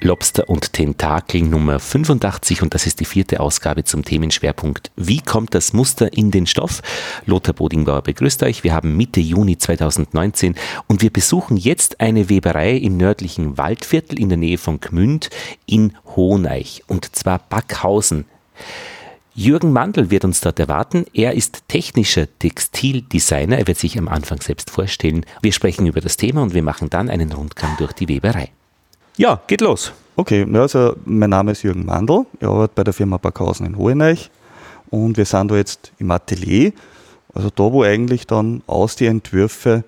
Lobster und Tentakel Nummer 85 und das ist die vierte Ausgabe zum Themenschwerpunkt Wie kommt das Muster in den Stoff? Lothar Bodingbauer begrüßt euch. Wir haben Mitte Juni 2019 und wir besuchen jetzt eine Weberei im nördlichen Waldviertel in der Nähe von Gmünd in Hoheneich und zwar Backhausen. Jürgen Mandl wird uns dort erwarten. Er ist technischer Textildesigner. Er wird sich am Anfang selbst vorstellen. Wir sprechen über das Thema und wir machen dann einen Rundgang durch die Weberei. Ja, geht los. Okay, also mein Name ist Jürgen Mandl. Ich arbeite bei der Firma Backhausen in Hoheneich und wir sind da jetzt im Atelier, also da, wo eigentlich dann aus die Entwürfe,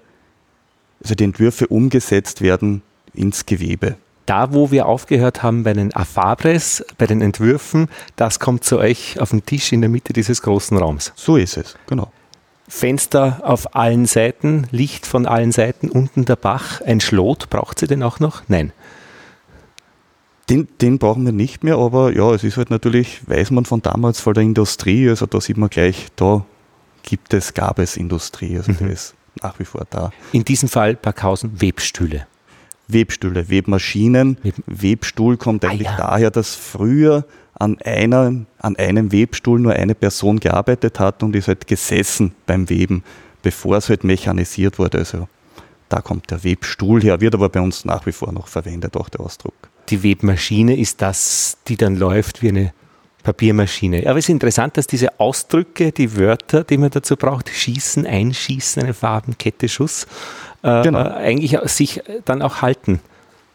also die Entwürfe umgesetzt werden ins Gewebe. Da, wo wir aufgehört haben bei den Afabres, bei den Entwürfen, das kommt zu euch auf den Tisch in der Mitte dieses großen Raums. So ist es, genau. Fenster auf allen Seiten, Licht von allen Seiten, unten der Bach, ein Schlot, braucht sie den auch noch? Nein. Den, den brauchen wir nicht mehr, aber ja, es ist halt natürlich, weiß man von damals, von der Industrie, also da sieht man gleich, da gibt es, gab es Industrie, also mhm. der ist nach wie vor da. In diesem Fall Packhausen Webstühle. Webstühle, Webmaschinen. Web Webstuhl kommt eigentlich ah, ja. daher, dass früher an, einer, an einem Webstuhl nur eine Person gearbeitet hat und ist halt gesessen beim Weben, bevor es halt mechanisiert wurde. Also da kommt der Webstuhl her, wird aber bei uns nach wie vor noch verwendet, auch der Ausdruck die Webmaschine ist das, die dann läuft wie eine Papiermaschine. Aber es ist interessant, dass diese Ausdrücke, die Wörter, die man dazu braucht, schießen, einschießen, eine Farbenkette, Schuss, äh, genau. eigentlich sich dann auch halten,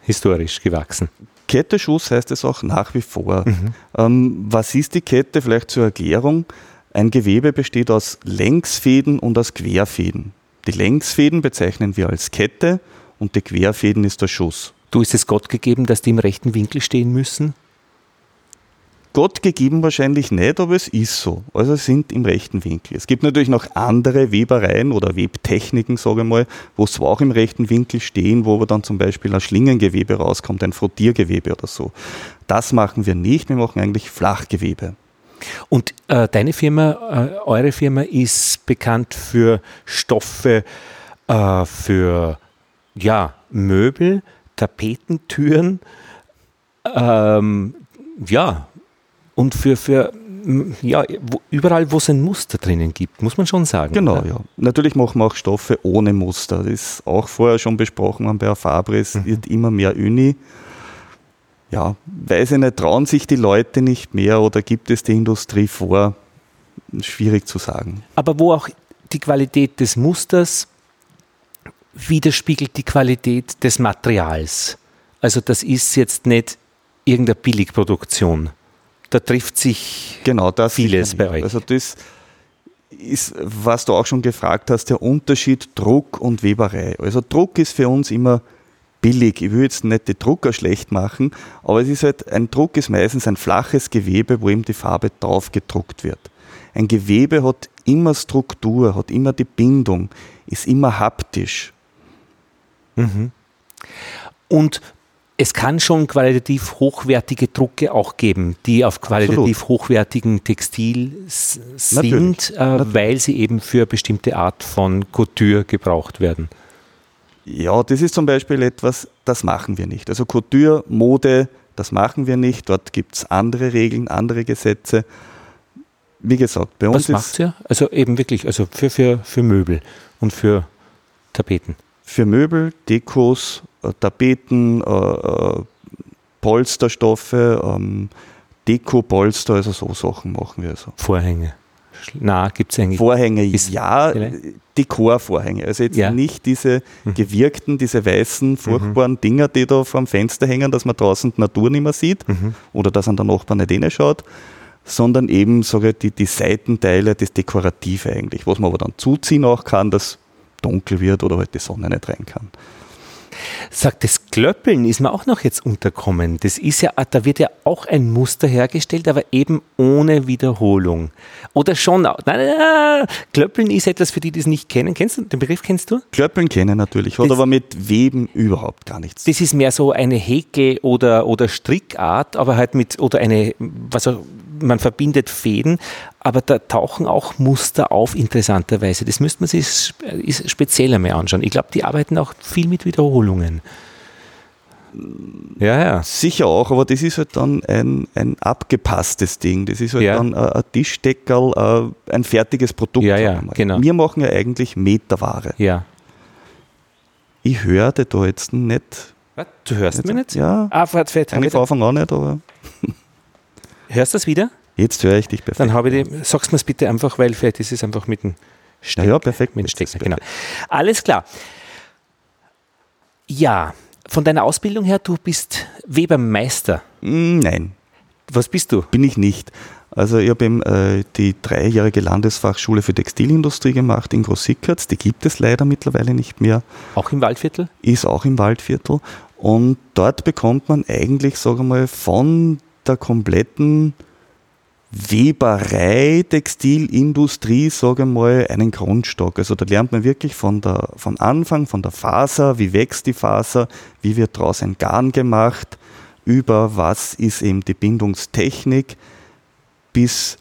historisch gewachsen. Kette, Schuss heißt es auch nach wie vor. Mhm. Ähm, was ist die Kette? Vielleicht zur Erklärung. Ein Gewebe besteht aus Längsfäden und aus Querfäden. Die Längsfäden bezeichnen wir als Kette und die Querfäden ist der Schuss. Du, ist es Gott gegeben, dass die im rechten Winkel stehen müssen? Gott gegeben wahrscheinlich nicht, aber es ist so. Also sind im rechten Winkel. Es gibt natürlich noch andere Webereien oder Webtechniken, sage ich mal, wo es auch im rechten Winkel stehen, wo aber dann zum Beispiel ein Schlingengewebe rauskommt, ein Frottiergewebe oder so. Das machen wir nicht, wir machen eigentlich Flachgewebe. Und äh, deine Firma, äh, eure Firma ist bekannt für Stoffe, äh, für ja, Möbel, Tapetentüren, ähm, ja, und für, für ja, überall, wo es ein Muster drinnen gibt, muss man schon sagen. Genau, oder? ja. Natürlich machen wir auch Stoffe ohne Muster. Das ist auch vorher schon besprochen haben bei Fabris, mhm. wird immer mehr Uni. Ja, weiß ich nicht, trauen sich die Leute nicht mehr oder gibt es die Industrie vor? Schwierig zu sagen. Aber wo auch die Qualität des Musters widerspiegelt die Qualität des Materials. Also das ist jetzt nicht irgendeine Billigproduktion. Da trifft sich genau, vieles bei euch. Also das ist, was du auch schon gefragt hast, der Unterschied Druck und Weberei. Also Druck ist für uns immer billig. Ich will jetzt nicht die Drucker schlecht machen, aber es ist halt, ein Druck ist meistens ein flaches Gewebe, wo eben die Farbe drauf gedruckt wird. Ein Gewebe hat immer Struktur, hat immer die Bindung, ist immer haptisch. Mhm. Und es kann schon qualitativ hochwertige Drucke auch geben, die auf qualitativ Absolut. hochwertigen Textil sind, äh, weil sie eben für bestimmte Art von Couture gebraucht werden. Ja, das ist zum Beispiel etwas, das machen wir nicht. Also Couture, Mode, das machen wir nicht. Dort gibt es andere Regeln, andere Gesetze. Wie gesagt, bei uns Was macht ihr? Also eben wirklich, also für, für, für Möbel und für Tapeten für Möbel, Dekos, äh, Tapeten, äh, äh, Polsterstoffe, ähm, Deko-Polster, also so Sachen machen wir so. Vorhänge. Na, gibt es eigentlich? Vorhänge, ja, Dekorvorhänge. Also jetzt ja. nicht diese mhm. gewirkten, diese weißen, mhm. furchtbaren mhm. Dinger, die da vor dem Fenster hängen, dass man draußen die Natur nicht mehr sieht mhm. oder dass an der Nachbar nicht hinschaut, sondern eben sage ich, die, die Seitenteile, das Dekorative eigentlich, was man aber dann zuziehen auch kann, dass dunkel wird oder halt die Sonne nicht rein kann. Sagt, das Klöppeln ist mir auch noch jetzt unterkommen. Das ist ja, da wird ja auch ein Muster hergestellt, aber eben ohne Wiederholung. Oder schon, nein, nein, nein, Klöppeln ist etwas für die, die es nicht kennen. Kennst du, den Begriff kennst du? Klöppeln kennen natürlich, hat das, aber mit Weben überhaupt gar nichts. Das ist mehr so eine Häkel- oder, oder Strickart, aber halt mit, oder eine, was auch, man verbindet Fäden, aber da tauchen auch Muster auf, interessanterweise. Das müsste man sich speziell einmal anschauen. Ich glaube, die arbeiten auch viel mit Wiederholungen. Ja, ja. Sicher auch, aber das ist halt dann ein, ein abgepasstes Ding. Das ist halt Ja. dann ein, ein Tischdeckerl, äh, ein fertiges Produkt. Ja, ja, genau. Wir machen ja eigentlich Meterware. Ja. Ich hörte da jetzt nicht. Was? Du hörst mich nicht? Ja, Ah, vielleicht habe eigentlich ich von Anfang an nicht, aber hörst du das wieder? jetzt höre ich dich perfekt. Dann habe ich die, sag's mir bitte einfach, weil vielleicht ist es einfach mit dem Stecker. Ja, ja, perfekt. Mit dem Stecker, genau. Alles klar. Ja, von deiner Ausbildung her, du bist Webermeister. Mm, Nein, Was bist du? bin ich nicht. Also ich habe eben äh, die dreijährige Landesfachschule für Textilindustrie gemacht in Großsickertz. Die gibt es leider mittlerweile nicht mehr. Auch im Waldviertel? ist auch im Waldviertel. Und dort bekommt man eigentlich, sage ich mal, von der kompletten Weberei, Textilindustrie, sage ich mal, einen Grundstock. Also da lernt man wirklich von der, vom Anfang, von der Faser, wie wächst die Faser, wie wird daraus ein Garn gemacht, über was ist eben die Bindungstechnik, bis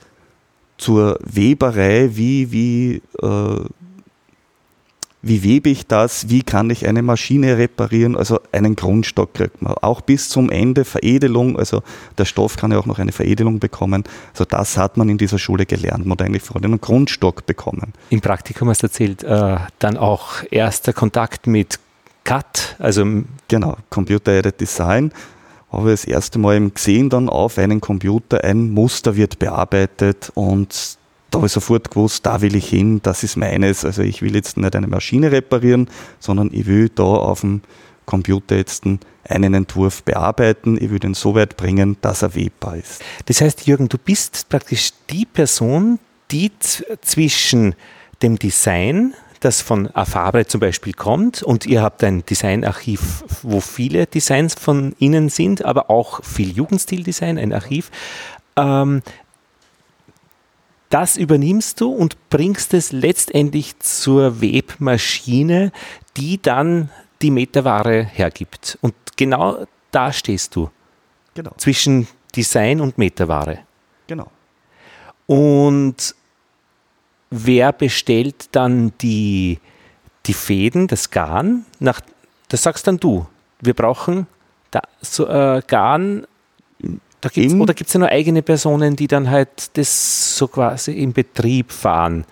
zur Weberei, wie, wie äh, wie webe ich das, wie kann ich eine Maschine reparieren, also einen Grundstock kriegt man. Auch bis zum Ende Veredelung, also der Stoff kann ja auch noch eine Veredelung bekommen. Also das hat man in dieser Schule gelernt. Man hat eigentlich vor allem einen Grundstock bekommen. Im Praktikum hast du erzählt, äh, dann auch erster Kontakt mit CAT, also Genau, Computer-Aided Design. Habe ich das erste Mal eben gesehen, dann auf einem Computer ein Muster wird bearbeitet und da habe ich sofort gewusst, da will ich hin, das ist meines. Also ich will jetzt nicht eine Maschine reparieren, sondern ich will da auf dem Computer jetzt einen Entwurf bearbeiten, ich will den so weit bringen, dass er webbar ist. Das heißt, Jürgen, du bist praktisch die Person, die zwischen dem Design, das von Afabre zum Beispiel kommt, und ihr habt ein Designarchiv, wo viele Designs von Ihnen sind, aber auch viel Jugendstildesign, ein Archiv. Ähm, das übernimmst du und bringst es letztendlich zur Webmaschine, die dann die Meterware hergibt. Und genau da stehst du Genau, zwischen Design und Meterware. genau. Und wer bestellt dann die, die Fäden, das Garn? Nach, das sagst dann du. Wir brauchen da, so, äh, Garn. Da gibt's, oder gibt es ja nur eigene Personen, die dann halt das so quasi im Betrieb fahren?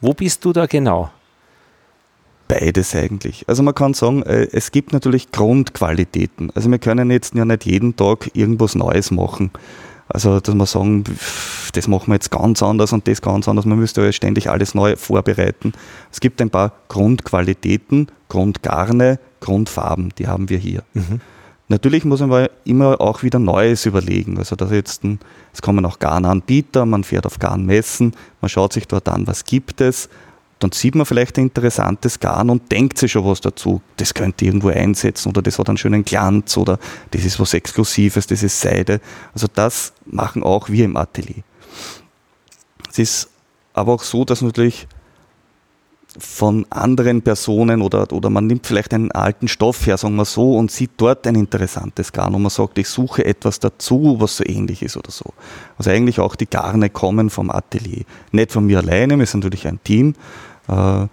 Wo bist du da genau? Beides eigentlich. Also man kann sagen, äh, es gibt natürlich Grundqualitäten. Also wir können jetzt ja nicht jeden Tag irgendwas Neues machen. Also dass wir sagen, das machen wir jetzt ganz anders und das ganz anders. Man müsste ja ständig alles neu vorbereiten. Es gibt ein paar Grundqualitäten, Grundgarne, Grundfarben, die haben wir hier. Natürlich muss man immer auch wieder Neues überlegen. Also dass jetzt es kommen auch Garnanbieter, man fährt auf Garnmessen, man schaut sich dort an, was gibt es. Dann sieht man vielleicht ein interessantes Garn und denkt sich schon was dazu. Das könnte irgendwo einsetzen oder das hat einen schönen Glanz oder das ist was Exklusives, das ist Seide. Also das machen auch wir im Atelier. Es ist aber auch so, dass natürlich von anderen Personen oder, oder man nimmt vielleicht einen alten Stoff her, sagen wir so, und sieht dort ein interessantes Garn und man sagt, ich suche etwas dazu, was so ähnlich ist oder so. Also eigentlich auch die Garne kommen vom Atelier. Nicht von mir alleine, wir sind natürlich ein Team. Äh,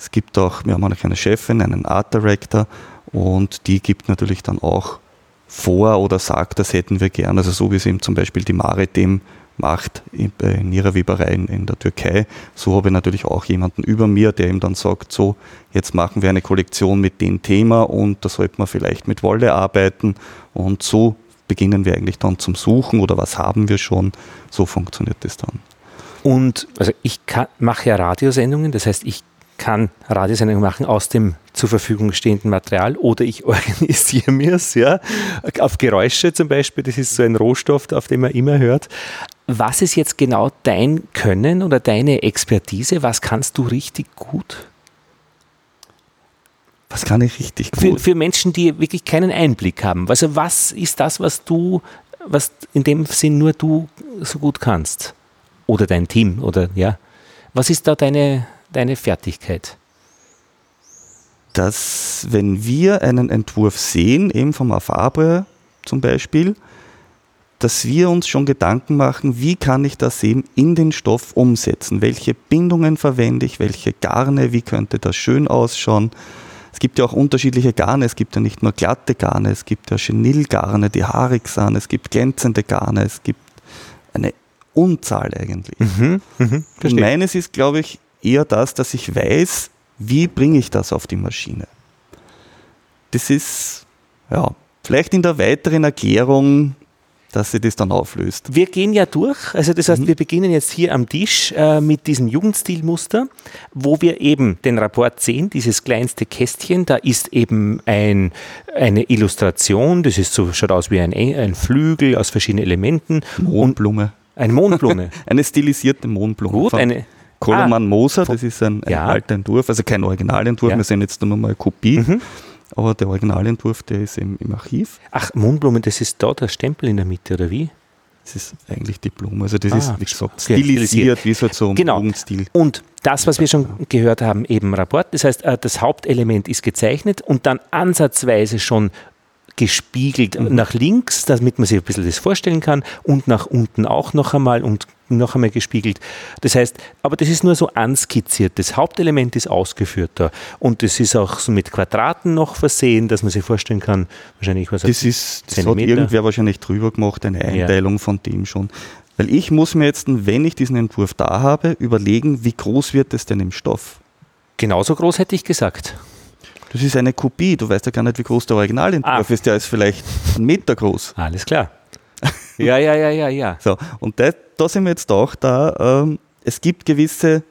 Es gibt auch, wir haben auch eine Chefin, einen Art Director und die gibt natürlich dann auch vor oder sagt, das hätten wir gern. Also so wie es eben zum Beispiel die Maritim macht ihrer Weberei in, der Türkei. So habe ich natürlich auch jemanden über mir, der ihm dann sagt, so, jetzt machen wir eine Kollektion mit dem Thema und da sollte man vielleicht mit Wolle arbeiten und so beginnen wir eigentlich dann zum Suchen oder was haben wir schon. So funktioniert das dann. Und also ich mache ja Radiosendungen, das heißt, ich kann Radiosendungen machen aus dem zur Verfügung stehenden Material oder ich organisiere mir es, ja, auf Geräusche zum Beispiel, das ist so ein Rohstoff, auf den man immer hört. Was ist jetzt genau dein Können oder deine Expertise? Was kannst du richtig gut? Was kann ich richtig Für, gut? für Menschen, die wirklich keinen Einblick haben. Also was ist das, was du, was in dem Sinn nur du so gut kannst? Oder dein Team oder ja. Was ist da deine, deine Fertigkeit? dass wenn wir einen Entwurf sehen, eben vom Afabre zum Beispiel, dass wir uns schon Gedanken machen, wie kann ich das eben in den Stoff umsetzen? Welche Bindungen verwende ich? Welche Garne? Wie könnte das schön ausschauen? Es gibt ja auch unterschiedliche Garne. Es gibt ja nicht nur glatte Garne, es gibt ja Chenillgarne, die haarig sind, es gibt glänzende Garne, es gibt eine Unzahl eigentlich. Mhm, Und meines ist, glaube ich, eher das, dass ich weiß, wie bringe ich das auf die Maschine. Das ist, ja, vielleicht in der weiteren Erklärung dass sie das dann auflöst. Wir gehen ja durch, also das heißt, mhm. wir beginnen jetzt hier am Tisch äh, mit diesem Jugendstilmuster, wo wir eben den Rapport sehen, dieses kleinste Kästchen, da ist eben ein, eine Illustration, das ist so, schaut aus wie ein, ein Flügel aus verschiedenen Elementen. Mondblume. Eine Mondblume. eine stilisierte Mondblume. Gut, eine. Koloman ah, Moser, das ist ein, ein ja. alter Entwurf, also kein Originalentwurf, ja. wir sehen jetzt nur mal eine Kopie. Mhm. Aber der Originalentwurf, der ist im, im Archiv. Ach, Mondblumen, das ist da der Stempel in der Mitte, oder wie? Das ist eigentlich die Blume. Also das ah, ist, wie gesagt, stilisiert, wie so zum genau. Jugendstil. Und das, was wir schon gehört haben, eben Rapport. Das heißt, äh, das Hauptelement ist gezeichnet und dann ansatzweise schon gespiegelt mhm. nach links, damit man sich ein bisschen das vorstellen kann und nach unten auch noch einmal und noch einmal gespiegelt. Das heißt, aber das ist nur so anskizziert. Das Hauptelement ist ausgeführt da und das ist auch so mit Quadraten noch versehen, dass man sich vorstellen kann, wahrscheinlich was Das ist, das hat irgendwer wahrscheinlich drüber gemacht, eine Einteilung ja. von dem schon. Weil ich muss mir jetzt, wenn ich diesen Entwurf da habe, überlegen, wie groß wird es denn im Stoff? Genauso groß hätte ich gesagt. Das ist eine Kopie. Du weißt ja gar nicht, wie groß der Originalentwurf ah. ist. Der ist vielleicht einen Meter groß. Alles klar. Ja, ja, ja, ja, ja. So, und da, da sind wir jetzt auch da. Ähm, es gibt gewisse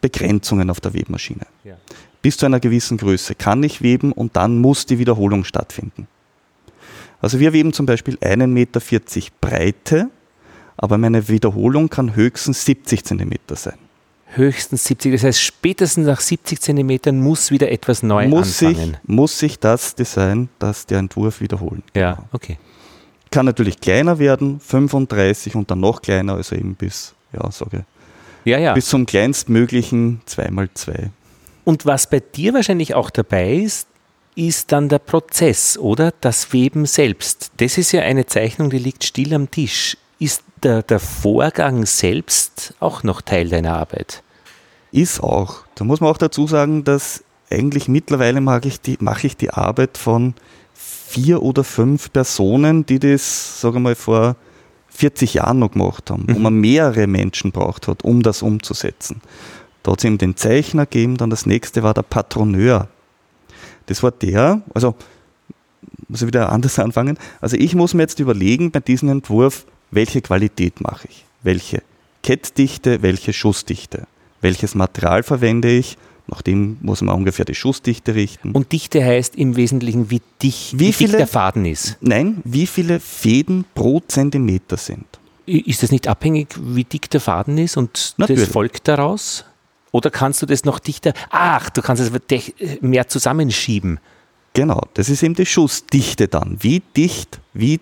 Begrenzungen auf der Webmaschine. Ja. Bis zu einer gewissen Größe kann ich weben und dann muss die Wiederholung stattfinden. Also wir weben zum Beispiel 1,40 Meter Breite, aber meine Wiederholung kann höchstens 70 Zentimeter sein höchstens 70. Das heißt, spätestens nach 70 Zentimetern muss wieder etwas neu muss anfangen. Sich, muss sich das Design, das der Entwurf wiederholen. Ja, okay. Kann natürlich kleiner werden, 35 und dann noch kleiner, also eben bis, ja, sage ja, ja. bis zum kleinstmöglichen 2x2. Und was bei dir wahrscheinlich auch dabei ist, ist dann der Prozess, oder? Das Weben selbst. Das ist ja eine Zeichnung, die liegt still am Tisch. Ist der, der Vorgang selbst auch noch Teil deiner Arbeit? Ist auch. Da muss man auch dazu sagen, dass eigentlich mittlerweile mache ich die, mache ich die Arbeit von vier oder fünf Personen, die das, sagen wir mal, vor 40 Jahren noch gemacht haben, mhm. wo man mehrere Menschen braucht hat, um das umzusetzen. Da hat es eben den Zeichner gegeben, dann das nächste war der Patroneur. Das war der, also muss ich wieder anders anfangen. Also ich muss mir jetzt überlegen bei diesem Entwurf, welche Qualität mache ich, welche Kettdichte, welche Schussdichte, welches Material verwende ich, nach dem muss man ungefähr die Schussdichte richten. Und Dichte heißt im Wesentlichen, wie dicht, wie, wie viele, dick der Faden ist? Nein, wie viele Fäden pro Zentimeter sind. Ist das nicht abhängig, wie dick der Faden ist und Natürlich. das folgt daraus? Oder kannst du das noch dichter? Ach, du kannst es mehr zusammenschieben. Genau, das ist eben die Schussdichte dann. Wie dicht, wie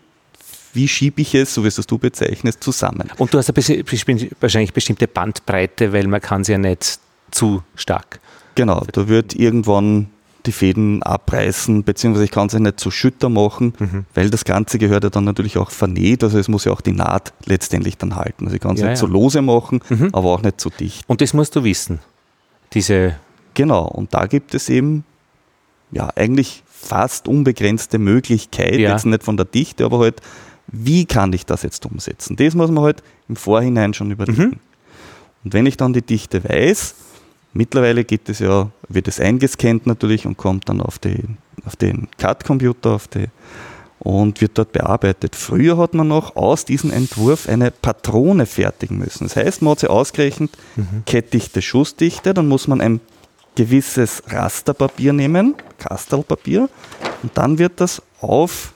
wie schiebe ich es, so wie es du bezeichnest, zusammen. Und du hast eine wahrscheinlich bestimmte Bandbreite, weil man kann es ja nicht zu stark. Genau, da wird irgendwann die Fäden abreißen, beziehungsweise ich kann es ja nicht zu schütter machen, mhm. weil das Ganze gehört ja dann natürlich auch vernäht, also es muss ja auch die Naht letztendlich dann halten. Also ich kann es ja, nicht ja. so lose machen, mhm. aber auch nicht zu so dicht. Und das musst du wissen, diese... Genau, und da gibt es eben ja eigentlich fast unbegrenzte Möglichkeit, ja. jetzt nicht von der Dichte, aber halt wie kann ich das jetzt umsetzen? Das muss man halt im Vorhinein schon überlegen. Mhm. Und wenn ich dann die Dichte weiß, mittlerweile geht es ja, wird es eingescannt natürlich und kommt dann auf, die, auf den CAD-Computer auf die, und wird dort bearbeitet. Früher hat man noch aus diesem Entwurf eine Patrone fertigen müssen. Das heißt, man hat sie ausgerechnet, mhm. Kettdichte, Schussdichte, dann muss man ein gewisses Rasterpapier nehmen, Kastelpapier, und dann wird das auf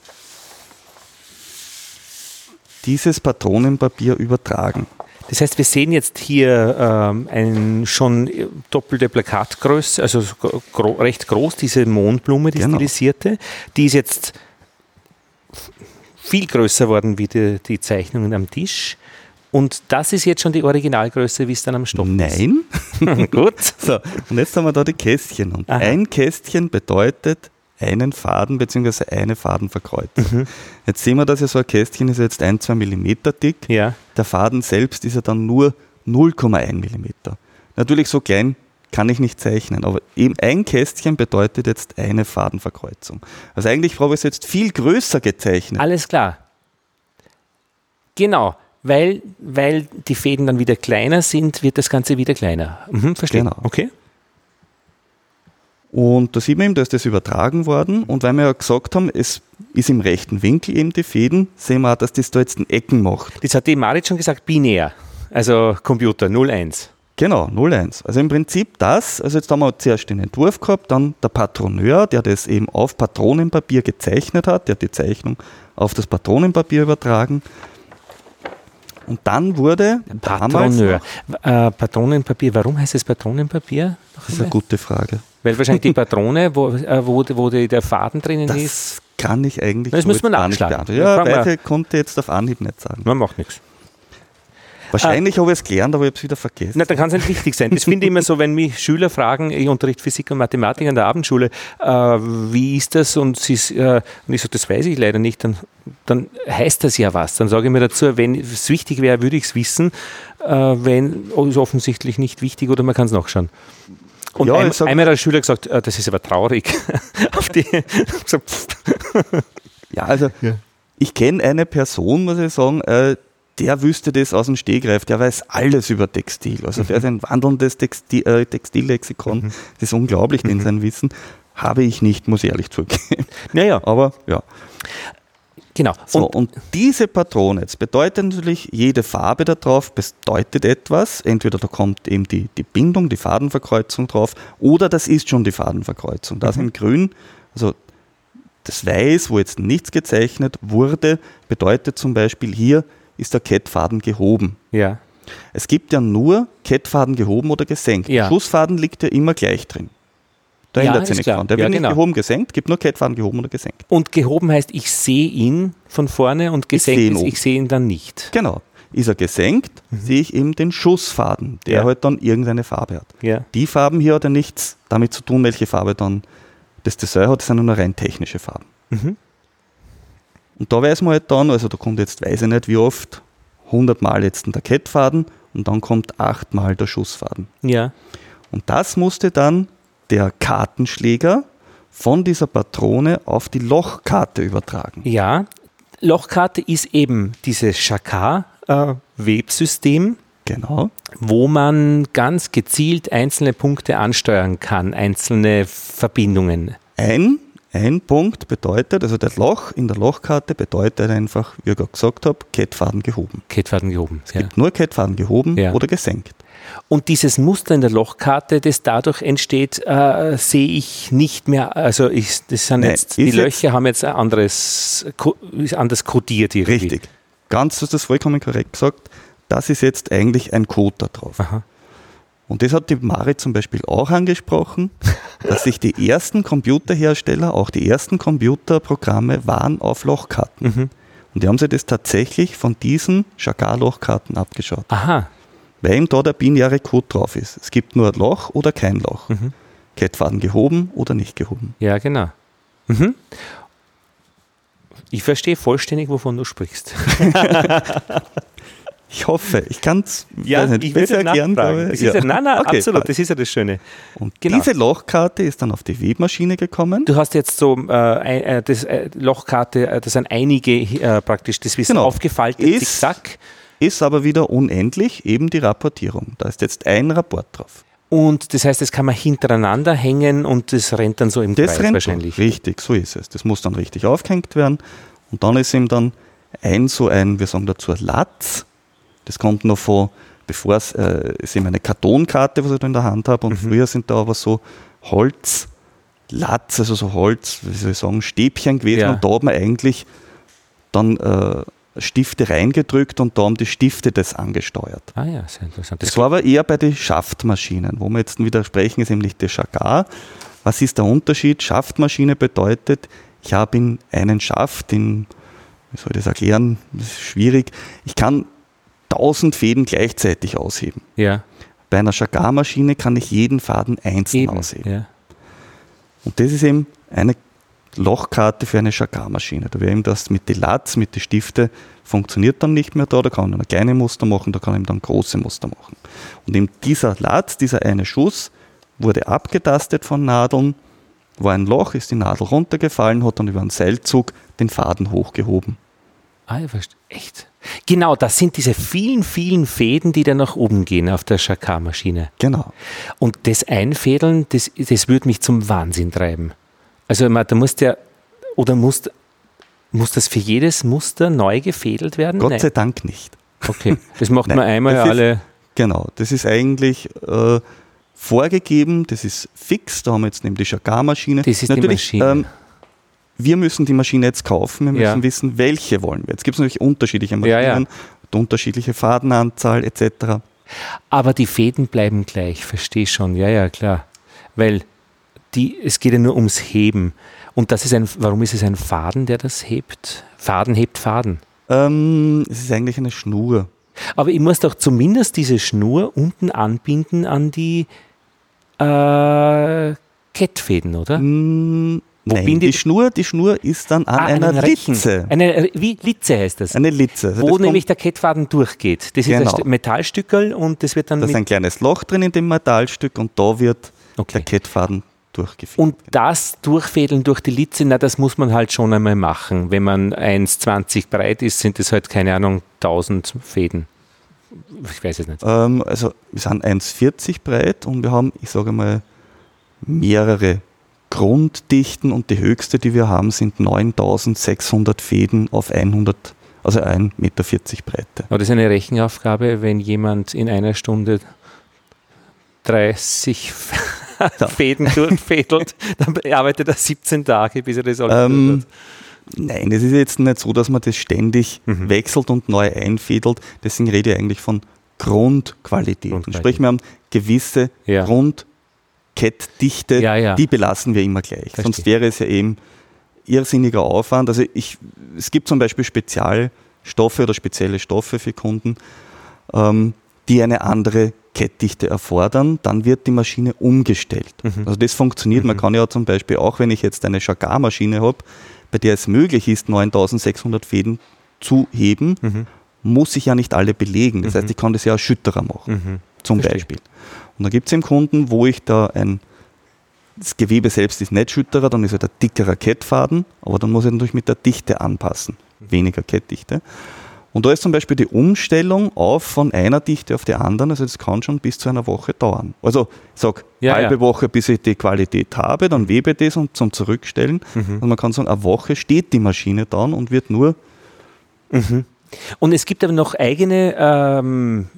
dieses Patronenpapier übertragen. Das heißt, wir sehen jetzt hier ähm, ein schon doppelte Plakatgröße, also gro recht groß, diese Mondblume, die genau. stilisierte. Die ist jetzt viel größer worden wie die, die, Zeichnungen am Tisch. Und das ist jetzt schon die Originalgröße, wie es dann am Nein. ist. Nein. Gut. So, und jetzt haben wir da die Kästchen. Und Aha. ein Kästchen bedeutet einen Faden bzw. eine Fadenverkreuzung. Mhm. Jetzt sehen wir, dass ja so ein Kästchen ist jetzt ein, zwei Millimeter dick. Ja. Der Faden selbst ist ja dann nur 0,1 Millimeter. Natürlich so klein kann ich nicht zeichnen. Aber eben ein Kästchen bedeutet jetzt eine Fadenverkreuzung. Also eigentlich habe ich es jetzt viel größer gezeichnet. Alles klar. Genau, weil, weil die Fäden dann wieder kleiner sind, wird das Ganze wieder kleiner. Mhm, verstehe. Genau. Okay. Und da sieht man eben, da ist das übertragen worden. Und weil wir ja gesagt haben, es ist im rechten Winkel eben die Fäden, sehen wir auch, dass das da jetzt in Ecken macht. Das hat die Marit schon gesagt, binär. Also Computer 01. Genau, 01. Also im Prinzip das, also jetzt haben wir zuerst den Entwurf gehabt, dann der Patroneur, der das eben auf Patronenpapier gezeichnet hat, der hat die Zeichnung auf das Patronenpapier übertragen. Und dann wurde Patroneur. Äh, Patronenpapier, warum heißt es Patronenpapier? Das ist eine gute Frage. Weil wahrscheinlich die Patrone, wo, äh, wo, wo der Faden drinnen das ist. kann ich eigentlich Das müssen wir nachschlagen. Ja, Weite konnte jetzt auf Anhieb nicht sagen. Man macht nichts. Wahrscheinlich ah. habe ich es gelernt, aber ich habe es wieder vergessen. Na, dann kann es nicht wichtig sein. Das finde ich immer so, wenn mich Schüler fragen, ich unterrichte Physik und Mathematik an der Abendschule, äh, wie ist das? Und, sie, äh, und ich sage, das weiß ich leider nicht. Dann, dann heißt das ja was. Dann sage ich mir dazu, wenn es wichtig wäre, würde ich es wissen. Äh, wenn es ist offensichtlich nicht wichtig oder man kann es nachschauen. Und ja, ein, einmal hat der Schüler gesagt, äh, das ist aber traurig. Auf die, so, ja, also ja. ich kenne eine Person, muss ich sagen, äh, der wüsste das aus dem Stegreif, der weiß alles über Textil. Also der ist ein wandelndes Textil, äh, Textillexikon. Mhm. Das ist unglaublich, den mhm. sein Wissen. Habe ich nicht, muss ich ehrlich zugeben. Naja. Aber ja. Genau. So, und, und, diese Patrone, jetzt bedeutet natürlich, jede Farbe da drauf bedeutet etwas. Entweder da kommt eben die, die Bindung, die Fadenverkreuzung drauf, oder das ist schon die Fadenverkreuzung. Das mhm. in Grün, also das Weiß, wo jetzt nichts gezeichnet wurde, bedeutet zum Beispiel hier ist der Kettfaden gehoben. Ja. Es gibt ja nur Kettfaden gehoben oder gesenkt. Ja. Schussfaden liegt ja immer gleich drin. Da ja, ändert sich nichts dran. Der wird genau. nicht gehoben, gesenkt, gibt nur Kettfaden gehoben oder gesenkt. Und gehoben heißt, ich sehe ihn von vorne und gesenkt ich ist, ich sehe ihn dann nicht. Genau. Ist er gesenkt, mhm. sehe ich eben den Schussfaden, der ja. halt dann irgendeine Farbe hat. Ja. Die Farben hier hat ja nichts damit zu tun, welche Farbe dann das Design hat, das sind nur rein technische Farben. Mhm. Und da weiß man halt dann, also da kommt jetzt, weiß ich nicht wie oft, 100 Mal jetzt der Kettfaden und dann kommt 8 Mal der Schussfaden. Ja. Und das musste dann der Kartenschläger von dieser Patrone auf die Lochkarte übertragen. Ja, Lochkarte ist eben dieses Chakar-Websystem. Genau. Wo man ganz gezielt einzelne Punkte ansteuern kann, einzelne Verbindungen. Ein ein Punkt bedeutet, also das Loch in der Lochkarte bedeutet einfach, wie ich gerade gesagt habe, Kettfaden gehoben. Kettfaden gehoben. Es ja. gibt nur Kettfaden gehoben ja. oder gesenkt. Und dieses Muster in der Lochkarte, das dadurch entsteht, äh, sehe ich nicht mehr. Also ich, das sind Nein, jetzt, die Löcher jetzt haben jetzt ein anderes, anders kodiert irgendwie. Richtig. Ganz, du hast das vollkommen korrekt gesagt. Das ist jetzt eigentlich ein Code da drauf. Aha. Und das hat die Mari zum Beispiel auch angesprochen, dass sich die ersten Computerhersteller, auch die ersten Computerprogramme waren auf Lochkarten. Mhm. Und die haben sich das tatsächlich von diesen Chagall-Lochkarten abgeschaut. Aha. Weil eben da der binäre Code drauf ist. Es gibt nur Loch oder kein Loch. Mhm. Kettfaden gehoben oder nicht gehoben. Ja, genau. Mhm. Ich verstehe vollständig, wovon du sprichst. Ich hoffe, ich kann es ja, nicht, besser erklären. Das ja. ja, nein, nein, okay, absolut, das ist ja das Schöne. Und genau. diese Lochkarte ist dann auf die Webmaschine gekommen. Du hast jetzt so äh, äh das äh, Lochkarte, äh, das sind einige äh, praktisch, das Wissen genau. aufgefaltet, ist, zickzack. Ist aber wieder unendlich, eben die Rapportierung. Da ist jetzt ein Rapport drauf. Und das heißt, das kann man hintereinander hängen und das rennt dann so im das Kreis rennt wahrscheinlich. Richtig, so ist es. Das muss dann richtig aufgehängt werden. Und dann ist ihm dann ein so ein, wir sagen dazu Latz, das kommt noch von, bevor es, äh, ist eben eine Kartonkarte, was ich da in der Hand habe. Und mhm. früher sind da aber so Holz, Latz, also so Holz, wie soll ich sagen, Stäbchen gewesen. Ja. Und da hat man eigentlich dann äh, Stifte reingedrückt und da haben die Stifte das angesteuert. Ah ja, sehr interessant. Das, das war aber eher bei den Schaftmaschinen, wo wir jetzt wieder sprechen, ist nämlich der Chagar. Was ist der Unterschied? Schaftmaschine bedeutet, ich habe in einen Schaft, in, wie soll ich das erklären, das ist schwierig. Ich kann 1000 Fäden gleichzeitig ausheben. Ja. Bei einer Chagar-Maschine kann ich jeden Faden einzeln eben, ausheben. Ja. Und das ist eben eine Lochkarte für eine Chagar-Maschine. Da wäre eben das mit den Latz, mit den Stiften funktioniert dann nicht mehr da. Da kann man kleine Muster machen, da kann man dann große Muster machen. Und eben dieser Latz, dieser eine Schuss, wurde abgetastet von Nadeln, war ein Loch, ist die Nadel runtergefallen, hat dann über einen Seilzug den Faden hochgehoben. Ah, ja, verstehe. Echt? Genau, das sind diese vielen, vielen Fäden, die dann nach oben gehen auf der Chakar-Maschine. Genau. Und das Einfädeln, das, das würde mich zum Wahnsinn treiben. Also, da musst ja, oder muss, muss das für jedes Muster neu gefädelt werden? Gott Nein. sei Dank nicht. Okay, das macht man einmal alle. Ist, genau, das ist eigentlich äh, vorgegeben, das ist fix, da haben wir jetzt nämlich die Chakar-Maschine. Das ist Natürlich, die Maschine. Ähm, wir müssen die Maschine jetzt kaufen, wir müssen ja. wissen, welche wollen wir. Jetzt gibt es natürlich unterschiedliche Maschinen, ja, ja. unterschiedliche Fadenanzahl etc. Aber die Fäden bleiben gleich, verstehe schon, ja, ja, klar. Weil die, es geht ja nur ums Heben. Und das ist ein, warum ist es ein Faden, der das hebt? Faden hebt Faden. Ähm, es ist eigentlich eine Schnur. Aber ich muss doch zumindest diese Schnur unten anbinden an die äh, Kettfäden, oder? Mm, Nein, die Schnur, die Schnur ist dann an ah, einer Litze. Eine, wie Litze heißt das? Eine Litze. Also Wo nämlich der Kettfaden durchgeht. Das genau. ist ein Metallstückel und das wird dann. Da ist ein kleines Loch drin in dem Metallstück und da wird okay. der Kettfaden durchgeführt. Und das Durchfädeln durch die Litze, na, das muss man halt schon einmal machen. Wenn man 1,20 breit ist, sind es halt, keine Ahnung, 1000 Fäden. Ich weiß es nicht. Ähm, also, wir sind 1,40 breit und wir haben, ich sage mal, mehrere Grunddichten und die höchste, die wir haben, sind 9600 Fäden auf 100, also 1,40 Meter Breite. Aber das ist eine Rechenaufgabe, wenn jemand in einer Stunde 30 Fäden durchfädelt, dann arbeitet er 17 Tage, bis er das alles ähm. Nein, es ist jetzt nicht so, dass man das ständig mhm. wechselt und neu einfädelt. Deswegen rede ich eigentlich von Grundqualität. Grundqualität. Sprich, wir haben gewisse ja. Grund Kettdichte, ja, ja. die belassen wir immer gleich. Verstehe. Sonst wäre es ja eben irrsinniger Aufwand. Also ich, es gibt zum Beispiel Spezialstoffe oder spezielle Stoffe für Kunden, ähm, die eine andere Kettdichte erfordern, dann wird die Maschine umgestellt. Mhm. Also das funktioniert. Mhm. Man kann ja zum Beispiel auch, wenn ich jetzt eine Chagar-Maschine habe, bei der es möglich ist, 9600 Fäden zu heben, mhm. muss ich ja nicht alle belegen. Das heißt, mhm. ich kann das ja erschütterer machen, mhm. zum Verstehe. Beispiel. Und dann gibt es eben Kunden, wo ich da ein, das Gewebe selbst ist nicht schütterer, dann ist halt ein dickerer Kettfaden, aber dann muss ich natürlich mit der Dichte anpassen, weniger Kettdichte. Und da ist zum Beispiel die Umstellung auf von einer Dichte auf die andere, also das kann schon bis zu einer Woche dauern. Also ich sage, ja, halbe ja. Woche, bis ich die Qualität habe, dann webe ich das und zum Zurückstellen. Mhm. Und man kann sagen, eine Woche steht die Maschine dann und wird nur mhm. Und es gibt aber noch eigene ähm,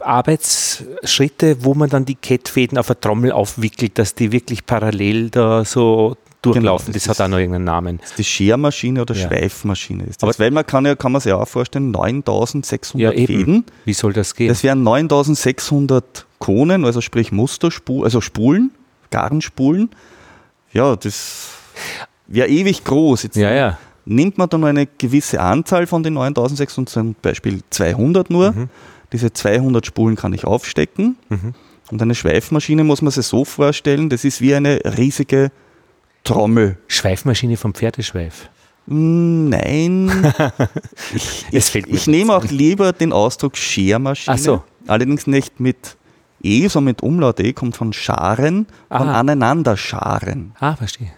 Arbeitsschritte, wo man dann die Kettfäden auf der Trommel aufwickelt, dass die wirklich parallel da so durchlaufen. Genau, das, das, hat auch noch irgendeinen Namen. Ist die Schermaschine oder ja. Schweifmaschine. Ist das. Aber weil man kann, ja, kann man sich auch vorstellen, 9600 ja, Fäden. Wie soll das gehen? Das wären 9600 Konen, also sprich Musterspulen, also Spulen, Garnspulen. Ja, das wäre ewig groß. Jetzt ja, ja nimmt man dann nur eine gewisse Anzahl von den 9600, zum Beispiel 200 nur. Mhm. Diese 200 Spulen kann ich aufstecken. Mhm. Und eine Schweifmaschine muss man sich so vorstellen, das ist wie eine riesige Trommel. Schweifmaschine vom Pferdeschweif. Nein. ich, ich, ich nehme auch lieber den Ausdruck Schermaschine. Ach so. Allerdings nicht mit E, sondern mit Umlaut E, kommt von Scharen, von aneinander scharen. Ah, verstehe.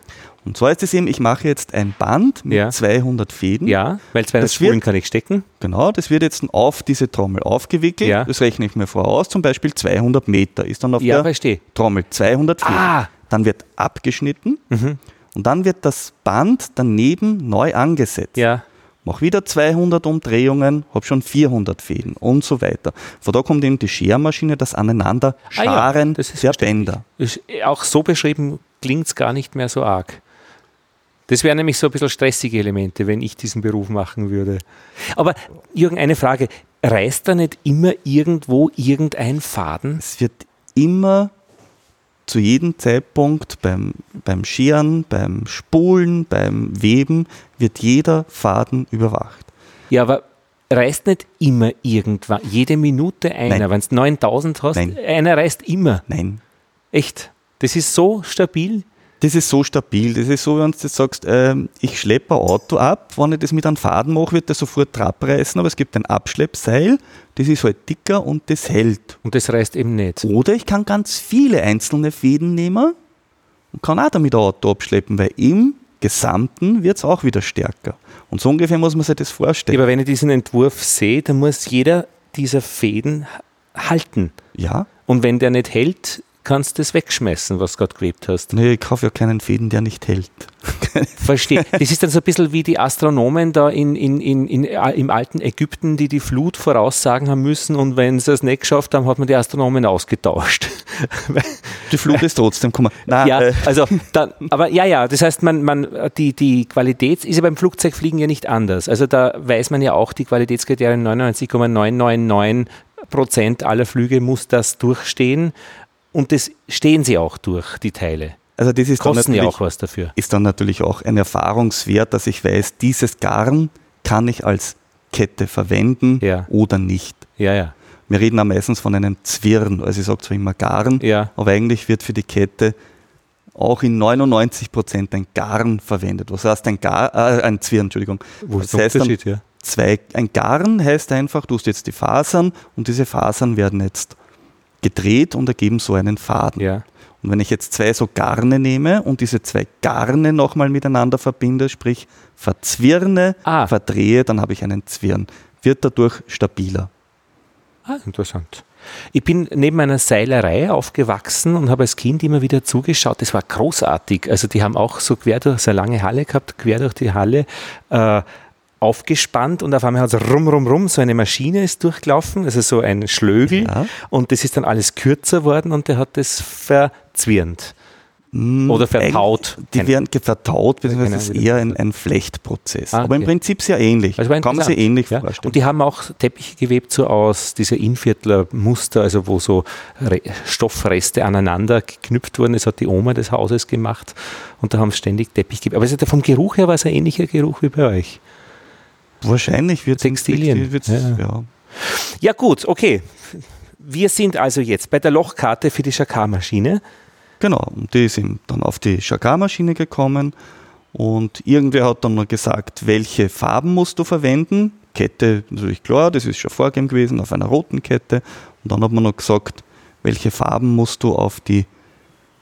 Und zwar ist es eben, ich mache jetzt ein Band mit ja. 200 Fäden. Ja, weil 200 Spulen kann ich stecken. Genau, das wird jetzt auf diese Trommel aufgewickelt. Ja. Das rechne ich mir voraus. Zum Beispiel 200 Meter ist dann auf ja, der verstehe. Trommel 200 Fäden. Ah. Dann wird abgeschnitten mhm. und dann wird das Band daneben neu angesetzt. Ja. Mach wieder 200 Umdrehungen, habe schon 400 Fäden und so weiter. Von da kommt eben die Schermaschine, das Aneinander Scharen ah ja, der Bänder. Ist auch so beschrieben klingt es gar nicht mehr so arg. Das wären nämlich so ein bisschen stressige Elemente, wenn ich diesen Beruf machen würde. Aber Jürgen, eine Frage. Reißt da nicht immer irgendwo irgendein Faden? Es wird immer zu jedem Zeitpunkt beim, beim Scheren, beim Spulen, beim Weben, wird jeder Faden überwacht. Ja, aber reißt nicht immer irgendwann, jede Minute einer. Wenn du 9000 hast, Nein. einer reißt immer. Nein. Echt? Das ist so stabil? Das ist so stabil. Das ist so, wenn du jetzt sagst, äh, ich schleppe ein Auto ab, wenn ich das mit einem Faden mache, wird der sofort abreißen, aber es gibt ein Abschleppseil, das ist halt dicker und das hält. Und das reißt eben nicht. Oder ich kann ganz viele einzelne Fäden nehmen und kann auch damit ein Auto abschleppen, weil im Gesamten wird es auch wieder stärker. Und so ungefähr muss man sich das vorstellen. Aber wenn ich diesen Entwurf sehe, dann muss jeder dieser Fäden halten. Ja. Und wenn der nicht hält, kannst du das wegschmeißen, was du gerade gewebt hast. Nee, ich kaufe ja keinen Fäden, der nicht hält. Verstehe. Das ist dann so ein bisschen wie die Astronomen da in, in, in, in, im alten Ägypten, die die Flut voraussagen haben müssen und wenn sie es nicht geschafft haben, hat man die Astronomen ausgetauscht. Die Flut ist trotzdem gekommen. Nein, ja, äh. also dann, aber ja, ja, das heißt, man, man, die, die Qualität ist ja beim Flugzeugfliegen ja nicht anders. Also da weiß man ja auch die Qualitätskriterien 99,999 Prozent aller Flüge muss das durchstehen. Und das stehen sie auch durch, die Teile. Also das ist Kosten ja auch was dafür. Ist dann natürlich auch ein Erfahrungswert, dass ich weiß, dieses Garn kann ich als Kette verwenden ja. oder nicht. Ja, ja. Wir reden auch meistens von einem Zwirn. Also ich sage zwar immer Garn, ja. aber eigentlich wird für die Kette auch in 99 Prozent ein Garn verwendet. Was heißt ein Gar, äh, ein Zwirn, Entschuldigung. Wo ist das der Unterschied, ja? Zwei, ein Garn heißt einfach, du hast jetzt die Fasern und diese Fasern werden jetzt gedreht und ergeben so einen Faden. Ja. Und wenn ich jetzt zwei so Garne nehme und diese zwei Garne nochmal miteinander verbinde, sprich verzwirne, ah. verdrehe, dann habe ich einen Zwirn. Wird dadurch stabiler. Ah, interessant. Ich bin neben einer Seilerei aufgewachsen und habe als Kind immer wieder zugeschaut. Das war großartig. Also die haben auch so quer durch so eine lange Halle gehabt, quer durch die Halle. Äh, aufgespannt und auf einmal hat es rum, rum, rum, so eine Maschine ist durchgelaufen, also so ein Schlögel Ja. und das ist dann alles kürzer worden und der hat das verzwirnt. Mm, Oder vertaut. eigentlich- Die werden vertaut, beziehungsweise das ist eher ein, ein Flechtprozess. Ah, Aber im okay. Prinzip sehr ähnlich. Also Kann man sich ähnlich ja. vorstellen. Und die haben auch Teppiche gewebt, so aus dieser Inviertler Muster, also wo so Re Stoffreste aneinander geknüpft wurden. Das hat die Oma des Hauses gemacht und da haben sie ständig Teppich gewebt. Aber es vom Geruch her war es ein ähnlicher Geruch wie bei euch. Wahrscheinlich wird Textilien. wird's- Ja. ja. Ja gut, okay. Wir sind also jetzt bei der Lochkarte für die Chakar-Maschine. Genau, und die sind dann auf die Chakar-Maschine gekommen und irgendwer hat dann noch gesagt, welche Farben musst du verwenden. Kette, natürlich klar, das ist schon vorgegeben gewesen, auf einer roten Kette. Und dann hat man noch gesagt, welche Farben musst du auf die,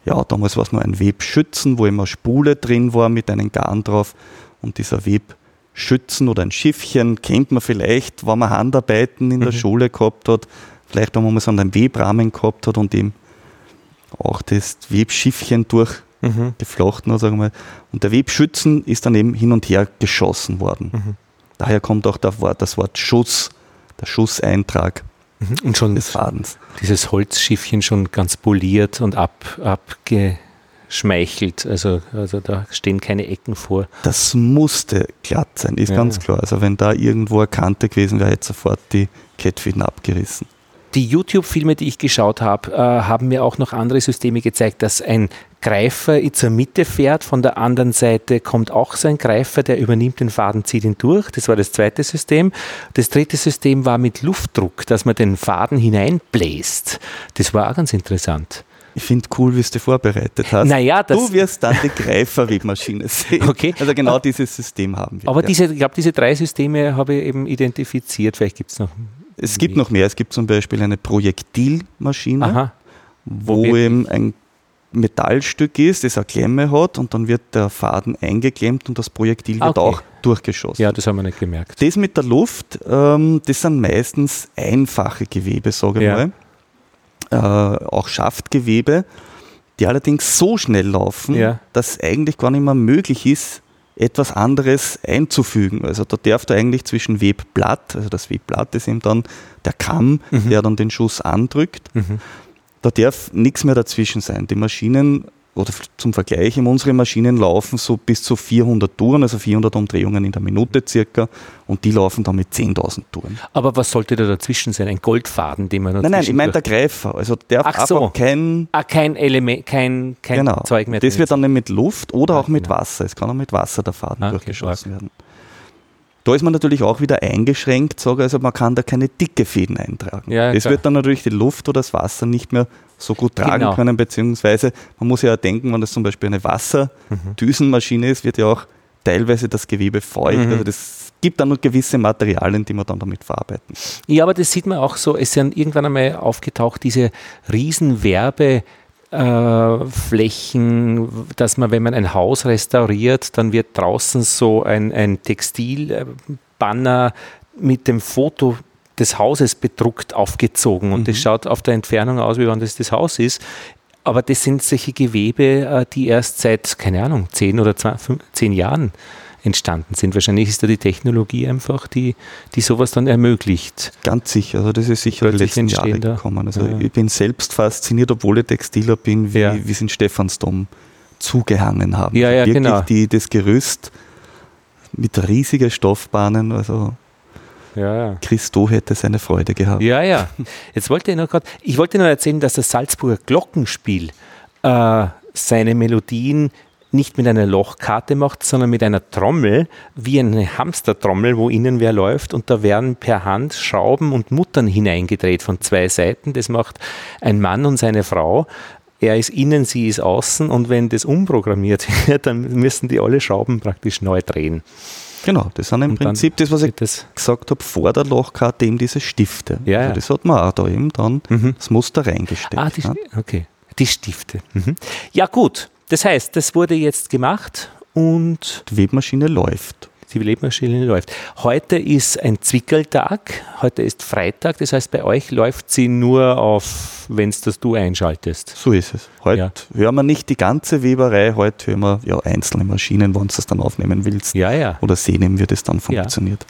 ja, damals war es noch ein Webschützen, wo immer Spule drin war mit einem Garn drauf. Und dieser Webschützen oder ein Schiffchen kennt man vielleicht, wenn man Handarbeiten in der Mhm. Schule gehabt hat. Vielleicht, wenn man mal so einen Webrahmen gehabt hat und eben auch das Webschiffchen durchgeflochten hat, sagen wir mal. Und der Webschützen ist dann eben hin und her geschossen worden. Mhm. Daher kommt auch das Wort, das Wort Schuss, der Schusseintrag Und schon des Fadens. dieses Holzschiffchen schon ganz poliert und ab, abgeschmeichelt. Also, also da stehen keine Ecken vor. Das musste glatt sein, ist Ja. ganz klar. Also wenn da irgendwo eine Kante gewesen wäre, hätte sofort die Kettfäden abgerissen. Die YouTube-Filme, die ich geschaut habe, äh, haben mir auch noch andere Systeme gezeigt, dass ein Greifer zur Mitte fährt, von der anderen Seite kommt auch so ein Greifer, der übernimmt den Faden, zieht ihn durch. Das war das zweite System. Das dritte System war mit Luftdruck, dass man den Faden hineinbläst. Das war auch ganz interessant. Ich finde cool, wie du es vorbereitet hast. Naja, du wirst dann die Greiferwebmaschine sehen. Okay. Also genau dieses System haben wir. Aber ja. diese, ich glaube, diese drei Systeme habe ich eben identifiziert. Vielleicht gibt es noch. es gibt noch mehr. Es gibt zum Beispiel eine Projektilmaschine. Aha. wo wird- eben ein Metallstück ist, das eine Klemme hat und dann wird der Faden eingeklemmt und das Projektil wird Okay. auch durchgeschossen. Ja, das haben wir nicht gemerkt. Das mit der Luft, ähm, das sind meistens einfache Gewebe, sage ich Ja. mal. Äh, auch Schaftgewebe, die allerdings so schnell laufen, Ja. dass eigentlich gar nicht mehr möglich ist, etwas anderes einzufügen. Also da darf da eigentlich zwischen Webblatt, also das Webblatt ist eben dann der Kamm, Mhm. der dann den Schuss andrückt, Mhm. da darf nichts mehr dazwischen sein. Die Maschinen, oder zum Vergleich, unsere Maschinen laufen so bis zu 400 Touren, also 400 Umdrehungen in der Minute circa, und die laufen dann mit 10.000 Touren. Aber was sollte da dazwischen sein? Ein Goldfaden, den man Nein, nein, ich meine der Greifer. Also der Ach so. einfach kein, Ah, kein Element, kein, kein genau, Zeug mehr. das wird dann mit Luft oder Ah, auch mit genau. Wasser. Es kann auch mit Wasser der Faden Ah, okay, durchgeschossen werden. Da ist man natürlich auch wieder eingeschränkt, sage also man kann da keine dicke Fäden eintragen. Ja, es wird dann natürlich die Luft oder das Wasser nicht mehr so gut tragen Genau. können, beziehungsweise man muss ja denken, wenn das zum Beispiel eine Wasserdüsenmaschine ist, wird ja auch teilweise das Gewebe feucht. Mhm. Also das gibt dann noch gewisse Materialien, die man dann damit verarbeiten. Ja, aber das sieht man auch so, es sind irgendwann einmal aufgetaucht, diese riesen Werbe- äh, Flächen, dass man, wenn man ein Haus restauriert, dann wird draußen so ein, ein Textilbanner mit dem Foto des Hauses bedruckt aufgezogen und das schaut auf der Entfernung aus, wie wann das das Haus ist. Aber das sind solche Gewebe, äh, die erst seit, keine Ahnung, zehn oder zehn Jahren entstanden sind. Wahrscheinlich ist da die Technologie einfach, die, die sowas dann ermöglicht. Ganz sicher, also das ist sicher die Plötzlich letzten Jahre gekommen. Also Ja. ich bin selbst fasziniert, obwohl ich Textiler bin, wie, Ja. wie sie in Stephansdom zugehangen haben. Ja, ja, Wirklich genau. die, das Gerüst mit riesigen Stoffbahnen, also Ja, ja. Christo hätte seine Freude gehabt. Ja, ja. Jetzt wollte ich noch gerade, ich wollte noch erzählen, dass das Salzburger Glockenspiel äh, seine Melodien nicht mit einer Lochkarte macht, sondern mit einer Trommel, wie eine Hamstertrommel, wo innen wer läuft und da werden per Hand Schrauben und Muttern hineingedreht von zwei Seiten. Das macht ein Mann und seine Frau. Er ist innen, sie ist außen und wenn das umprogrammiert wird, dann müssen die alle Schrauben praktisch neu drehen. Genau, das sind im Und Prinzip das, was ich das gesagt habe, vor der Lochkarte eben diese Stifte. Ja, also ja. das hat man auch da eben dann Mhm. das Muster reingesteckt. Ah, die, ne? okay. Die Stifte. Mhm. Ja, gut. Das heißt, das wurde jetzt gemacht und Die Webmaschine läuft. die Lebmaschine läuft. Heute ist ein Zwickeltag, heute ist Freitag, das heißt, bei euch läuft sie nur auf, wenn es das du einschaltest. So ist es. Heute Ja. hören wir nicht die ganze Weberei, heute hören wir ja, einzelne Maschinen, wenn du es dann aufnehmen willst. Ja, ja. Oder sehen, wie das dann funktioniert.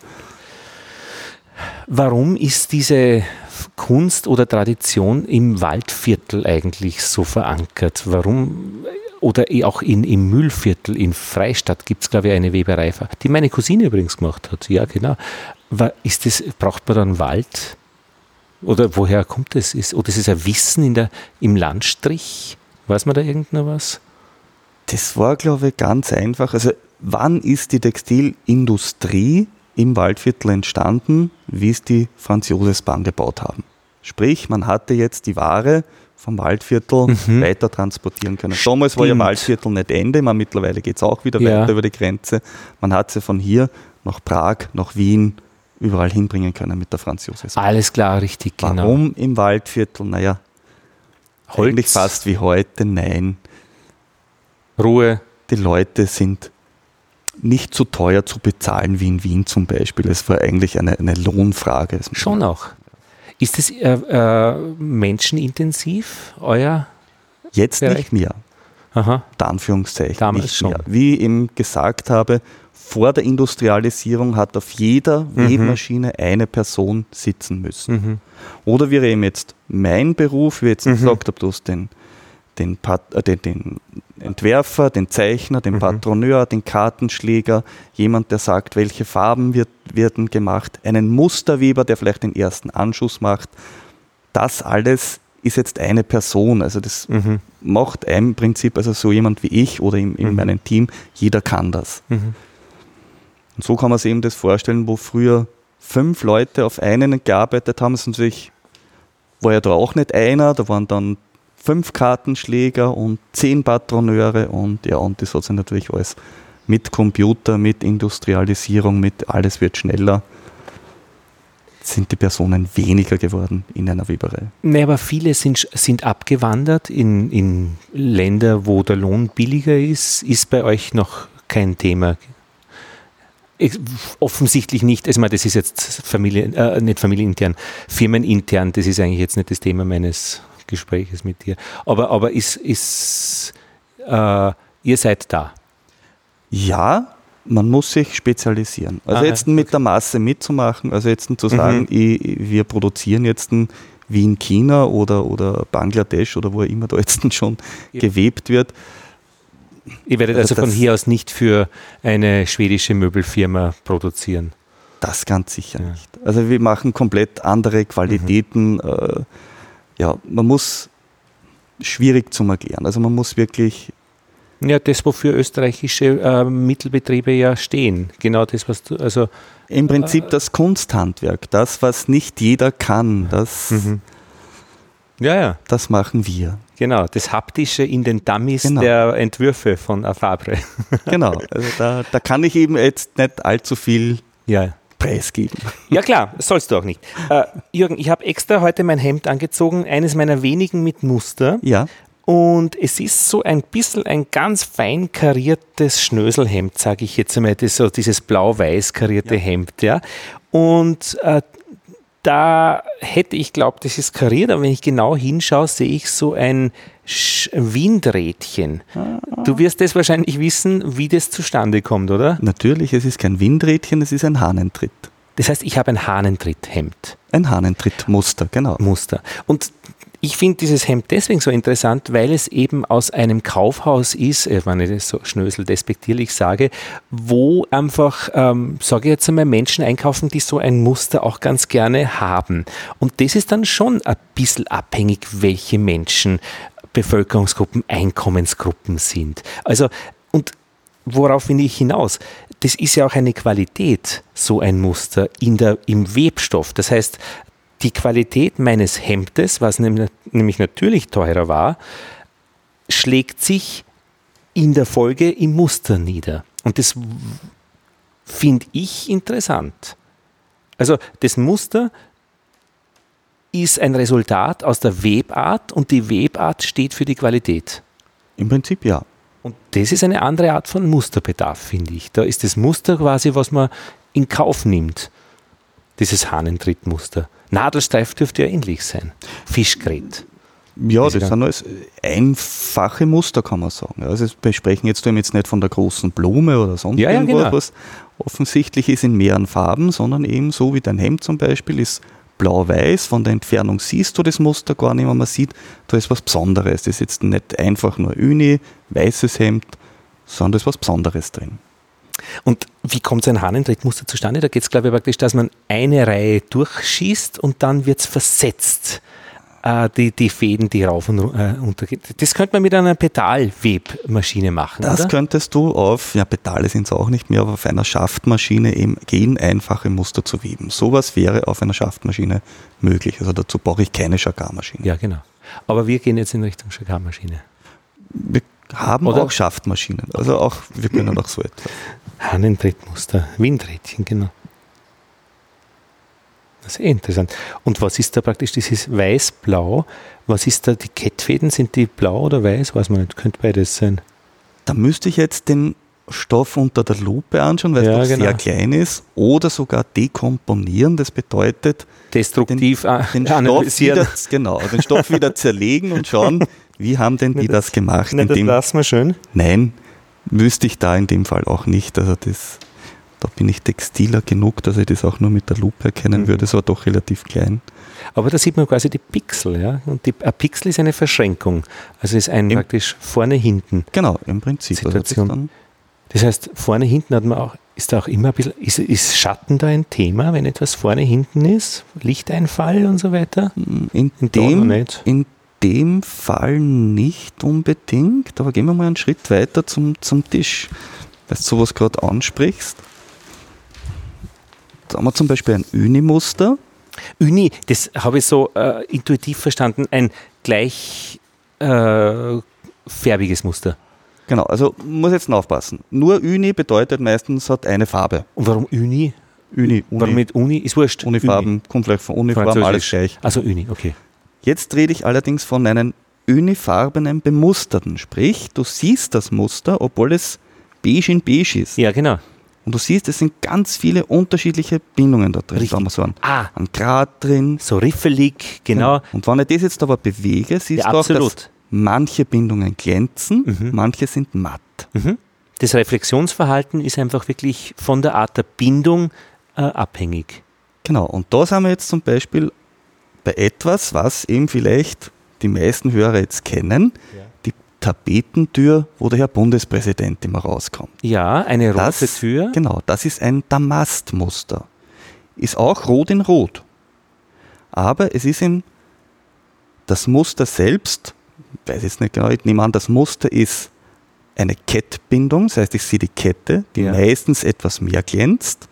Warum ist diese Kunst oder Tradition im Waldviertel eigentlich so verankert? Warum, oder eh auch in, im Mühlviertel in Freistadt gibt es, glaube ich, eine Weberei, die meine Cousine übrigens gemacht hat. Ja, genau. Ist das, braucht man dann Wald? Oder woher kommt das? Ist, oder ist es ein Wissen in der, im Landstrich? Weiß man da irgend noch was? Das war, glaube ich, ganz einfach. Also, wann ist die Textilindustrie im Waldviertel entstanden, wie es die Franz Josefs Bahn gebaut haben? Sprich, man hatte jetzt die Ware vom Waldviertel Mhm. weiter transportieren können. Damals war ja Stimmt. Waldviertel nicht Ende, man, mittlerweile geht es auch wieder Ja. weiter über die Grenze. Man hat sie von hier nach Prag, nach Wien, überall hinbringen können mit der Franz Josefs Bahn. Alles klar, richtig, genau. Warum im Waldviertel? Naja, Holz, eigentlich fast wie heute, nein. Ruhe. die Leute sind nicht so teuer zu bezahlen wie in Wien zum Beispiel. Es war eigentlich eine, eine Lohnfrage. Schon auch. Ist es äh, äh, menschenintensiv, euer? Jetzt Bereich? nicht mehr, Aha. Anführungszeichen. Damals schon. Mehr. Wie ich eben gesagt habe, vor der Industrialisierung hat auf jeder Webmaschine eine Person sitzen müssen. Mhm. Oder wäre eben jetzt mein Beruf, wie ich jetzt Mhm. gesagt habe, du hast den, den, Pat äh, den, den Entwerfer, den Zeichner, den Mhm. Patroneur, den Kartenschläger, jemand, der sagt, welche Farben wird, werden gemacht, einen Musterweber, der vielleicht den ersten Anschuss macht. Das alles ist jetzt eine Person. Also das Mhm. macht im Prinzip also so jemand wie ich oder in, in Mhm. meinem Team, jeder kann das. Mhm. Und so kann man sich eben das vorstellen, wo früher fünf Leute auf einen gearbeitet haben, ist natürlich, war ja da auch nicht einer, da waren dann fünf Kartenschläger und zehn Patroneure und ja, und das hat sich natürlich alles mit Computer, mit Industrialisierung, mit alles wird schneller, sind die Personen weniger geworden in einer Weberei. Nee, aber viele sind, sind abgewandert in, in Länder, wo der Lohn billiger ist. Ist bei euch noch kein Thema? Ich, offensichtlich nicht. Ich meine, das ist jetzt Familien, äh, nicht familienintern, firmenintern. Das ist eigentlich jetzt nicht das Thema meines Gespräches mit dir. Aber, aber ist, ist äh, ihr seid da. Ja, man muss sich spezialisieren. Also Ah, jetzt mit der Masse mitzumachen, also jetzt zu sagen, Mhm. ich, wir produzieren jetzt wie in China oder, oder Bangladesch oder wo immer da jetzt schon Ja. gewebt wird. Ihr werdet Also also von hier aus nicht für eine schwedische Möbelfirma produzieren. Das ganz sicher Ja. nicht. Also wir machen komplett andere Qualitäten. Mhm. Äh, ja, man muss schwierig zum Erklären. Also man muss wirklich Ja, das, wofür österreichische äh, Mittelbetriebe ja stehen. Genau das, was du, also. Im Prinzip das Kunsthandwerk, das, was nicht jeder kann, das, mhm. ja, ja. das machen wir. Genau, das Haptische in den Dummies genau. der Entwürfe von Afabre. genau, also da, da kann ich eben jetzt nicht allzu viel ja. Preisgeben. Ja klar, sollst du auch nicht. Äh, Jürgen, ich habe extra heute mein Hemd angezogen, eines meiner wenigen mit Muster. Ja. Und es ist so ein bisschen ein ganz fein kariertes Schnöselhemd, sage ich jetzt einmal, das so dieses blau-weiß karierte ja. Hemd, ja. Und äh, da hätte ich glaubt, das ist kariert, aber wenn ich genau hinschaue, sehe ich so ein Sch Windrädchen. Du wirst das wahrscheinlich wissen, wie das zustande kommt, oder? Natürlich, es ist kein Windrädchen, es ist ein Hahnentritt. Das heißt, ich habe ein Hahnentritt-Hemd. Ein Hahnentritt-Muster, genau. Muster. Und ich finde dieses Hemd deswegen so interessant, weil es eben aus einem Kaufhaus ist, äh, wenn ich das so schnösel despektierlich sage, wo einfach, ähm, sage ich jetzt einmal, Menschen einkaufen, die so ein Muster auch ganz gerne haben. Und das ist dann schon ein bisschen abhängig, welche Menschen, Bevölkerungsgruppen, Einkommensgruppen sind. Also, und worauf will ich hinaus? Das ist ja auch eine Qualität, so ein Muster in der, im Webstoff. Das heißt, die Qualität meines Hemdes, was nämlich natürlich teurer war, schlägt sich in der Folge im Muster nieder. Und das finde ich interessant. Also das Muster ist ein Resultat aus der Webart und die Webart steht für die Qualität. Im Prinzip ja. Und das ist eine andere Art von Musterbedarf, finde ich. Da ist das Muster quasi, was man in Kauf nimmt. Dieses Hahnentrittmuster. Nadelstreif dürfte ja ähnlich sein. Fischgrät. Ja, das sind alles einfache Muster, kann man sagen. Also wir sprechen jetzt jetzt nicht von der großen Blume oder sonst ja, irgendwas, ja, genau. was offensichtlich ist in mehreren Farben, sondern eben so wie dein Hemd zum Beispiel ist blau-weiß. Von der Entfernung siehst du das Muster gar nicht, wenn man sieht, da ist was Besonderes. Das ist jetzt nicht einfach nur Uni, weißes Hemd, sondern da ist was Besonderes drin. Und wie kommt so ein Hahnentrittmuster zustande? Da geht es, glaube ich, praktisch, dass man eine Reihe durchschießt und dann wird es versetzt, äh, die, die Fäden, die rauf und äh, runter gehen. Das könnte man mit einer Pedalwebmaschine machen, Das oder? könntest du auf, ja Pedale sind es auch nicht mehr, aber auf einer Schaftmaschine eben gehen, einfache Muster zu weben. Sowas wäre auf einer Schaftmaschine möglich. Also dazu brauche ich keine Chagarmaschine. Ja, genau. Aber wir gehen jetzt in Richtung Chagarmaschine. Wir haben Oder? auch Schaftmaschinen. Also auch, wir können auch so etwas. Hahnentrittmuster, Windrädchen, genau. Das ist eh interessant. Und was ist da praktisch dieses Weiß-Blau? Was ist da, die Kettfäden, sind die blau oder weiß? Weiß man nicht, könnte beides sein. Da müsste ich jetzt den Stoff unter der Lupe anschauen, weil ja, es doch genau. sehr klein ist, oder sogar dekomponieren. Das bedeutet, destruktiv den, den Stoff wieder, genau, den Stoff wieder zerlegen und schauen, wie haben denn die das, das gemacht? Nein, das lassen wir schön. Nein, wüsste ich da in dem Fall auch nicht. Also das, da bin ich textiler genug, dass ich das auch nur mit der Lupe erkennen mhm. würde. Es war doch relativ klein. Aber da sieht man quasi die Pixel, ja. Und die, ein Pixel ist eine Verschränkung. Also ist ein Im, praktisch vorne hinten. Genau, im Prinzip. Also Situation. Also das, das heißt, vorne hinten hat man auch, ist da auch immer ein bisschen, ist, ist Schatten da ein Thema, wenn etwas vorne hinten ist? Lichteinfall und so weiter? In, in dem, in dem Fall nicht unbedingt, aber gehen wir mal einen Schritt weiter zum, zum Tisch, weil du sowas gerade ansprichst. Da haben wir zum Beispiel ein Uni-Muster. Uni, das habe ich so äh, intuitiv verstanden, ein gleich äh, Muster. Genau, also muss jetzt aufpassen. Nur Uni bedeutet meistens hat eine Farbe. Und warum Uni? Uni, Uni. Warum mit Uni? Ist wurscht. Unifarben, Uni. kommt vielleicht von Uniform, alles gleich. Also Uni, okay. Jetzt rede ich allerdings von einem unifarbenen bemusterten. Sprich, du siehst das Muster, obwohl es beige in beige ist. Ja, genau. Und du siehst, es sind ganz viele unterschiedliche Bindungen da drin. Da haben wir so ein, ah. ein Draht drin. So riffelig, genau. Und wenn ich das jetzt aber bewege, siehst ja, du auch, dass manche Bindungen glänzen, mhm. manche sind matt. Mhm. Das Reflexionsverhalten ist einfach wirklich von der Art der Bindung äh, abhängig. Genau, und da sind wir jetzt zum Beispiel bei etwas, was eben vielleicht die meisten Hörer jetzt kennen, ja. Tapetentür, wo der Herr Bundespräsident immer rauskommt. Ja, eine rote das, Tür. Genau, das ist ein Damastmuster. Ist auch rot in rot. Aber es ist in das Muster selbst, weiß jetzt nicht genau, ich nehme an, das Muster ist eine Kettbindung, das heißt, ich sehe die Kette, die Ja. meistens etwas mehr glänzt.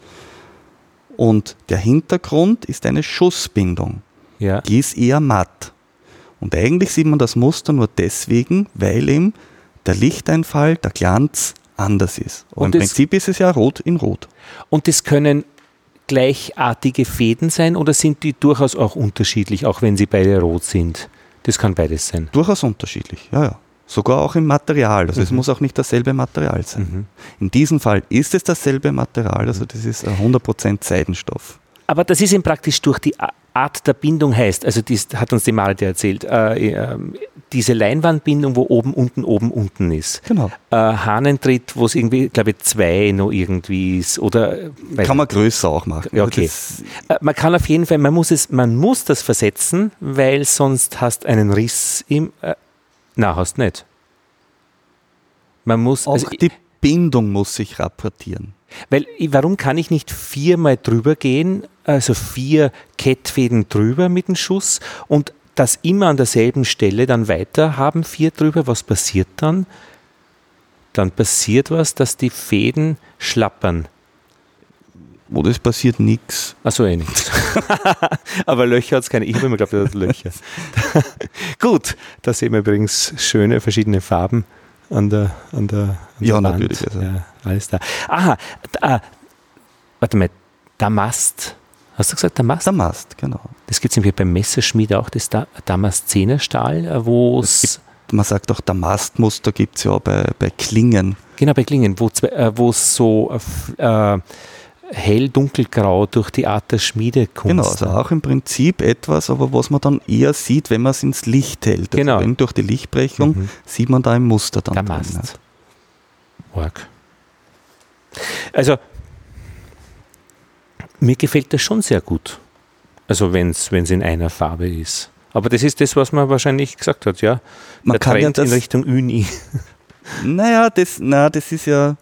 Und der Hintergrund ist eine Schussbindung. Ja. Die ist eher matt. Und eigentlich sieht man das Muster nur deswegen, weil eben der Lichteinfall, der Glanz anders ist. Aber Und im Prinzip ist es ja rot in rot. Und das können gleichartige Fäden sein oder sind die durchaus auch unterschiedlich, auch wenn sie beide rot sind? Das kann beides sein. Durchaus unterschiedlich, ja, ja. Sogar auch im Material. Also es muss auch nicht dasselbe Material sein. Mhm. In diesem Fall ist es dasselbe Material, also das ist ein 100% Seidenstoff. Aber das ist eben praktisch durch die Art der Bindung heißt, also dies hat uns die Malte erzählt, äh, äh, diese Leinwandbindung, wo oben, unten, oben, unten ist. Genau. Äh, Hahnentritt, wo es irgendwie, glaube ich, zwei noch irgendwie ist. Oder äh, Kann man größer auch machen. Ja, okay. Äh, Man kann auf jeden Fall, man muss es, man muss das versetzen, weil sonst hast einen Riss im. Äh, na, hast nicht. Man muss, Auch also, die Bindung muss sich rapportieren. Weil warum kann ich nicht viermal drüber gehen, also vier Kettfäden drüber mit dem Schuss und das immer an derselben Stelle dann weiter haben, vier drüber, was passiert dann? Dann passiert was, dass die Fäden schlappern. Oder es passiert nichts. Achso, eh nichts. Aber Löcher hat es keine. Ich habe immer geglaubt, er hat Löcher. Gut, da sehen wir übrigens schöne verschiedene Farben an der, an der, an Ja, der Wand. natürlich, also. Ja, alles da. Aha, da, warte mal, Damast. Hast du gesagt Damast? Der Mast, genau. Das gibt es nämlich beim Messerschmied auch, das da Damaszenerstahl, wo es. Man sagt auch, der Mastmuster gibt es ja auch bei, bei Klingen. Genau, bei Klingen, wo zwei- äh, es so äh, äh, hell-dunkelgrau durch die Art der Schmiedekunst. Genau, also auch im Prinzip etwas, aber was man dann eher sieht, wenn man es ins Licht hält. Also Genau. durch die Lichtbrechung Mhm. sieht man da ein Muster dann Der drin. Org. Also, mir gefällt das schon sehr gut. Also, wenn es in einer Farbe ist. Aber das ist das, was man wahrscheinlich gesagt hat, ja. Man Der kann ja Trend in das, Richtung Uni. naja, das, na, das ist ja,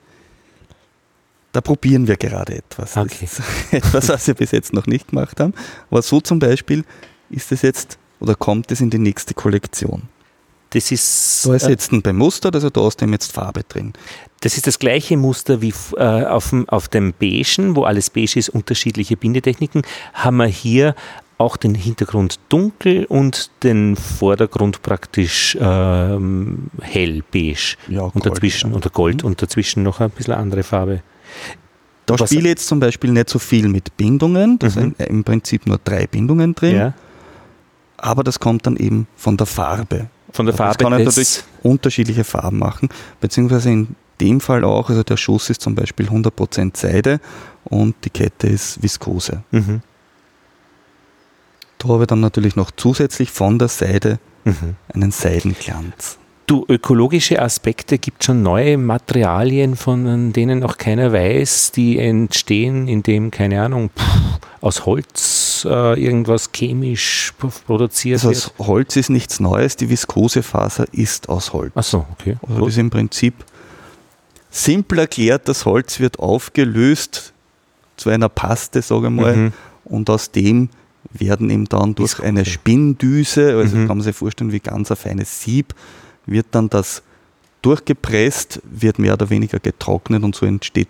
da probieren wir gerade etwas. Okay. Etwas, was wir bis jetzt noch nicht gemacht haben. Aber so zum Beispiel ist es jetzt, oder kommt es in die nächste Kollektion. Das ist, Da ist äh, jetzt ein bemustert, also da ist dem jetzt Farbe drin. das ist das gleiche Muster wie äh, auf, dem, auf dem Beigen, wo alles beige ist, unterschiedliche Bindetechniken, haben wir hier auch den Hintergrund dunkel und den Vordergrund praktisch ähm, hell beige. Ja, und Gold, dazwischen, ja. oder Gold und dazwischen noch ein bisschen andere Farbe. Da Was- spiele ich jetzt zum Beispiel nicht so viel mit Bindungen, da Mhm. sind im Prinzip nur drei Bindungen drin, Ja, aber das kommt dann eben von der Farbe. Von der Das Farbe kann ich des- natürlich unterschiedliche Farben machen, beziehungsweise in dem Fall auch, also der Schuss ist zum Beispiel 100% Seide und die Kette ist Viskose. Mhm. Da habe ich dann natürlich noch zusätzlich von der Seide Mhm. einen Seidenglanz. Du, ökologische Aspekte gibt schon neue Materialien, von denen noch keiner weiß, die entstehen, indem, keine Ahnung, pff, aus Holz äh, irgendwas chemisch produziert Also wird. das Holz ist nichts Neues, die Viskosefaser ist aus Holz. Achso, okay. Also das ist im Prinzip simpel erklärt, das Holz wird aufgelöst zu einer Paste, sage ich mal, Mhm. und aus dem werden eben dann durch Viskose. eine Spinndüse, also Mhm. kann man sich vorstellen wie ganz ein feines Sieb, wird dann das durchgepresst, wird mehr oder weniger getrocknet und so entsteht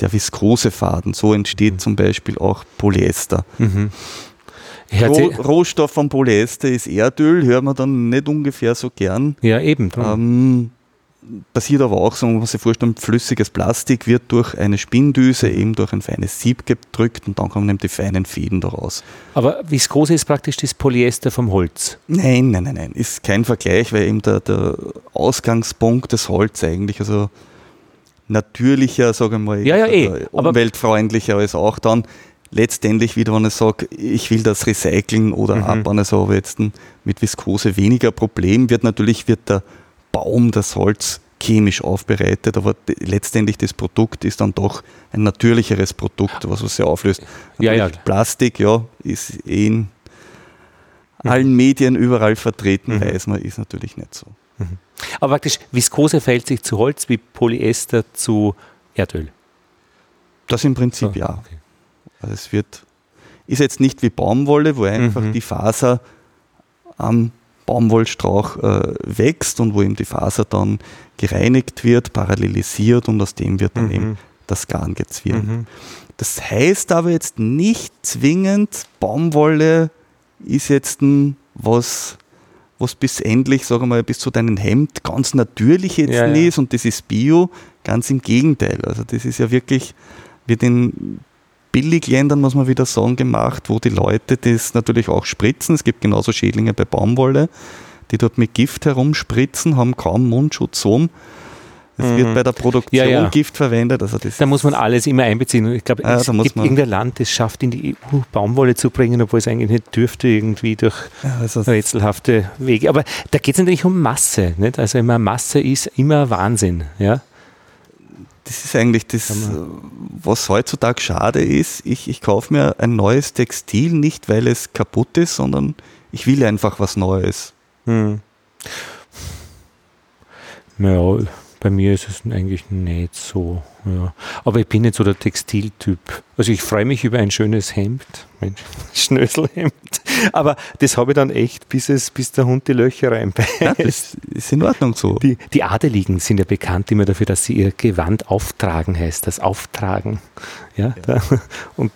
der Viskosefaden. So entsteht Mhm. zum Beispiel auch Polyester. Mhm. Roh, Rohstoff von Polyester ist Erdöl, hört man dann nicht ungefähr so gern. ja, eben. Ähm, passiert aber auch so, man muss sich vorstellen, flüssiges Plastik wird durch eine Spinndüse, eben durch ein feines Sieb gedrückt und dann kommen eben die feinen Fäden daraus. Aber Viskose ist praktisch das Polyester vom Holz. Nein, nein, nein, nein, ist kein Vergleich, weil eben der, der Ausgangspunkt des Holz eigentlich, also natürlicher, sage ich mal, Ja, ja, eh, umweltfreundlicher als auch dann letztendlich wieder, wenn ich sage, ich will das recyceln oder Mhm. abbauen, also habe jetzt mit Viskose weniger Problem, wird natürlich wird der Baum, das Holz chemisch aufbereitet, aber letztendlich das Produkt ist dann doch ein natürlicheres Produkt, was sich auflöst. Ja, ja. Plastik, ja, ist eh in allen Medien überall vertreten, Mhm. weiß man, ist natürlich nicht so. Aber praktisch, Viskose verhält sich zu Holz wie Polyester zu Erdöl. Das im Prinzip So, ja. okay. Also es wird, ist jetzt nicht wie Baumwolle, wo einfach Mhm. die Faser am Baumwollstrauch äh, wächst und wo eben die Faser dann gereinigt wird, parallelisiert und aus dem wird dann Mhm. eben das Garn gezwirnt. Mhm. Das heißt aber jetzt nicht zwingend, Baumwolle ist jetzt ein, was, was bis endlich, sagen wir mal, bis zu deinem Hemd ganz natürlich jetzt Ja, ja. ist und das ist Bio. Ganz im Gegenteil. Also das ist ja wirklich, wird in Billigländern, muss man wieder sagen, gemacht, wo die Leute das natürlich auch spritzen. Es gibt genauso Schädlinge bei Baumwolle, die dort mit Gift herumspritzen, haben kaum Mundschutz um. Es Mhm. wird bei der Produktion Ja, ja. Gift verwendet. Also das Da muss man alles immer einbeziehen. Ich glaube, Ah, es gibt irgendein Land, das schafft, in die EU Baumwolle zu bringen, obwohl es eigentlich nicht dürfte, irgendwie durch ja, also rätselhafte Wege. Aber da geht es natürlich um Masse. Nicht? Also immer Masse ist immer Wahnsinn. Ja? Das ist eigentlich das, Kann was heutzutage schade ist. Ich, ich kaufe mir ein neues Textil nicht, weil es kaputt ist, sondern ich will einfach was Neues. Hm. Naja, bei mir ist es eigentlich nicht so. Ja. Aber ich bin nicht so der Textiltyp. Also ich freue mich über ein schönes Hemd, mein Schnöselhemd. Aber das habe ich dann echt, bis, es, bis der Hund die Löcher reinbeißt. Ja, das ist in Ordnung so. Die, die Adeligen sind ja bekannt immer dafür, dass sie ihr Gewand auftragen heißt, das Auftragen. Ja, Da, und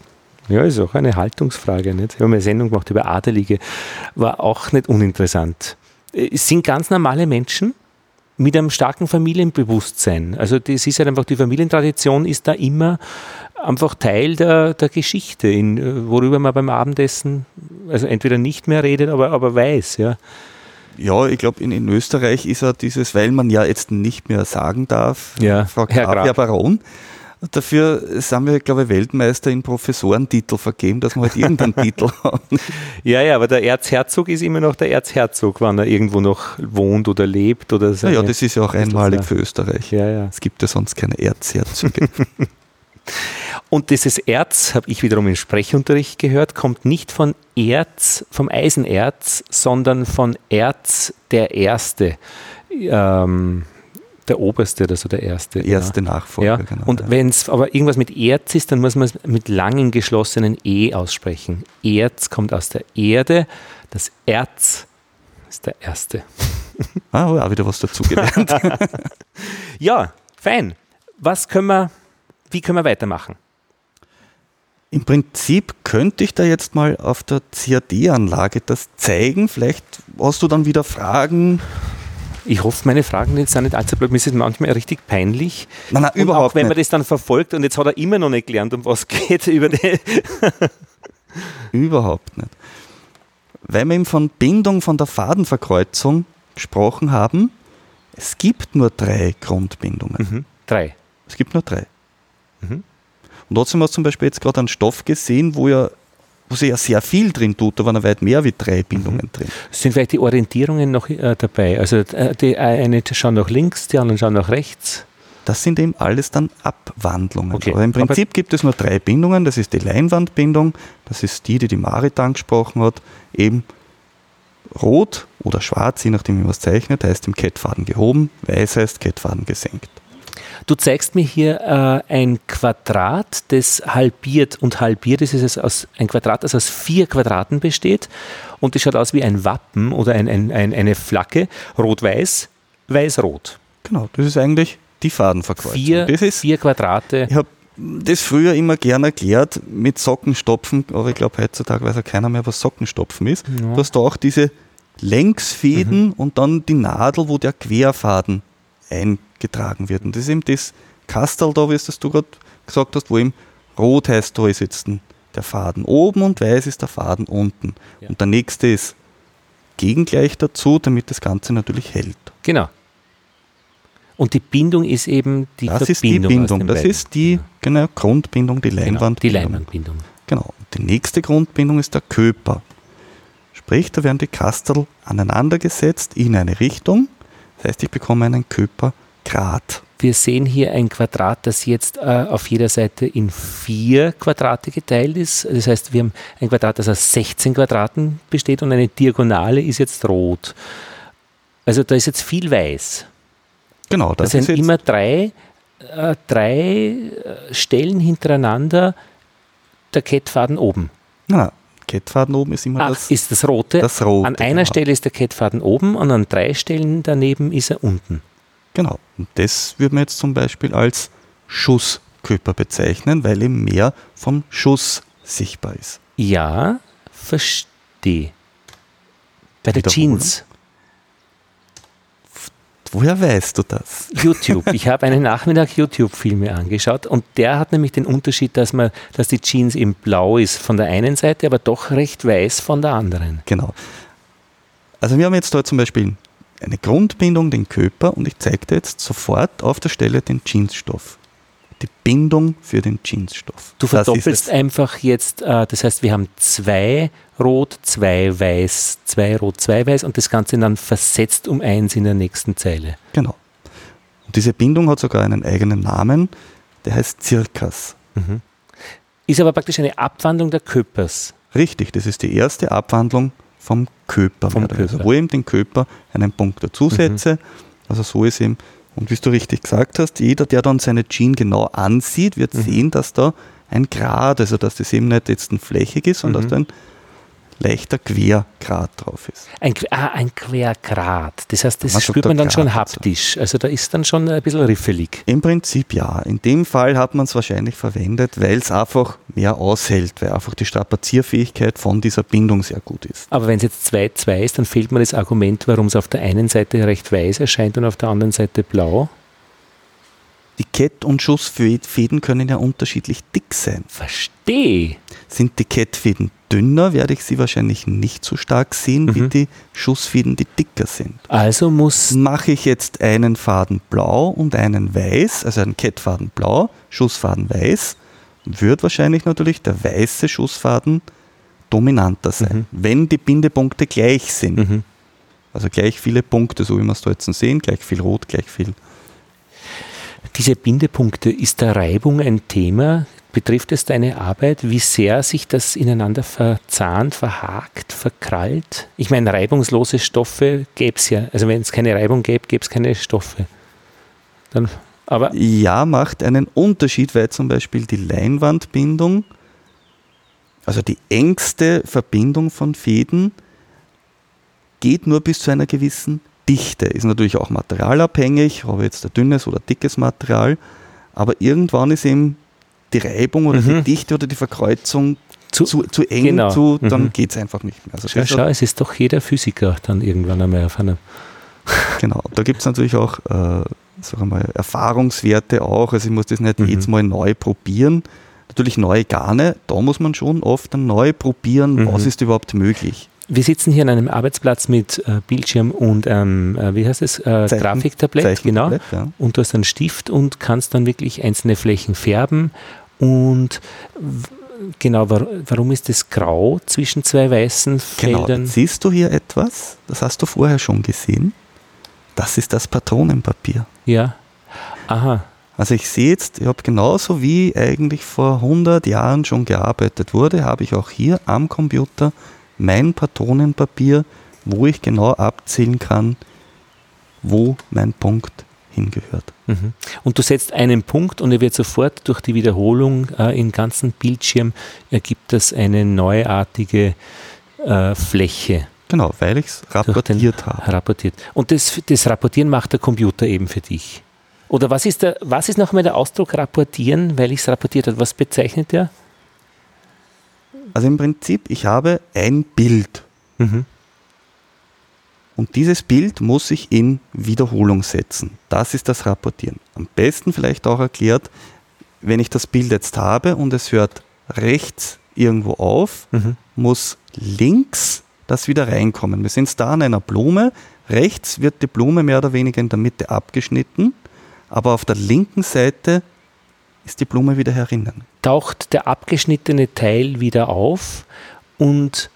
ja, ist auch eine Haltungsfrage. Nicht? Ich habe eine Sendung gemacht über Adelige, war auch nicht uninteressant. Es sind ganz normale Menschen mit einem starken Familienbewusstsein. Also das ist halt einfach, die Familientradition ist da immer einfach Teil der, der Geschichte, in, worüber man beim Abendessen also entweder nicht mehr redet, aber, aber weiß. Ja. Ja, ich glaube, in, in Österreich ist ja dieses, weil man ja jetzt nicht mehr sagen darf, Ja, Frau Herr Graf, Graf. Herr Baron. Dafür sind wir, glaube ich, Weltmeister in Professorentitel vergeben, dass wir halt irgendeinen Titel haben. Ja, ja, aber der Erzherzog ist immer noch der Erzherzog, wann er irgendwo noch wohnt oder lebt oder so. Naja, das ist ja auch einmalig für Österreich. ja, ja. Es gibt ja sonst keine Erzherzöge. Und dieses Erz, habe ich wiederum im Sprechunterricht gehört, kommt nicht von Erz, vom Eisenerz, sondern von Erz der Erste. Ähm, der Oberste oder so der Erste. Erste Nachfolger, Ja. genau. Und ja. wenn es aber irgendwas mit Erz ist, dann muss man es mit langen geschlossenen E aussprechen. Erz kommt aus der Erde, das Erz ist der Erste. Ah, oh, auch wieder was dazugelernt. Ja, fein. Was können wir, wie können wir weitermachen? Im Prinzip könnte ich da jetzt mal auf der CAD-Anlage das zeigen. Vielleicht hast du dann wieder Fragen. Ich hoffe, meine Fragen jetzt sind nicht allzu blöd. Mir ist es manchmal richtig peinlich. Nein, nein, Und überhaupt auch wenn man nicht. das dann verfolgt und jetzt hat er immer noch nicht gelernt, um was geht über die. Überhaupt nicht. Weil wir eben von Bindung von der Fadenverkreuzung gesprochen haben, es gibt nur drei Grundbindungen. Mhm. Drei. Es gibt nur drei. Mhm. Und trotzdem hast du zum Beispiel jetzt gerade einen Stoff gesehen, wo ja wo sich ja sehr viel drin tut, da waren weit mehr wie drei Bindungen drin. Sind vielleicht die Orientierungen noch äh, dabei? Also äh, die eine schauen nach links, die anderen schauen nach rechts. Das sind eben alles dann Abwandlungen. Okay. Aber im Prinzip gibt es nur drei Bindungen. Das ist die Leinwandbindung, das ist die, die die Marit angesprochen hat, eben rot oder schwarz, je nachdem wie man es zeichnet, heißt im Kettfaden gehoben, weiß heißt Kettfaden gesenkt. Du zeigst mir hier äh, ein Quadrat, das halbiert und halbiert ist es aus ein Quadrat, das aus vier Quadraten besteht und das schaut aus wie ein Wappen oder ein, ein, ein, eine Flagge, rot-weiß, weiß-rot. Genau, das ist eigentlich die Fadenverkreuzung. Vier, das ist, vier Quadrate. ich habe das früher immer gern erklärt mit Sockenstopfen, aber ich glaube heutzutage weiß ja keiner mehr, was Sockenstopfen ist. Ja. Du hast da auch diese Längsfäden und dann die Nadel, wo der Querfaden eingetragen wird. Und das ist eben das Kastel da, wie es das du gerade gesagt hast, wo eben rot heißt, da ist jetzt der Faden oben und weiß ist der Faden unten. Ja. Und der nächste ist gegengleich dazu, damit das Ganze natürlich hält. Genau. Und die Bindung ist eben die das ist die Verbindung. Bindung, das beiden. ist die genau, Grundbindung, die Genau, Leinwand. die Leinwandbindung. Genau. Und die nächste Grundbindung ist der Köper. Sprich, da werden die Kastel aneinander gesetzt in eine Richtung. Das heißt, ich bekomme einen Köpergrad. Wir sehen hier ein Quadrat, das jetzt äh, auf jeder Seite in vier Quadrate geteilt ist. Das heißt, wir haben ein Quadrat, das aus 16 Quadraten besteht und eine Diagonale ist jetzt rot. Also da ist jetzt viel weiß. Genau, Das, das, sind immer drei, äh, drei äh, Stellen hintereinander der Kettfaden oben. na, Kettfaden oben ist immer Ach, das, ist das rote? das Rote. An einer genau. Stelle ist der Kettfaden oben und an drei Stellen daneben ist er unten. Genau. Und das würde man jetzt zum Beispiel als Schusskörper bezeichnen, weil eben mehr vom Schuss sichtbar ist. Ja, verstehe. Bei der. Jeans. Woher weißt du das? YouTube. Ich habe einen Nachmittag YouTube-Filme angeschaut und der hat nämlich den Unterschied, dass man, dass die Jeans eben blau ist von der einen Seite, aber doch recht weiß von der anderen. Genau. Also wir haben jetzt da zum Beispiel eine Grundbindung, den Körper, und ich zeige dir jetzt sofort auf der Stelle den Jeansstoff. Die Bindung für den Jeansstoff. Du verdoppelst einfach jetzt, äh, das heißt, wir haben zwei rot, zwei weiß, zwei rot, zwei weiß und das Ganze dann versetzt um eins in der nächsten Zeile. Genau. Und diese Bindung hat sogar einen eigenen Namen, der heißt Zirkas. Ist aber praktisch eine Abwandlung der Köpers. Richtig, das ist die erste Abwandlung vom Körper. Vom. Körper. Also wo ich eben den Körper einen Punkt dazusetze. Also so ist eben, und wie du richtig gesagt hast, jeder, der dann seine Jean genau ansieht, wird sehen, dass da ein Grad, also dass das eben nicht jetzt ein flächig ist, sondern dass da ein leichter Quergrad drauf ist. Ein, ah, ein Quergrad. Das heißt, das Man sagt spürt man dann schon Grad dazu. haptisch. Also da ist dann schon ein bisschen riffelig. Im Prinzip ja. In dem Fall hat man es wahrscheinlich verwendet, weil es einfach mehr aushält, weil einfach die Strapazierfähigkeit von dieser Bindung sehr gut ist. Aber wenn es jetzt 2-2 ist, dann fehlt mir das Argument, warum es auf der einen Seite recht weiß erscheint und auf der anderen Seite blau. Die Kett- und Schussfäden können ja unterschiedlich dick sein. Verstehe. Sind die Kettfäden dünner, werde ich sie wahrscheinlich nicht so stark sehen, wie Mhm. die Schussfäden, die dicker sind. Also muss Mache ich jetzt einen Faden blau und einen weiß, also einen Kettfaden blau, Schussfaden weiß, wird wahrscheinlich natürlich der weiße Schussfaden dominanter sein, wenn die Bindepunkte gleich sind. Mhm. Also gleich viele Punkte, so wie wir es da jetzt sehen, gleich viel rot, gleich viel. Diese Bindepunkte, ist da Reibung ein Thema? Betrifft es deine Arbeit, wie sehr sich das ineinander verzahnt, verhakt, verkrallt? Ich meine, reibungslose Stoffe gäbe es ja. Also wenn es keine Reibung gäbe, gäbe es keine Stoffe. Dann, aber Ja, macht einen Unterschied, weil zum Beispiel die Leinwandbindung, also die engste Verbindung von Fäden, geht nur bis zu einer gewissen Dichte. Ist natürlich auch materialabhängig, habe ich jetzt ein dünnes oder dickes Material, aber irgendwann ist eben die Reibung oder die Mhm. Dichte oder die Verkreuzung zu, zu, zu eng, genau. zu, dann Mhm. geht es einfach nicht mehr. Also schau, schau, es ist doch jeder Physiker dann irgendwann einmal auf einem. Genau, da gibt es natürlich auch äh, sag mal, Erfahrungswerte auch. Also ich muss das nicht Mhm. jedes Mal neu probieren. Natürlich neue Garne, da muss man schon oft dann neu probieren, Mhm. was ist überhaupt möglich. Wir sitzen hier an einem Arbeitsplatz mit äh, Bildschirm und ähm, äh, wie heißt es? Äh, Zeichen- Grafiktablett, genau. Ja. und du hast einen Stift und kannst dann wirklich einzelne Flächen färben. Und genau, war, warum ist das grau zwischen zwei weißen Genau, Feldern? jetzt siehst du hier etwas, das hast du vorher schon gesehen. Das ist das Patronenpapier. Ja. Aha. Also ich sehe jetzt, ich habe genauso wie eigentlich vor 100 Jahren schon gearbeitet wurde, habe ich auch hier am Computer mein Patronenpapier, wo ich genau abzählen kann, wo mein Punkt hingehört. Mhm. Und du setzt einen Punkt und er wird sofort durch die Wiederholung äh, im ganzen Bildschirm ergibt das eine neuartige äh, Fläche. Genau, weil ich es rapportiert habe. Rapportiert. Und das, das Rapportieren macht der Computer eben für dich. Oder was ist, der, was ist nochmal der Ausdruck rapportieren, weil ich es rapportiert habe? Was bezeichnet der? Also im Prinzip, ich habe ein Bild Mhm. und dieses Bild muss ich in Wiederholung setzen. Das ist das Rapportieren. Am besten vielleicht auch erklärt, wenn ich das Bild jetzt habe und es hört rechts irgendwo auf, Mhm. muss links das wieder reinkommen. Wir sind da an einer Blume. Rechts wird die Blume mehr oder weniger in der Mitte abgeschnitten, aber auf der linken Seite ist die Blume wieder herinnen. taucht der abgeschnittene Teil wieder auf und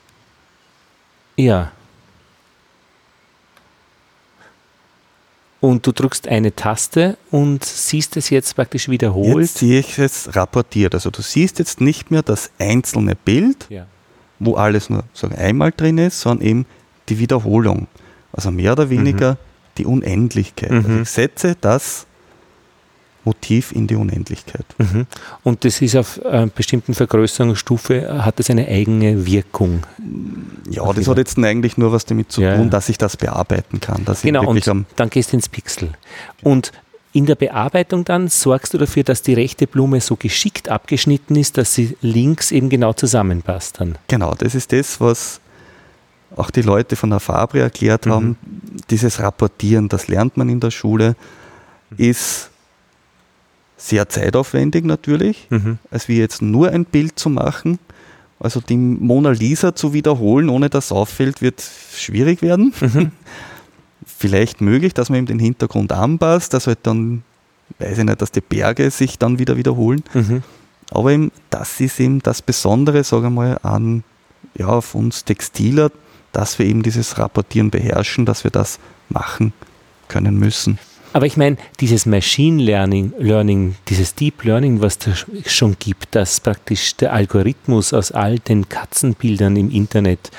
ja. Und du drückst eine Taste und siehst es jetzt praktisch wiederholt. Jetzt sehe ich es rapportiert. Also du siehst jetzt nicht mehr das einzelne Bild, Ja. wo alles nur sagen, einmal drin ist, sondern eben die Wiederholung. Also mehr oder weniger die Unendlichkeit. Also Mhm. ich setze das Motiv in die Unendlichkeit. Mhm. Und das ist auf einer bestimmten Vergrößerungsstufe, hat das eine eigene Wirkung? Ja, das hat jetzt eigentlich nur was damit zu ja. tun, dass ich das bearbeiten kann. genau, und dann gehst du ins Pixel. Und in der Bearbeitung dann sorgst du dafür, dass die rechte Blume so geschickt abgeschnitten ist, dass sie links eben genau zusammenpasst dann. Genau, das ist das, was auch die Leute von der Fabre erklärt mhm. haben. Dieses Rapportieren, das lernt man in der Schule, ist sehr zeitaufwendig natürlich, mhm. als wie jetzt nur ein Bild zu machen. Also die Mona Lisa zu wiederholen, ohne dass auffällt, wird schwierig werden. Mhm. Vielleicht möglich, dass man eben den Hintergrund anpasst, dass halt dann, weiß ich nicht, dass die Berge sich dann wieder wiederholen. Mhm. Aber eben, das ist eben das Besondere, sage ich mal, an ja, auf uns Textiler, dass wir eben dieses Rapportieren beherrschen, dass wir das machen können müssen. Aber ich meine, dieses Machine Learning, Learning, dieses Deep Learning, was da schon gibt, dass praktisch der Algorithmus aus all den Katzenbildern im Internet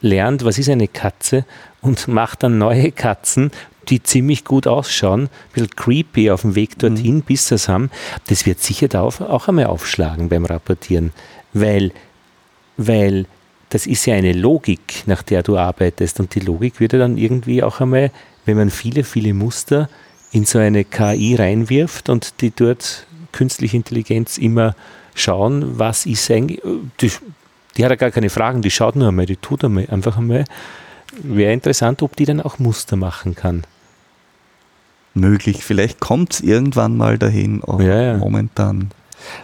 lernt, was ist eine Katze und macht dann neue Katzen, die ziemlich gut ausschauen, ein bisschen creepy auf dem Weg dorthin, mhm. bis sie es haben. Das wird sicher da auch einmal aufschlagen beim Rapportieren, weil, weil das ist ja eine Logik, nach der du arbeitest und die Logik wird ja dann irgendwie auch einmal, wenn man viele, viele Muster in so eine KI reinwirft und die dort künstliche Intelligenz immer schauen, was ist eigentlich, die, die hat ja gar keine Fragen, die schaut nur einmal, die tut einmal, einfach einmal. Wäre interessant, ob die dann auch Muster machen kann. Möglich, vielleicht kommt es irgendwann mal dahin, aber ja, ja. momentan.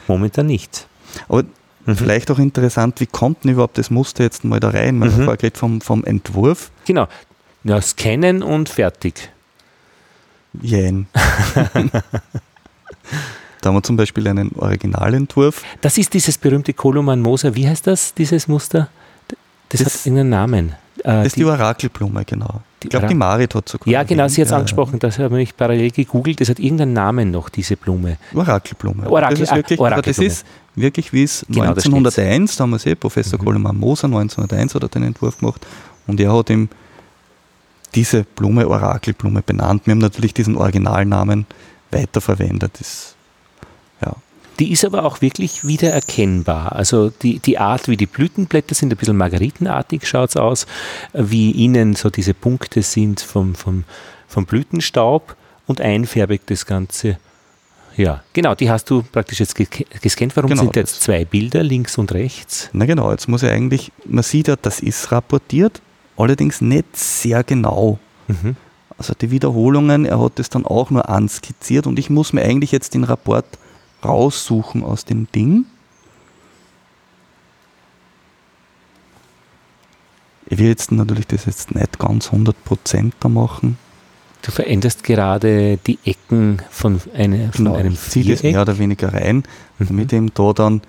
Momentan nicht. Aber mhm. vielleicht auch interessant, wie kommt denn überhaupt das Muster jetzt mal da rein? Man mhm. hat vom, vom Entwurf. Genau. Ja, scannen und fertig. Yen. Da haben wir zum Beispiel einen Originalentwurf. Das ist dieses berühmte Koloman Moser. Wie heißt das, dieses Muster? Das, das hat irgendeinen Namen. Äh, das ist die, die Orakelblume, genau. Ich glaube, die Marit hat sogar. Ja, genau, sie hat es ja, angesprochen. Das habe ich parallel gegoogelt. Das hat irgendeinen Namen noch, diese Blume. Orakelblume. Orakel, das, ist wirklich, ah, Orakelblume. das ist wirklich, wie es genau, 1901, da haben wir es eh, Professor mhm. Koloman Moser 1901 hat er den Entwurf gemacht und er hat ihm diese Blume Orakelblume benannt. Wir haben natürlich diesen Originalnamen weiterverwendet. Das, ja. Die ist aber auch wirklich wiedererkennbar. Also die, die Art, wie die Blütenblätter sind, ein bisschen margaritenartig schaut es aus, wie innen so diese Punkte sind vom, vom, vom Blütenstaub und einfärbig das Ganze. Ja, genau, die hast du praktisch jetzt gescannt. Warum genau, sind jetzt zwei Bilder, links und rechts? Na genau, jetzt muss ich eigentlich, man sieht ja, das ist rapportiert, allerdings nicht sehr genau. Mhm. Also die Wiederholungen, er hat es dann auch nur anskizziert und ich muss mir eigentlich jetzt den Rapport raussuchen aus dem Ding. Ich will jetzt natürlich das jetzt nicht ganz 100% da machen. Du veränderst gerade die Ecken von, eine, von genau, einem Viereck. mehr oder weniger rein, mhm. damit eben da dann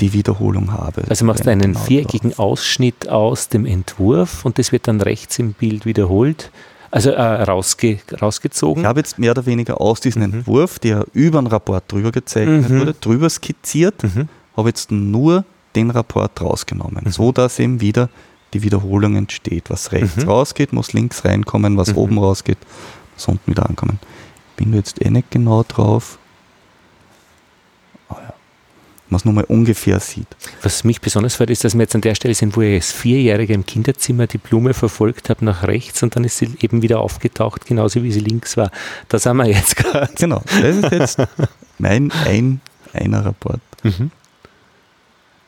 die Wiederholung habe. Also machst du einen genau viereckigen. Ausschnitt aus dem Entwurf und das wird dann rechts im Bild wiederholt, also äh, rausge rausgezogen. Ich habe jetzt mehr oder weniger aus diesem mhm. Entwurf, der über den Rapport drüber gezeichnet mhm. wurde, drüber skizziert, mhm. habe jetzt nur den Rapport rausgenommen, mhm. so dass eben wieder die Wiederholung entsteht. Was rechts mhm. rausgeht, muss links reinkommen, was mhm. oben rausgeht, muss unten wieder ankommen. Bin jetzt eh nicht genau drauf man es nur mal ungefähr sieht. Was mich besonders freut, ist, dass wir jetzt an der Stelle sind, wo ich als Vierjähriger im Kinderzimmer die Blume verfolgt habe nach rechts und dann ist sie eben wieder aufgetaucht, genauso wie sie links war. Da sind wir jetzt gerade. Genau, das ist jetzt mein ein, einer Rapport. Mhm.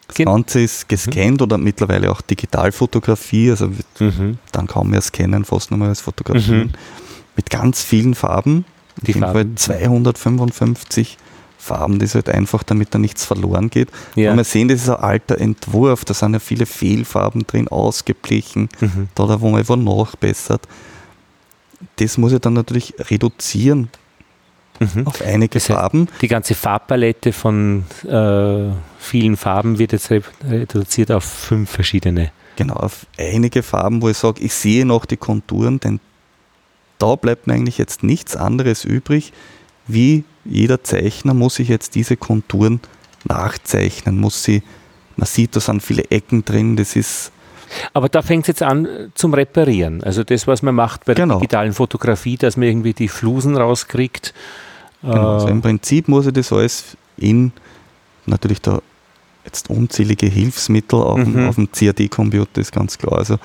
Das Ganze ist gescannt mhm. oder mittlerweile auch Digitalfotografie, also mhm. dann kaum mehr scannen, fast mehr als fotografieren, mhm. mit ganz vielen Farben. Die Farben. 255 Farben, das ist halt einfach, damit da nichts verloren geht. Ja. Und wir sehen, das ist ein alter Entwurf, da sind ja viele Fehlfarben drin, ausgeblichen, mhm. da, wo man einfach nachbessert. Das muss ich dann natürlich reduzieren mhm. auf einige das heißt, Farben. Die ganze Farbpalette von äh, vielen Farben wird jetzt reduziert auf fünf verschiedene. Genau, auf einige Farben, wo ich sage, ich sehe noch die Konturen, denn da bleibt mir eigentlich jetzt nichts anderes übrig, wie jeder Zeichner muss sich jetzt diese Konturen nachzeichnen, muss sie, man sieht, da sind viele Ecken drin, das ist. Aber da fängt es jetzt an zum Reparieren. Also das, was man macht bei der genau. digitalen Fotografie, dass man irgendwie die Flusen rauskriegt, Genau. Also Äh, im Prinzip muss ich das alles in natürlich da jetzt unzählige Hilfsmittel auf, dem- Mhm. auf dem CAD-Computer ist ganz klar. Also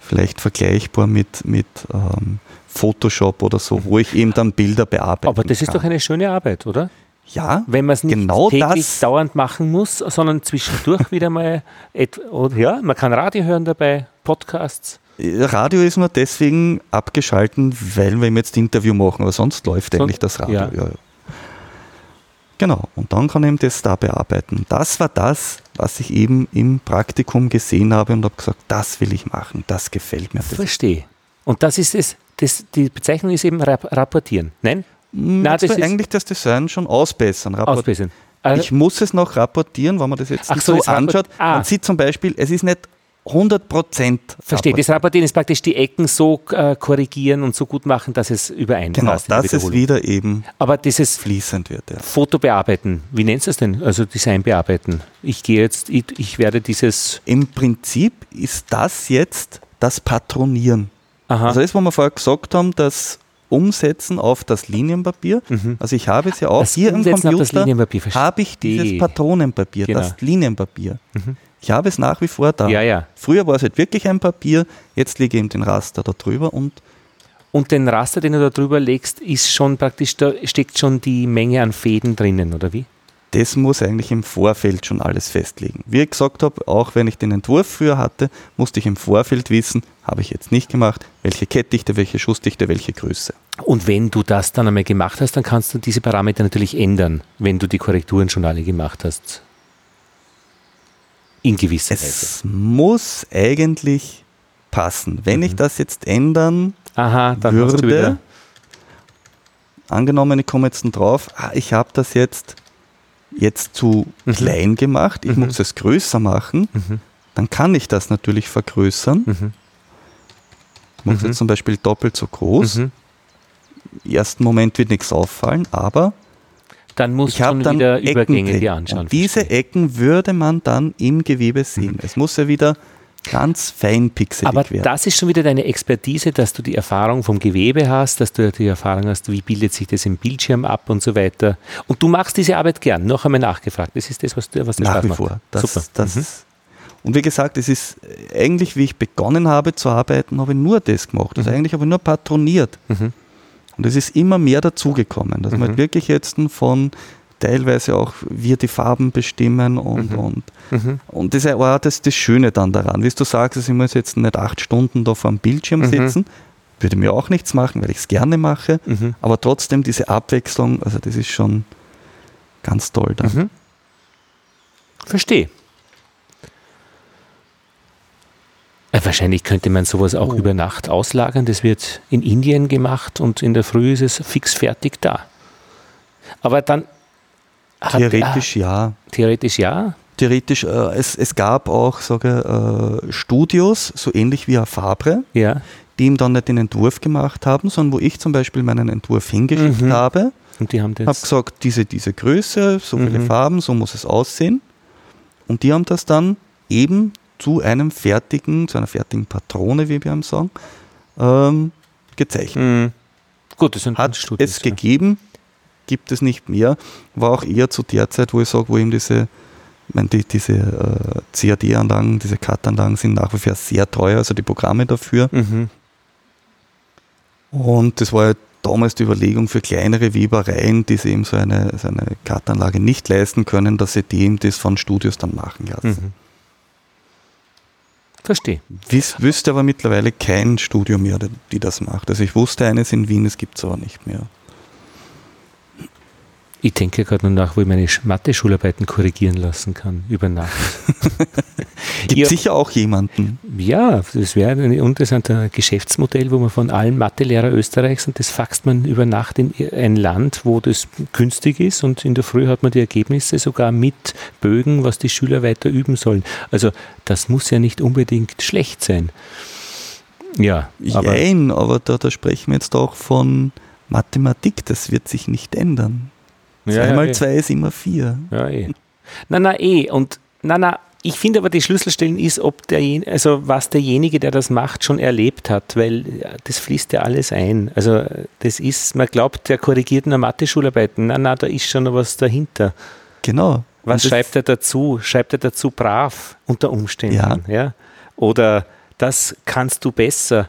vielleicht vergleichbar mit, mit ähm, Photoshop oder so, wo ich eben dann Bilder bearbeiten aber das ist kann. doch eine schöne Arbeit, oder? ja, Wenn man es nicht Genau täglich das- dauernd machen muss, sondern zwischendurch wieder mal, ja, man kann Radio hören dabei, Podcasts. Radio ist nur deswegen abgeschalten, weil wir ihm jetzt Interview machen, aber sonst läuft Sonst- eigentlich das Radio. ja. Ja. Ja, Genau, und dann kann ich eben das da bearbeiten. Das war das, was ich eben im Praktikum gesehen habe und habe gesagt, das will ich machen, das gefällt mir. Verstehe. Und das ist es, das, die Bezeichnung ist eben rap rapportieren. Nein? Na, das das ist- eigentlich das Design schon ausbessern. Rapport- Ausbessern. Also, Ich muss es noch rapportieren, wenn man das jetzt Ach so, das anschaut. Ah. Man sieht zum Beispiel, es ist nicht 100 Prozent. Verstehe. Das Rapportieren ist praktisch die Ecken so äh, korrigieren und so gut machen, dass es übereinpasst. Genau, dass es wieder eben Aber dieses fließend wird. Ja. Foto bearbeiten, wie nennst du das denn? Also Design bearbeiten. Ich gehe jetzt, ich, ich werde dieses, Im Prinzip ist das jetzt das Patronieren. Aha, Also das, was wir vorher gesagt haben, das Umsetzen auf das Linienpapier. Also ich habe es ja auch Mhm. Das hier im Umsetzen das Computer, habe ich dieses Patronenpapier, Genau. das Linienpapier. Ich habe es nach wie vor da. ja, ja. Früher war es halt wirklich ein Papier, jetzt lege ich eben den Raster da drüber und Und den Raster, den du da drüber legst, ist schon praktisch, da steckt schon die Menge an Fäden drinnen, oder wie? Das muss eigentlich im Vorfeld schon alles festlegen. Wie ich gesagt habe, auch wenn ich den Entwurf früher hatte, musste ich im Vorfeld wissen, habe ich jetzt nicht gemacht, welche Kettdichte, welche Schussdichte, welche Größe. Und wenn du das dann einmal gemacht hast, dann kannst du diese Parameter natürlich ändern, wenn du die Korrekturen schon alle gemacht hast. In gewisser Weise. Es muss eigentlich passen. Wenn ich das jetzt ändern Aha, dann würde, angenommen, ich komme jetzt drauf, ah, ich habe das jetzt, jetzt zu Mhm. klein gemacht, ich Mhm. muss es größer machen, Mhm. dann kann ich das natürlich vergrößern. Mhm. Ich mache es Mhm. jetzt zum Beispiel doppelt so groß. Mhm. Im ersten Moment wird nichts auffallen, aber Dann musst ich schon dann wieder Ecken Übergänge drin. dir anschauen. Und diese. Ecken würde man dann im Gewebe Mhm. sehen. Es muss ja wieder ganz fein pixelig Aber werden. das ist schon wieder deine Expertise, dass du die Erfahrung vom Gewebe hast, dass du die Erfahrung hast, wie bildet sich das im Bildschirm ab und so weiter. Und du machst diese Arbeit gern, noch einmal nachgefragt. Das ist das, was, du, was Nach wie macht. vor. Das, Super. Das, Mhm. Und wie gesagt, es ist eigentlich, wie ich begonnen habe zu arbeiten, habe ich nur das gemacht. Also Mhm. eigentlich habe ich nur patroniert. Mhm. Und es ist immer mehr dazugekommen, dass man halt wirklich jetzt von teilweise auch wir die Farben bestimmen und, Mhm. und, Mhm. und das ist auch das, das Schöne dann daran. Wie du sagst, also ich muss jetzt nicht acht Stunden da vor dem Bildschirm Mhm. sitzen, würde mir auch nichts machen, weil ich es gerne mache, Mhm. aber trotzdem diese Abwechslung, also das ist schon ganz toll dann. Mhm. Verstehe. Äh, Wahrscheinlich könnte man sowas auch Oh. über Nacht auslagern. Das wird in Indien gemacht und in der Früh ist es fix fertig da. Aber dann. Theoretisch ja. ah, theoretisch ja. Theoretisch, äh, es, es gab auch sage, äh, Studios, so ähnlich wie Fabre, Ja. die ihm dann nicht den Entwurf gemacht haben, sondern wo ich zum Beispiel meinen Entwurf hingeschickt Mhm. habe, Und die haben habe das. gesagt, diese, diese Größe, so viele Mhm. Farben, so muss es aussehen. Und die haben das dann eben zu einem fertigen, zu einer fertigen Patrone, wie wir haben sagen, ähm, gezeichnet. Mhm. Gut, das sind Hat Studios, es ja. gegeben, gibt es nicht mehr. War auch eher zu der Zeit, wo ich sage, wo eben diese, ich meine, die, diese äh, CAD-Anlagen, diese CAD-Anlagen sind nach wie vor sehr teuer, also die Programme dafür. Mhm. Und das war ja damals die Überlegung für kleinere Webereien, die sich eben so eine, so eine CAD-Anlage nicht leisten können, dass sie dem das von Studios dann machen lassen. Mhm. Verstehe. Wiss, wüsste aber mittlerweile kein Studio mehr, die das macht. Also ich wusste eines in Wien, es gibt es aber nicht mehr. Ich denke gerade nur nach, wo ich meine Sch- Mathe-Schularbeiten korrigieren lassen kann über Nacht. Gibt Ja. sicher auch jemanden. Ja, das wäre ein interessantes Geschäftsmodell, wo man von allen Mathelehrer Österreichs und das faxt man über Nacht in ein Land, wo das günstig ist und in der Früh hat man die Ergebnisse sogar mit Bögen, was die Schüler weiter üben sollen. Also das muss ja nicht unbedingt schlecht sein. Ja, aber Jein, aber da, da sprechen wir jetzt auch von Mathematik, das wird sich nicht ändern. Ja, Zwei ja, mal eh. zwei ist immer vier. Ja, eh. Na, na, eh. Und na, na, ich finde aber die Schlüsselstellen ist, ob der, also was derjenige, der das macht, schon erlebt hat, weil das fließt ja alles ein. Also das ist, man glaubt, der korrigiert nur Mathe-Schularbeiten. Na, na, da ist schon noch was dahinter. Genau. Was schreibt er dazu? Schreibt er dazu brav unter Umständen? Ja. ja? Oder das kannst du besser.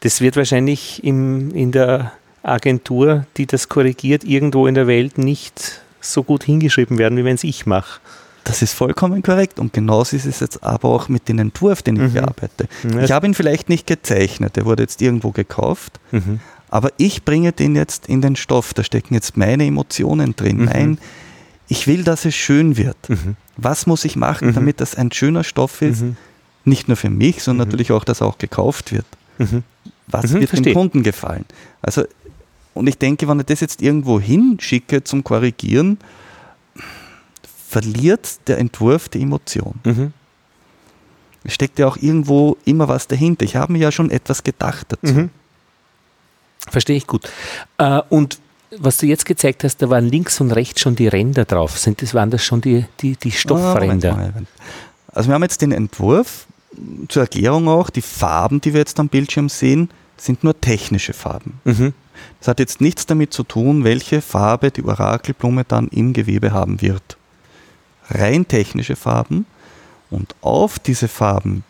Das wird wahrscheinlich im, in der Agentur, die das korrigiert, irgendwo in der Welt nicht so gut hingeschrieben werden, wie wenn es ich mache. Das ist vollkommen korrekt und genauso ist es jetzt aber auch mit dem Entwurf, den ich mhm. bearbeite. Ich habe ihn vielleicht nicht gezeichnet, der wurde jetzt irgendwo gekauft, mhm. aber ich bringe den jetzt in den Stoff, da stecken jetzt meine Emotionen drin, mhm. mein, ich will, dass es schön wird. Mhm. Was muss ich machen, mhm. damit das ein schöner Stoff ist, mhm. nicht nur für mich, sondern natürlich auch, dass er auch gekauft wird. Was wird dem Kunden gefallen? Also, und ich denke, wenn ich das jetzt irgendwo hinschicke zum Korrigieren, verliert der Entwurf die Emotion. Mhm. Es steckt ja auch irgendwo immer was dahinter. Ich habe mir ja schon etwas gedacht dazu. Mhm. Verstehe ich gut. Äh, und was du jetzt gezeigt hast, da waren links und rechts schon die Ränder drauf. Sind das, waren das schon die, die, die Stoffränder? Ah, also wir haben jetzt den Entwurf, zur Erklärung auch, die Farben, die wir jetzt am Bildschirm sehen, sind nur technische Farben. Mhm. Das hat jetzt nichts damit zu tun, welche Farbe die Orakelblume dann im Gewebe haben wird rein technische Farben und auf diese Farben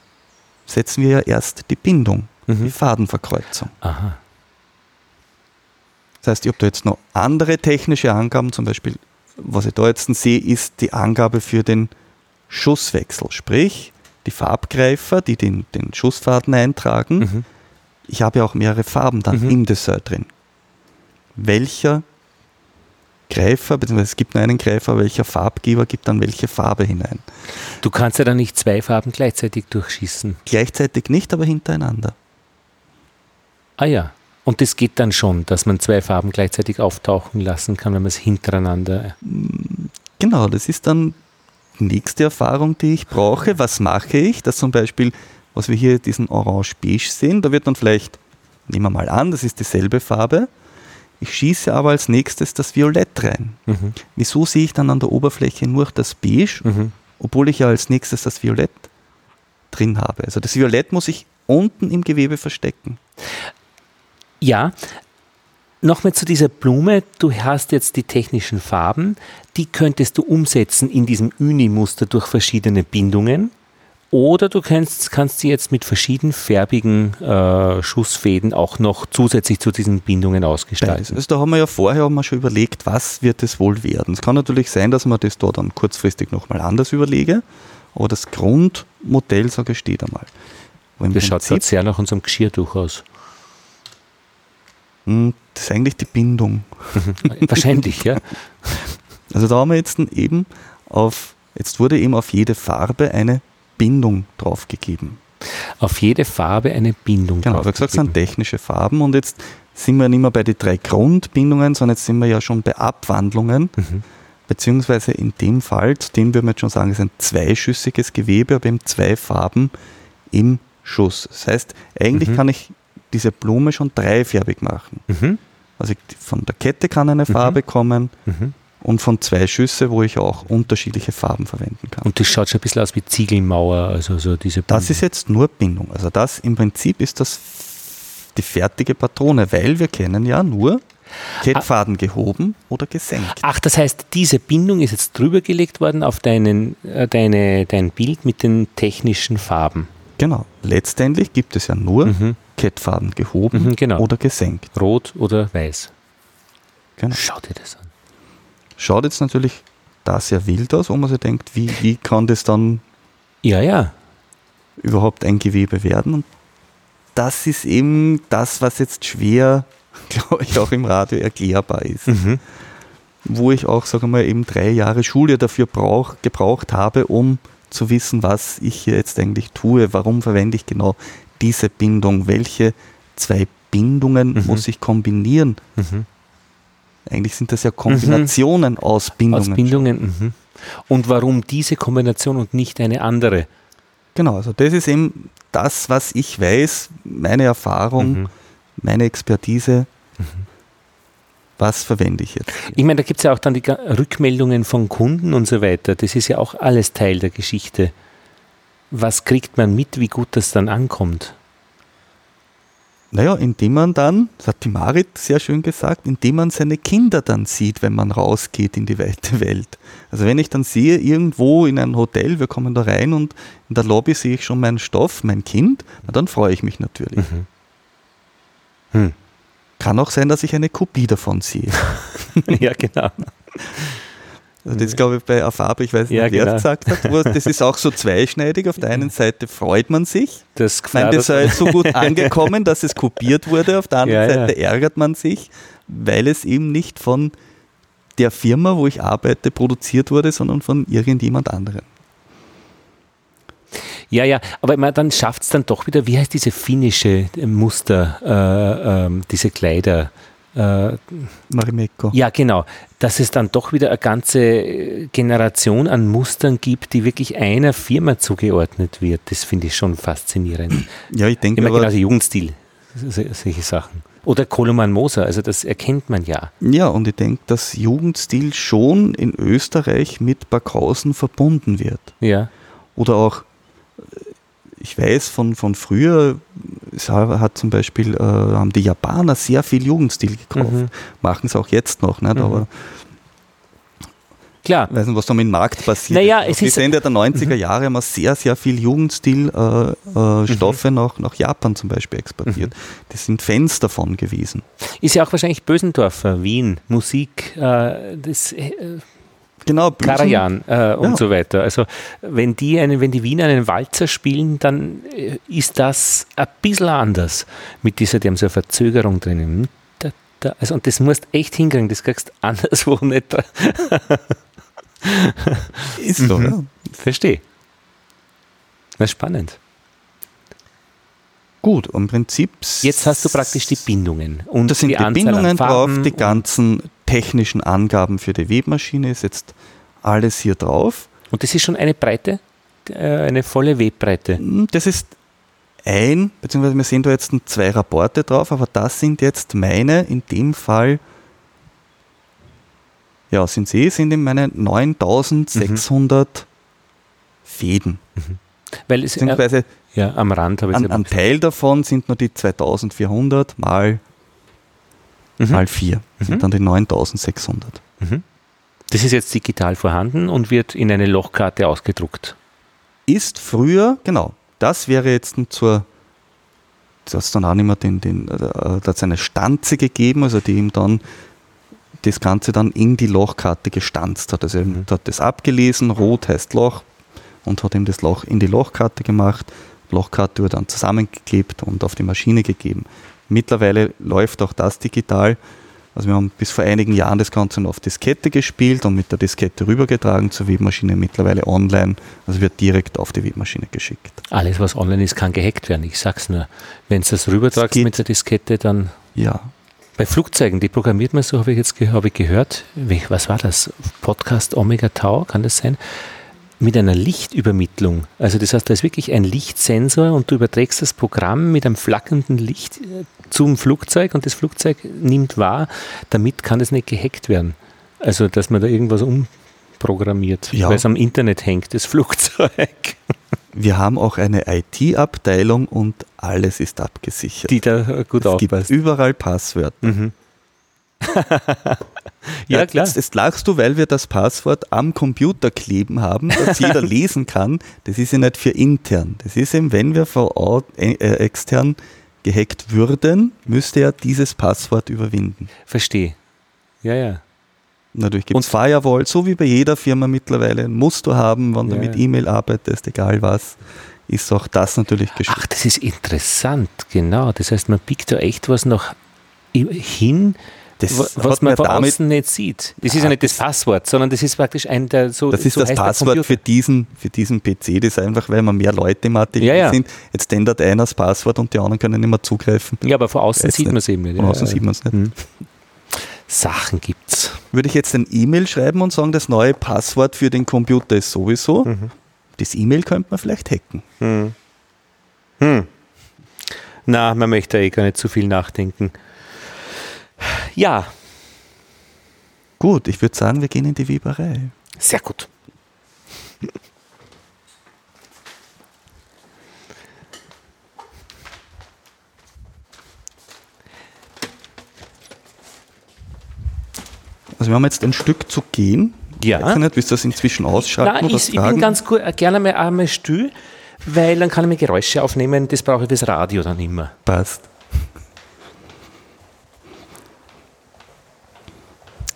setzen wir ja erst die Bindung, mhm. die Fadenverkreuzung. Aha. Das heißt, ich habe da jetzt noch andere technische Angaben, zum Beispiel, was ich da jetzt sehe, ist die Angabe für den Schusswechsel, sprich die Farbgreifer, die den, den Schussfaden eintragen. Mhm. Ich habe ja auch mehrere Farben dann mhm. im Dessert drin. Welcher Greifer, beziehungsweise es gibt nur einen Greifer, welcher Farbgeber gibt dann welche Farbe hinein. Du kannst ja dann nicht zwei Farben gleichzeitig durchschießen. Gleichzeitig nicht, aber hintereinander. Ah ja. Und das geht dann schon, dass man zwei Farben gleichzeitig auftauchen lassen kann, wenn man es hintereinander. Genau, das ist dann die nächste Erfahrung, die ich brauche. Was mache ich? Das zum Beispiel, was wir hier diesen Orange-Beige sehen, da wird dann vielleicht, nehmen wir mal an, das ist dieselbe Farbe, ich schieße aber als nächstes das Violett rein. Mhm. Wieso sehe ich dann an der Oberfläche nur das Beige, mhm. obwohl ich ja als nächstes das Violett drin habe? Also das Violett muss ich unten im Gewebe verstecken. Ja, Nochmal zu dieser Blume. Du hast jetzt die technischen Farben. Die könntest du umsetzen in diesem Uni-Muster durch verschiedene Bindungen. Oder du kannst, kannst sie jetzt mit verschiedenen färbigen äh, Schussfäden auch noch zusätzlich zu diesen Bindungen ausgestalten. Also da haben wir ja vorher haben wir schon überlegt, was wird es wohl werden. Es kann natürlich sein, dass man das da dann kurzfristig nochmal anders überlege, aber das Grundmodell, sage ich, steht einmal. Das schaut jetzt sehr nach unserem Geschirrtuch aus. Hm, das ist eigentlich die Bindung. Wahrscheinlich, ja. Also da haben wir jetzt eben auf, jetzt wurde eben auf jede Farbe eine Bindung draufgegeben. Auf jede Farbe eine Bindung. Genau, wie gesagt, sind technische Farben und jetzt sind wir nicht mehr bei den drei Grundbindungen, sondern jetzt sind wir ja schon bei Abwandlungen. Mhm. Beziehungsweise in dem Fall, zu dem würde man jetzt schon sagen, es ist ein zweischüssiges Gewebe, aber eben zwei Farben im Schuss. Das heißt, eigentlich mhm. kann ich diese Blume schon dreifärbig machen. Mhm. Also von der Kette kann eine mhm. Farbe kommen, mhm und von zwei Schüsse, wo ich auch unterschiedliche Farben verwenden kann. Und das schaut schon ein bisschen aus wie Ziegelmauer, also so diese Bindung. Das ist jetzt nur Bindung. Also das im Prinzip ist das die fertige Patrone, weil wir kennen ja nur Kettfaden gehoben oder gesenkt. Ach, das heißt, diese Bindung ist jetzt drüber gelegt worden auf deinen, äh, deine, dein Bild mit den technischen Farben. Genau. Letztendlich gibt es ja nur mhm. Kettfaden gehoben mhm, genau. oder gesenkt. Rot oder weiß. Genau. Schau dir das an. Schaut jetzt natürlich da sehr wild aus, wo man sich denkt, wie, wie kann das dann ja, ja. überhaupt ein Gewebe werden? Und das ist eben das, was jetzt schwer, glaube ich, auch im Radio erklärbar ist. Mhm. Wo ich auch, sage mal, eben drei Jahre Schule dafür brauch, gebraucht habe, um zu wissen, was ich hier jetzt eigentlich tue, warum verwende ich genau diese Bindung, welche zwei Bindungen mhm. muss ich kombinieren, mhm. Eigentlich sind das ja Kombinationen mhm. aus Bindungen. Aus Bindungen. Mhm. Und warum diese Kombination und nicht eine andere? Genau, also das ist eben das, was ich weiß, meine Erfahrung, mhm. meine Expertise. Mhm. Was verwende ich jetzt? Ich meine, da gibt es ja auch dann die Rückmeldungen von Kunden und so weiter. Das ist ja auch alles Teil der Geschichte. was kriegt man mit, wie gut das dann ankommt? Naja, indem man dann, das hat die Marit sehr schön gesagt, indem man seine Kinder dann sieht, wenn man rausgeht in die weite Welt. Also wenn ich dann sehe, irgendwo in ein Hotel, wir kommen da rein und in der Lobby sehe ich schon meinen Stoff, mein Kind, na, dann freue ich mich natürlich. Mhm. Hm. Kann auch sein, dass ich eine Kopie davon sehe. ja, genau. Also das glaube ich bei Afab, ich weiß nicht, ja, wer genau. gesagt hat, wo, das ist auch so zweischneidig. Auf der einen Seite freut man sich, das ich meine, das sei so gut angekommen, dass es kopiert wurde. Auf der anderen ja, Seite ja. ärgert man sich, weil es eben nicht von der Firma, wo ich arbeite, produziert wurde, sondern von irgendjemand anderem. Ja, ja, aber man, dann schafft es dann doch wieder, wie heißt diese finnische Muster, äh, äh, diese Kleider? Äh, Marimekko. Ja, genau. Dass es dann doch wieder eine ganze Generation an Mustern gibt, die wirklich einer Firma zugeordnet wird. Das finde ich schon faszinierend. Ja, ich denke. Immer genau, Jugendstil, solche Sachen. Oder Koloman Moser, also das erkennt man ja. Ja, und ich denke, dass Jugendstil schon in Österreich mit Backhausen verbunden wird. Ja. Oder auch ich weiß von, von früher, es hat zum Beispiel, äh, haben die Japaner sehr viel Jugendstil gekauft. Mhm. Machen es auch jetzt noch, nicht? Mhm. aber Klar. Ich weiß nicht, was da mit dem Markt passiert. Naja, es Bis Ende der 90er mhm. Jahre haben wir sehr, sehr viel Jugendstil-Stoffe äh, äh, mhm. nach, nach Japan zum Beispiel exportiert. Mhm. Das sind Fans davon gewesen. Ist ja auch wahrscheinlich Bösendorfer, Wien, Musik, äh, das Genau, Karajan äh, und ja. so weiter. Also wenn die, einen, wenn die Wiener einen Walzer spielen, dann äh, ist das ein bisschen anders mit dieser, die haben so eine Verzögerung drinnen. Da, da, also, und das musst echt hinkriegen, das kriegst du anderswo nicht. ist so, mhm. ja. Verstehe. Das ist spannend. Gut, im Prinzip. Jetzt hast du praktisch die Bindungen. Und da sind die, die Bindungen drauf, die ganzen technischen Angaben für die Webmaschine ist jetzt alles hier drauf. Und das ist schon eine Breite, äh, eine volle Webbreite? Hm, das ist ein, beziehungsweise wir sehen da jetzt zwei Rapporte drauf, aber das sind jetzt meine, in dem Fall, ja, sind sie, sind in meine 9600 mhm. Fäden. Mhm. Weil es, beziehungsweise ja, am Rand habe ich Ein, ein Teil davon sind nur die 2400 mal, mhm. mal 4. Das mhm. sind dann die 9600. Mhm. Das ist jetzt digital vorhanden und wird in eine Lochkarte ausgedruckt. Ist früher, genau, das wäre jetzt zur, das hat dann auch nicht mehr den, den, äh, da hat es eine Stanze gegeben, also die ihm dann das Ganze dann in die Lochkarte gestanzt hat. Also er mhm. hat das abgelesen, rot heißt Loch und hat ihm das Loch in die Lochkarte gemacht Lochkarte wurde dann zusammengeklebt und auf die Maschine gegeben. Mittlerweile läuft auch das digital. Also wir haben bis vor einigen Jahren das Ganze noch auf Diskette gespielt und mit der Diskette rübergetragen zur Webmaschine, mittlerweile online, also wird direkt auf die Webmaschine geschickt. Alles, was online ist, kann gehackt werden. Ich sag's nur. Wenn du das rübertragst mit der Diskette, dann. Ja. Bei Flugzeugen, die programmiert man so, habe ich jetzt hab ich gehört. Was war das? Podcast Omega Tau, kann das sein? Mit einer Lichtübermittlung. Also das heißt, da ist wirklich ein Lichtsensor und du überträgst das Programm mit einem flackernden Licht äh, zum Flugzeug und das Flugzeug nimmt wahr, damit kann es nicht gehackt werden. Also dass man da irgendwas umprogrammiert, ja. weil es am Internet hängt, das Flugzeug. Wir haben auch eine IT-Abteilung und alles ist abgesichert. Die da gut es aufpasst. Gibt überall Passwörter. Mhm. ja, klar. Jetzt, jetzt, lachst du, weil wir das Passwort am Computer kleben haben, dass jeder lesen kann. Das ist ja nicht für intern. Das ist eben, wenn wir vor Ort äh, äh, extern gehackt würden, müsste er dieses Passwort überwinden. Verstehe. Ja, ja. Natürlich gibt es Firewall, so wie bei jeder Firma mittlerweile, musst du haben, wenn ja, du mit E-Mail arbeitest, egal was, ist auch das natürlich geschützt. Ach, das ist interessant, genau. Das heißt, man biegt da echt was noch hin, das was man von außen nicht sieht. Das ist ja nicht das Passwort, sondern das ist praktisch ein der so. Das ist so das Passwort für diesen, für diesen PC, das ist einfach, weil man mehr Leute im Atelier ja, ja. sind. Jetzt ändert einer das Passwort und die anderen können nicht mehr zugreifen. Ja, aber von außen sieht man es eben nicht. Von außen sieht man es nicht. Hm. Sachen gibt's. Würde ich jetzt ein E-Mail schreiben und sagen, das neue Passwort für den Computer ist sowieso. Mhm. Das E-Mail könnte man vielleicht hacken. Hm. Hm. Na, man möchte eh gar nicht zu viel nachdenken. Ja. Gut, ich würde sagen, wir gehen in die Weberei. Sehr gut. Also wir haben jetzt ein Stück zu gehen. Ja. Ich weiß nicht, wie es das inzwischen ausschaut. Nein, ich, ich bin ganz gut, gerne einmal, einmal still, weil dann kann ich mir Geräusche aufnehmen, das brauche ich fürs Radio dann immer. Passt.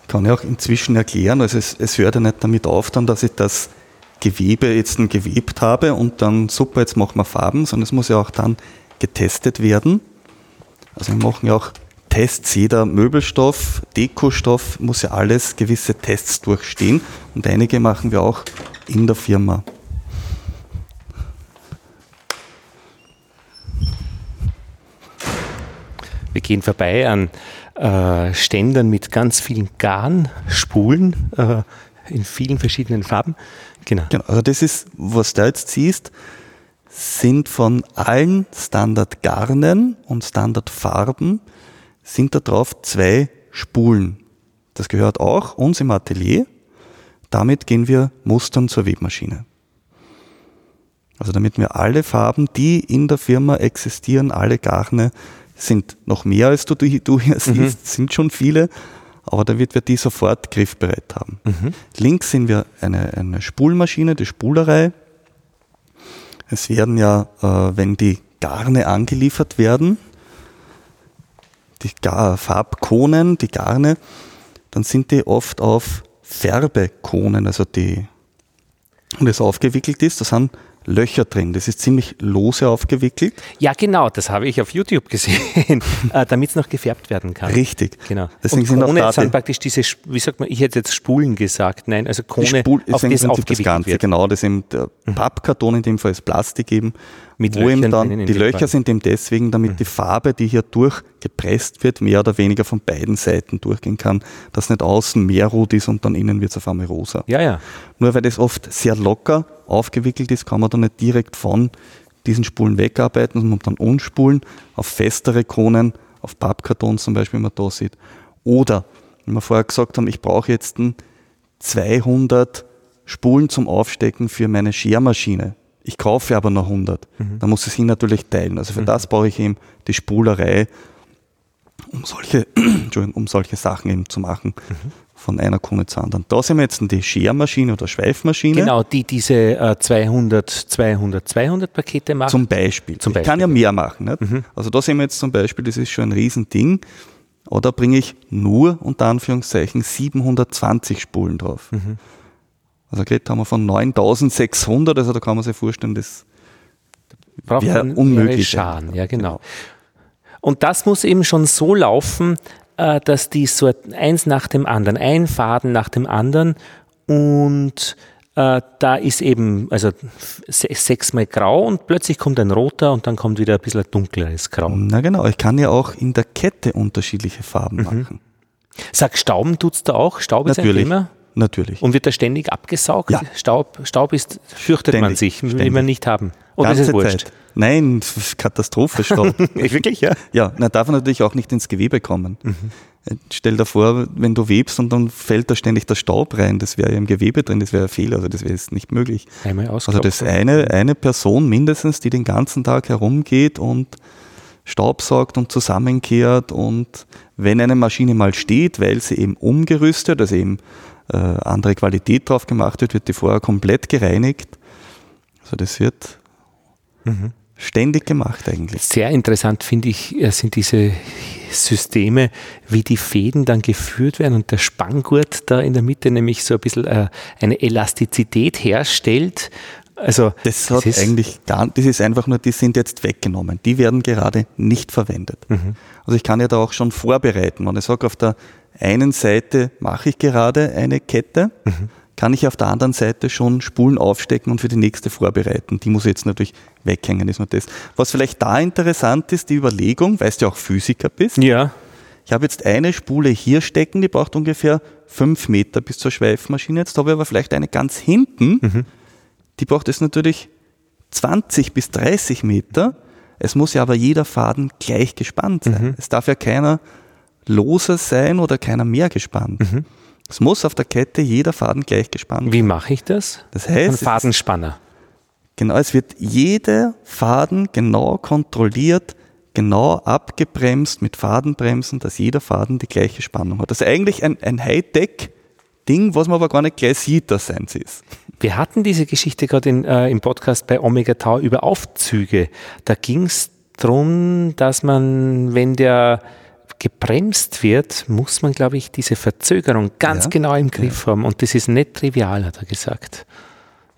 Kann ich auch inzwischen erklären, also es, es hört ja nicht damit auf, dann, dass ich das Gewebe jetzt gewebt habe und dann super, jetzt machen wir Farben, sondern es muss ja auch dann getestet werden. Also wir machen ja auch Tests, jeder Möbelstoff, Dekostoff muss ja alles gewisse Tests durchstehen und einige machen wir auch in der Firma. Wir gehen vorbei an äh, Ständern mit ganz vielen Garnspulen äh, in vielen verschiedenen Farben. Genau. Genau, also das ist, was du jetzt siehst, sind von allen Standardgarnen und Standardfarben sind da drauf zwei Spulen. Das gehört auch uns im Atelier. Damit gehen wir mustern zur Webmaschine. Also damit wir alle Farben, die in der Firma existieren, alle Garne, sind noch mehr als du, du hier siehst, sind schon viele, aber damit wir die sofort griffbereit haben. Links sehen wir eine, eine Spulmaschine, die Spulerei. Es werden ja, äh, wenn die Garne angeliefert werden, die Gar Farbkonen, die Garne, dann sind die oft auf Färbekonen, also die, und das aufgewickelt ist, da sind Löcher drin. Das ist ziemlich lose aufgewickelt. Ja, genau, das habe ich auf YouTube gesehen, äh, damit es noch gefärbt werden kann. Richtig. Genau. Deswegen und sind auch Krone da sind die- praktisch diese, wie sagt man, ich hätte jetzt Spulen gesagt, nein, also Die Krone, Spul auf ist im das Prinzip das aufgewickelt Ganze, wird. Genau. Das eben der Pappkarton in dem Fall ist Plastik eben, Mit wo eben Löchern dann drinnen in die Löcher Fall. Mhm. sind eben deswegen, damit die Farbe, die hier durchgepresst wird, mehr oder weniger von beiden Seiten durchgehen kann, dass nicht außen mehr rot ist und dann innen wird es auf einmal rosa. Ja, ja. Nur weil das oft sehr locker aufgewickelt ist, kann man da nicht direkt von diesen Spulen wegarbeiten, sondern dann unspulen auf festere Kronen, auf Pappkarton zum Beispiel, wie man da sieht. Oder, wie wir vorher gesagt haben, ich brauche jetzt ein 200 Spulen zum Aufstecken für meine Schermaschine. Ich kaufe aber noch 100. Da muss ich ihn natürlich teilen. Also für das brauche ich eben die Spulerei, um solche, um solche Sachen eben zu machen. Von einer Krone zur anderen. Da sind wir jetzt die Schermaschine oder Schweifmaschine. Genau, die diese äh, 200, 200, 200 Pakete machen. Zum Beispiel. Zum Ich kann Beispiel, Mhm. ja mehr machen. Nicht? Also da sehen wir jetzt zum Beispiel, das ist schon ein Riesending. Oder bringe ich nur unter Anführungszeichen 720 Spulen drauf. Also geredet haben wir von 9600, also da kann man sich vorstellen, das braucht wäre unmöglich Scharen, ja genau. Und das muss eben schon so laufen, äh, dass die so eins nach dem anderen, ein Faden nach dem anderen und äh, da ist eben also se- sechsmal grau und plötzlich kommt ein roter und dann kommt wieder ein bisschen ein dunkleres Grau. Na genau, ich kann ja auch in der Kette unterschiedliche Farben Mhm. machen. Sag, Stauben tut's da auch? Staub ist ein Natürlich. Thema? Natürlich. Und wird da ständig abgesaugt? Ja. Staub, Staub ist, fürchtet man Ständig, sich, will ständig. man nicht haben. Oder ist Ganze es wurscht? Zeit. Nein, ist Katastrophe, Staub. Wirklich, ja? Ja, na, darf natürlich auch nicht ins Gewebe kommen. Mhm. Äh, Stell dir vor, wenn du webst und dann fällt da ständig der Staub rein, das wäre ja im Gewebe drin, das wäre ein Fehler, also das wäre jetzt nicht möglich. Einmal Also das eine, eine Person mindestens, die den ganzen Tag herumgeht und Staub saugt und zusammenkehrt und wenn eine Maschine mal steht, weil sie eben umgerüstet, also eben äh, andere Qualität drauf gemacht wird, wird die vorher komplett gereinigt. Also das wird ständig gemacht eigentlich. Sehr interessant finde ich, äh, sind diese Systeme, wie die Fäden dann geführt werden und der Spanngurt da in der Mitte nämlich so ein bisschen äh, eine Elastizität herstellt. Also Das hat ist, eigentlich gar, das ist einfach nur, die sind jetzt weggenommen. Die werden gerade nicht verwendet. Mhm. Also ich kann ja da auch schon vorbereiten. Wenn ich sage, auf der einen Seite mache ich gerade eine Kette, Mhm. kann ich auf der anderen Seite schon Spulen aufstecken und für die nächste vorbereiten. Die muss ich jetzt natürlich weghängen, ist nur das. Was vielleicht da interessant ist, die Überlegung, weißt du auch Physiker bist, ja, ich habe jetzt eine Spule hier stecken, die braucht ungefähr fünf Meter bis zur Schweifmaschine. Jetzt habe ich aber vielleicht eine ganz hinten, die braucht jetzt natürlich 20 bis 30 Meter. Es muss ja aber jeder Faden gleich gespannt sein. Es darf ja keiner loser sein oder keiner mehr gespannt. Es muss auf der Kette jeder Faden gleich gespannt wie mache ich das? Das Ein heißt, es, Fadenspanner. genau, es wird jeder Faden genau kontrolliert, genau abgebremst mit Fadenbremsen, dass jeder Faden die gleiche Spannung hat. Das ist eigentlich ein, ein Hightech-Ding, was man aber gar nicht gleich sieht, dass eins ist. Wir hatten diese Geschichte gerade in, äh, im Podcast bei Omega Tau über Aufzüge. Da ging es darum, dass man, wenn der gebremst wird, muss man, glaube ich, diese Verzögerung ganz Ja. genau im Griff haben. Und das ist nicht trivial, hat er gesagt.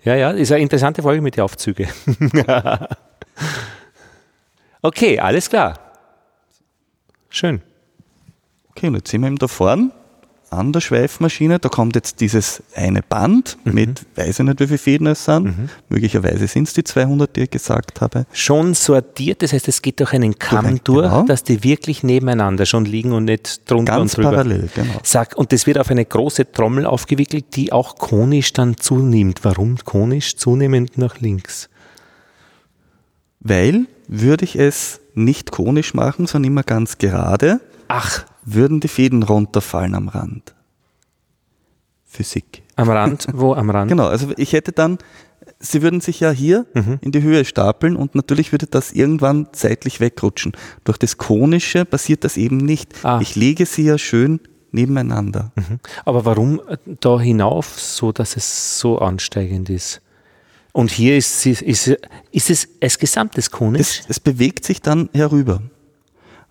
Ja, ja, ist eine interessante Folge mit den Aufzügen. okay, alles klar. Schön. Okay, und jetzt sind wir eben da vorne an der Schweifmaschine. Da kommt jetzt dieses eine Band Mhm. mit, weiß ich nicht, wie viele Fäden es sind. Möglicherweise sind es die 200, die ich gesagt habe. Schon sortiert, das heißt, es geht durch einen Kamm ein- durch, genau. dass die wirklich nebeneinander schon liegen und nicht drunter Ganz und drüber. parallel, genau. Sag, und das wird auf eine große Trommel aufgewickelt, die auch konisch dann zunimmt. Warum konisch? Zunehmend nach links. Weil würde ich es nicht konisch machen, sondern immer ganz gerade, Ach, würden die Fäden runterfallen am Rand. Physik. am Rand, wo am Rand? Genau, also ich hätte dann, sie würden sich ja hier Mhm. in die Höhe stapeln und natürlich würde das irgendwann zeitlich wegrutschen. Durch das Konische passiert das eben nicht. Ah. Ich lege sie ja schön nebeneinander. Mhm. Aber warum äh, da hinauf, so dass es so ansteigend ist? Und hier ist, sie- ist, ist es als gesamtes konisch? Das, es bewegt sich dann herüber.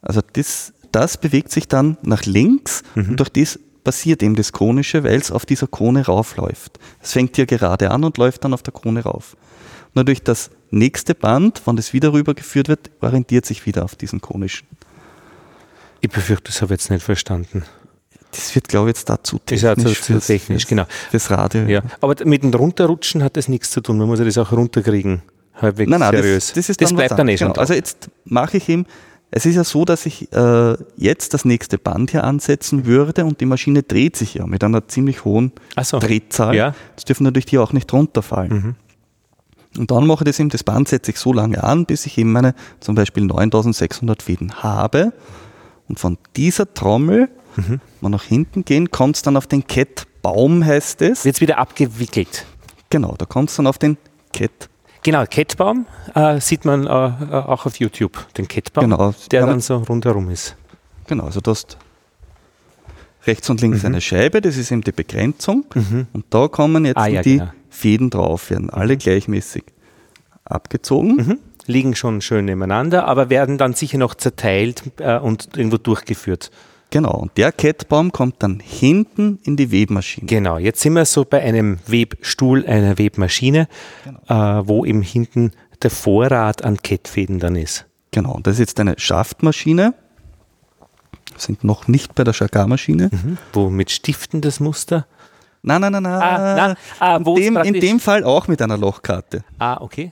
Also das, das bewegt sich dann nach links Mhm. und durch das passiert eben das Konische, weil es auf dieser Krone raufläuft. Es fängt hier gerade an und läuft dann auf der Krone rauf. Nur durch das nächste Band, wenn das wieder rübergeführt wird, orientiert sich wieder auf diesen konischen. Ich befürchte, das habe ich jetzt nicht verstanden. Das wird, glaube ich, jetzt dazu Ist ja technisch. zu- zu technisch, fürs, genau. Fürs Radio. Ja. Aber mit dem Runterrutschen hat das nichts zu tun. Man muss ja das auch runterkriegen. Halbwegs Nein, nein, seriös. das, das ist dann bleibt was dann eh schon genau. da. Also jetzt mache ich ihm, es ist ja so, dass ich äh, jetzt das nächste Band hier ansetzen würde und die Maschine dreht sich ja mit einer ziemlich hohen so. Drehzahl. Ja. Mhm. Das dürfen natürlich die auch nicht runterfallen. Und dann mache ich das eben, das Band setze ich so lange an, bis ich eben meine zum Beispiel 9600 Fäden habe. Und von dieser Trommel, Mhm. mal nach hinten gehen, kommt es dann auf den Kettbaum, heißt es. Wird wieder abgewickelt. Genau, da kommt es dann auf den Kett. Genau, Kettbaum äh, sieht man äh, äh, auch auf YouTube, den Kettbaum, Genau. der Ja, dann so rundherum ist. Genau, also du hast rechts und links eine Scheibe, das ist eben die Begrenzung. Und da kommen jetzt Mhm. Ah, ja, die genau. Fäden drauf, werden alle gleichmäßig abgezogen. Mhm. Liegen schon schön nebeneinander, aber werden dann sicher noch zerteilt äh, und irgendwo durchgeführt. Genau, und der Kettbaum kommt dann hinten in die Webmaschine. Genau, jetzt sind wir so bei einem Webstuhl, einer Webmaschine, äh, wo eben hinten der Vorrat an Kettfäden dann ist. Genau, und das ist jetzt eine Schaftmaschine. Wir sind noch nicht bei der Chagar-Maschine. Mhm. Wo mit Stiften das Muster. Nein, nein, nein, nein. Ah, na, ah, in, dem, in dem Fall auch mit einer Lochkarte. Ah, okay.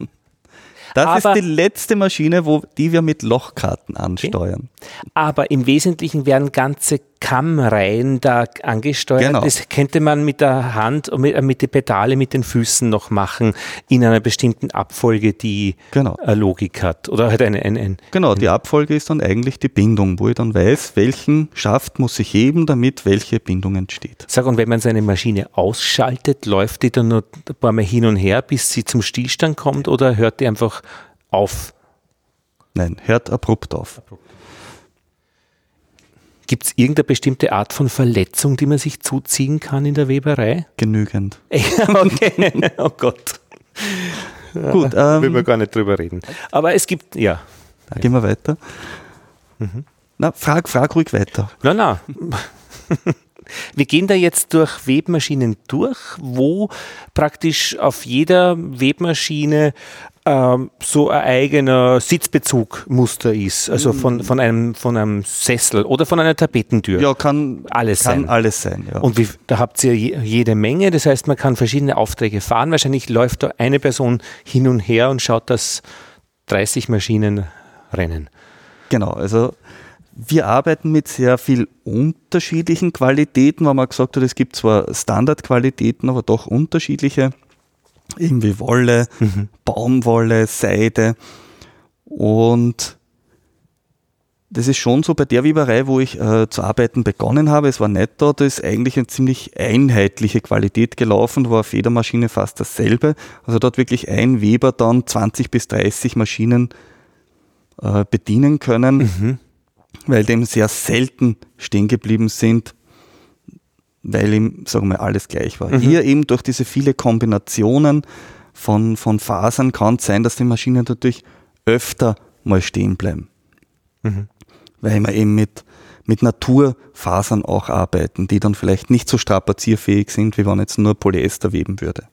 Das Aber- ist die letzte Maschine, wo, die wir mit Lochkarten ansteuern. Aber im Wesentlichen werden ganze Kammreihen da angesteuert. Genau. Das könnte man mit der Hand und mit, äh, mit den Pedale, mit den Füßen noch machen, in einer bestimmten Abfolge, die Genau. äh, Logik hat. Oder halt eine, ein, ein Genau, die Abfolge ist dann eigentlich die Bindung, wo ich dann weiß, welchen Schaft muss ich heben, damit welche Bindung entsteht. Sag, und wenn man seine Maschine ausschaltet, läuft die dann nur ein paar Mal hin und her, bis sie zum Stillstand kommt oder hört die einfach auf? Nein, hört abrupt auf. Gibt es irgendeine bestimmte Art von Verletzung, die man sich zuziehen kann in der Weberei? Genügend. okay, oh Gott. Gut, Will ähm, wir gar nicht drüber reden. Aber es gibt, ja. gehen wir weiter. Mhm. Na, frag, frag ruhig weiter. Na, na. Wir gehen da jetzt durch Webmaschinen durch, wo praktisch auf jeder Webmaschine ähm, so ein eigener Sitzbezugmuster ist. Also von, von, einem, von einem Sessel oder von einer Tapetentür. Ja, kann Alles kann sein. alles sein. Ja. Und wie, da habt ihr je- jede Menge, das heißt, man kann verschiedene Aufträge fahren. Wahrscheinlich läuft da eine Person hin und her und schaut, dass 30 Maschinen rennen. Genau, also wir arbeiten mit sehr viel unterschiedlichen Qualitäten, weil man gesagt hat, es gibt zwar Standardqualitäten, aber doch unterschiedliche, irgendwie Wolle, Baumwolle, Seide. Und das ist schon so bei der Weberei, wo ich äh, zu arbeiten begonnen habe, es war nett da, da ist eigentlich eine ziemlich einheitliche Qualität gelaufen, da war Federmaschine fast dasselbe, also dort wirklich ein Weber dann 20 bis 30 Maschinen äh, bedienen können, mhm. weil dem sehr selten stehen geblieben sind, weil ihm, sagen wir, alles gleich war. Mhm. Hier eben durch diese viele Kombinationen von, von Fasern kann es sein, dass die Maschinen natürlich öfter mal stehen bleiben. Mhm. Weil wir eben mit, mit Naturfasern auch arbeiten, die dann vielleicht nicht so strapazierfähig sind, wie wenn jetzt nur Polyester weben würde.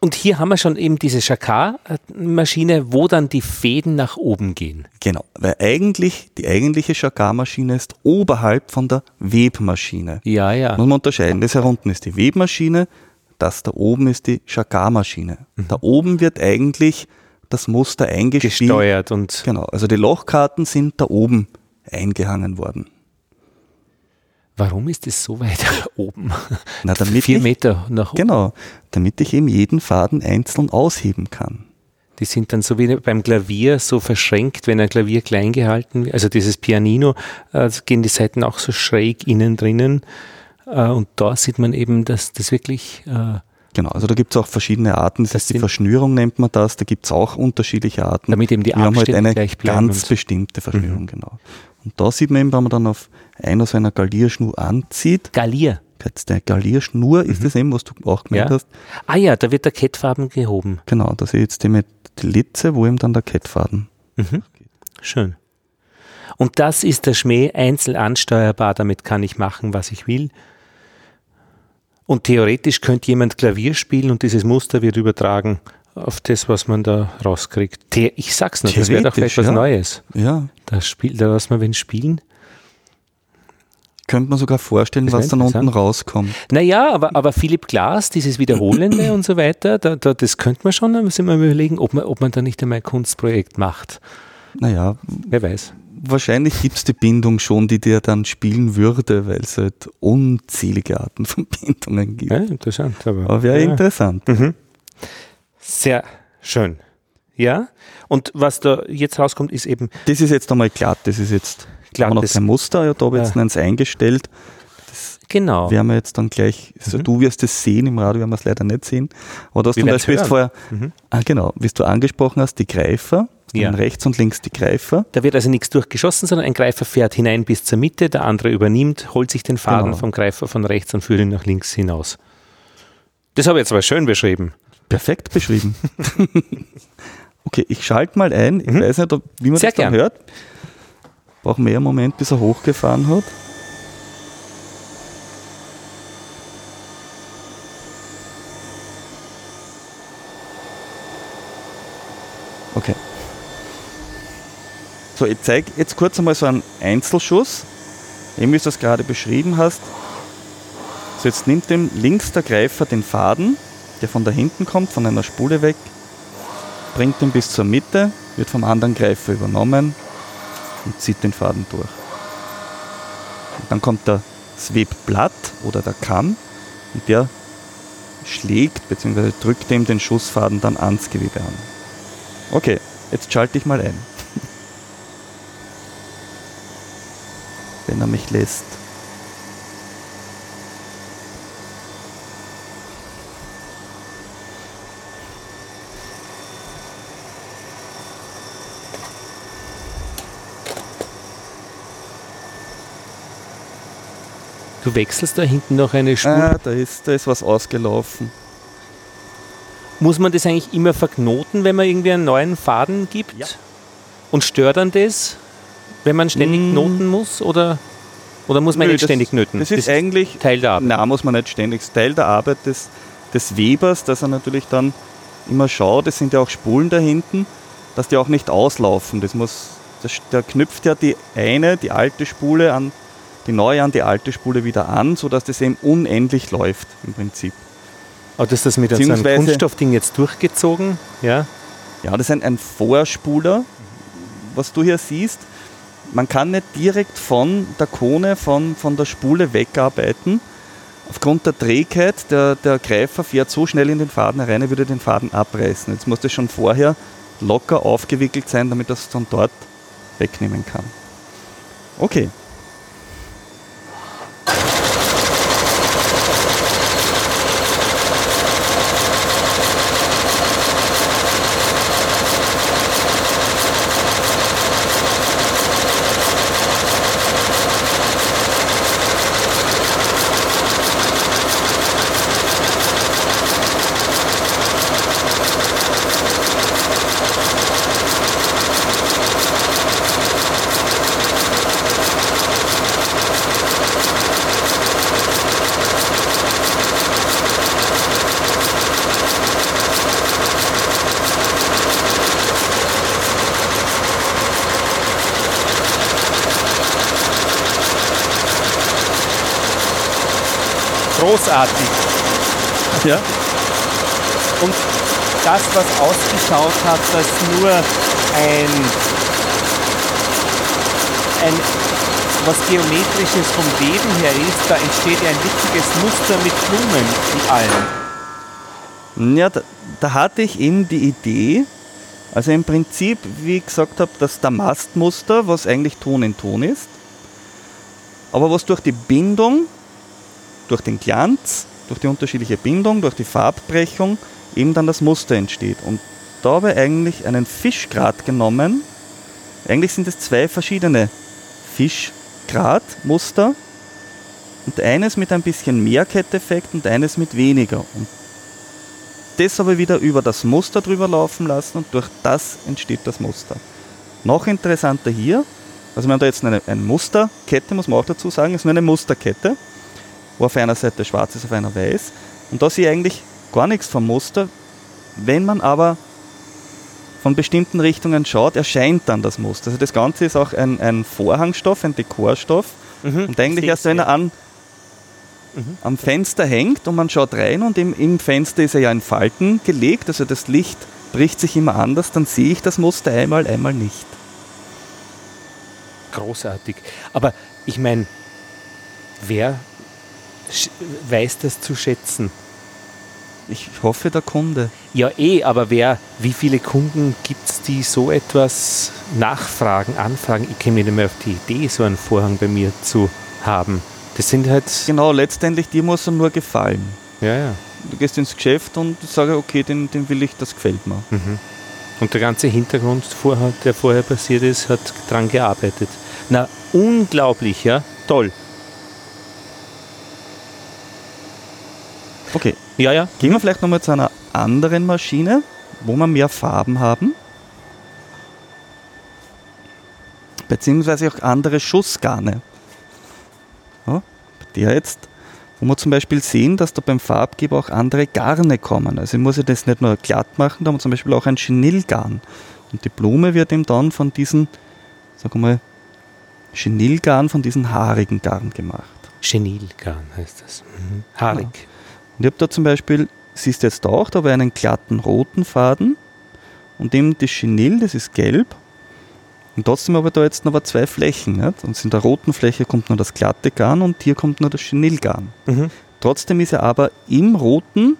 Und hier haben wir schon eben diese Jacquard-Maschine, wo dann die Fäden nach oben gehen. Genau, weil eigentlich die eigentliche Jacquard-Maschine ist oberhalb von der Webmaschine. Ja, ja. Muss man unterscheiden. Das hier unten ist die Webmaschine, das da oben ist die Jacquard-Maschine. Mhm. Da oben wird eigentlich das Muster eingespielt. Gesteuert und. Genau, also die Lochkarten sind da oben eingehangen worden. Warum ist es so weit oben? Na, damit Vier ich, Meter nach oben. Genau, damit ich eben jeden Faden einzeln ausheben kann. Die sind dann so wie beim Klavier so verschränkt, wenn ein Klavier klein gehalten wird. Also dieses Pianino, äh, gehen die Seiten auch so schräg innen drinnen. Äh, und da sieht man eben, dass das wirklich. Äh, genau, also da gibt es auch verschiedene Arten. Das, das heißt, die Verschnürung nennt man das. Da gibt es auch unterschiedliche Arten. Damit eben die Wir Abstände haben halt eine ganz bestimmte Verschnürung, mhm. genau. Und da sieht man eben, wenn man dann auf einer so einer Galierschnur anzieht. Galier. Der Galierschnur mhm. ist das eben, was du auch gemeint ja. hast. Ah ja, da wird der Kettfaden gehoben. Genau, da sehe ich jetzt die mit die Litze, wo eben dann der Kettfaden. Mhm. Schön. Und das ist der Schmäh einzeln ansteuerbar, damit kann ich machen, was ich will. Und theoretisch könnte jemand Klavier spielen und dieses Muster wird übertragen auf das, was man da rauskriegt. Ich sag's nur, das wäre doch vielleicht was ja. Neues. Ja. Da, spiel, da was man wenn spielen. Könnte man sogar vorstellen, was dann unten rauskommt. Naja, aber, aber Philipp Glass, dieses Wiederholende und so weiter, da, da, das könnte man schon, da müssen wir überlegen, ob man, ob man da nicht einmal ein Kunstprojekt macht. Naja, wer weiß. Wahrscheinlich gibt es die Bindung schon, die dir dann spielen würde, weil es halt unzählige Arten von Bindungen gibt. Ja, interessant. Aber, aber wäre ja. interessant. Mhm. Sehr schön. Ja, und was da jetzt rauskommt, ist eben. Das ist jetzt einmal glatt, das ist jetzt glatt, noch kein Muster, ja, da habe ich jetzt ja. eins eingestellt. Das genau. Werden wir jetzt dann gleich, also mhm. du wirst es sehen, im Radio werden wir es leider nicht sehen. Aber das zum Beispiel vorher, mhm. ah, genau, wie du angesprochen hast, die Greifer, ja. rechts und links die Greifer. Da wird also nichts durchgeschossen, sondern ein Greifer fährt hinein bis zur Mitte, der andere übernimmt, holt sich den Faden genau. vom Greifer von rechts und führt ihn nach links hinaus. Das habe ich jetzt aber schön beschrieben. Perfekt beschrieben. okay, ich schalte mal ein. Ich mhm. weiß nicht, wie man Sehr das dann gern. hört. Braucht mehr Moment, bis er hochgefahren hat. Okay. So, ich zeige jetzt kurz einmal so einen Einzelschuss, eben wie du das gerade beschrieben hast. So, jetzt nimmt dem links der Greifer den Faden der von da hinten kommt, von einer Spule weg, bringt ihn bis zur Mitte, wird vom anderen Greifer übernommen und zieht den Faden durch. Und dann kommt das Webblatt oder der Kamm und der schlägt bzw. drückt ihm den Schussfaden dann ans Gewebe an. Okay, jetzt schalte ich mal ein. Wenn er mich lässt. Du wechselst da hinten noch eine Spur. Ah, da ist, da ist was ausgelaufen. Muss man das eigentlich immer verknoten, wenn man irgendwie einen neuen Faden gibt? Ja. Und stört dann das, wenn man ständig mm. knoten muss? Oder, oder muss man Nö, nicht das, ständig knöten? Das, das ist eigentlich Teil der Arbeit. Nein, muss man nicht ständig. Das ist Teil der Arbeit des, des Webers, dass er natürlich dann immer schaut, es sind ja auch Spulen da hinten, dass die auch nicht auslaufen. Das muss, das, der knüpft ja die eine, die alte Spule an die neue an die alte Spule wieder an, sodass das eben unendlich läuft im Prinzip. Aber das ist das mit einem Kunststoffding jetzt durchgezogen? Ja, ja das ist ein, ein Vorspuler, was du hier siehst. Man kann nicht direkt von der Kone, von, von der Spule wegarbeiten. Aufgrund der Trägheit, der, der Greifer fährt so schnell in den Faden herein, er würde den Faden abreißen. Jetzt muss das schon vorher locker aufgewickelt sein, damit das dann dort wegnehmen kann. Okay, Großartig. Ja. Und das, was ausgeschaut hat, dass nur ein, ein was Geometrisches vom Leben her ist, da entsteht ja ein witziges Muster mit Blumen in allen. Ja, da, da hatte ich eben die Idee, also im Prinzip, wie ich gesagt habe, das Damastmuster, was eigentlich Ton in Ton ist, aber was durch die Bindung, durch den Glanz, durch die unterschiedliche Bindung, durch die Farbbrechung eben dann das Muster entsteht. Und da habe ich eigentlich einen Fischgrat genommen. Eigentlich sind es zwei verschiedene Fischgratmuster und eines mit ein bisschen mehr Ketteffekt und eines mit weniger. Und das habe ich wieder über das Muster drüber laufen lassen und durch das entsteht das Muster. Noch interessanter hier, also wir haben da jetzt eine, eine Musterkette, muss man auch dazu sagen, ist nur eine Musterkette, wo auf einer Seite schwarz ist, auf einer weiß. Und da sehe ich eigentlich gar nichts vom Muster. Wenn man aber von bestimmten Richtungen schaut, erscheint dann das Muster. Also das Ganze ist auch ein, ein Vorhangstoff, ein Dekorstoff. Mhm, und eigentlich erst, wenn er an, Mhm. am Fenster hängt und man schaut rein und im, im Fenster ist er ja in Falten gelegt, also das Licht bricht sich immer anders, dann sehe ich das Muster einmal, einmal nicht. Großartig. Aber ich meine, wer weiß das zu schätzen? Ich hoffe, der Kunde. Ja, eh, aber wer, wie viele Kunden gibt es, die so etwas nachfragen, anfragen? Ich käme nicht mehr auf die Idee, so einen Vorhang bei mir zu haben. Das sind halt. Genau, letztendlich dir muss er nur gefallen. Ja, ja. Du gehst ins Geschäft und sagst, okay, den, den will ich, das gefällt mir. Mhm. Und der ganze Hintergrund, der vorher passiert ist, hat dran gearbeitet. Na, unglaublich, ja? Toll. Okay, Ja, ja. gehen wir vielleicht nochmal zu einer anderen Maschine, wo wir mehr Farben haben. Beziehungsweise auch andere Schussgarne. Ja, bei der jetzt, wo wir zum Beispiel sehen, dass da beim Farbgeber auch andere Garne kommen. Also ich muss ja das nicht nur glatt machen, da haben wir zum Beispiel auch ein Chenillgarn. Und die Blume wird eben dann von diesen, sagen wir mal, Chenillgarn, von diesen haarigen Garn gemacht. Chenilgarn heißt das. Mhm. Haarig. Und ich habe da zum Beispiel, siehst du jetzt auch, da habe ich einen glatten roten Faden und eben das Chenil, das ist gelb. Und trotzdem habe ich da jetzt noch zwei Flächen. Nicht? Und in der roten Fläche kommt nur das glatte Garn und hier kommt nur das Chenilgarn. Mhm. Trotzdem ist ja aber im roten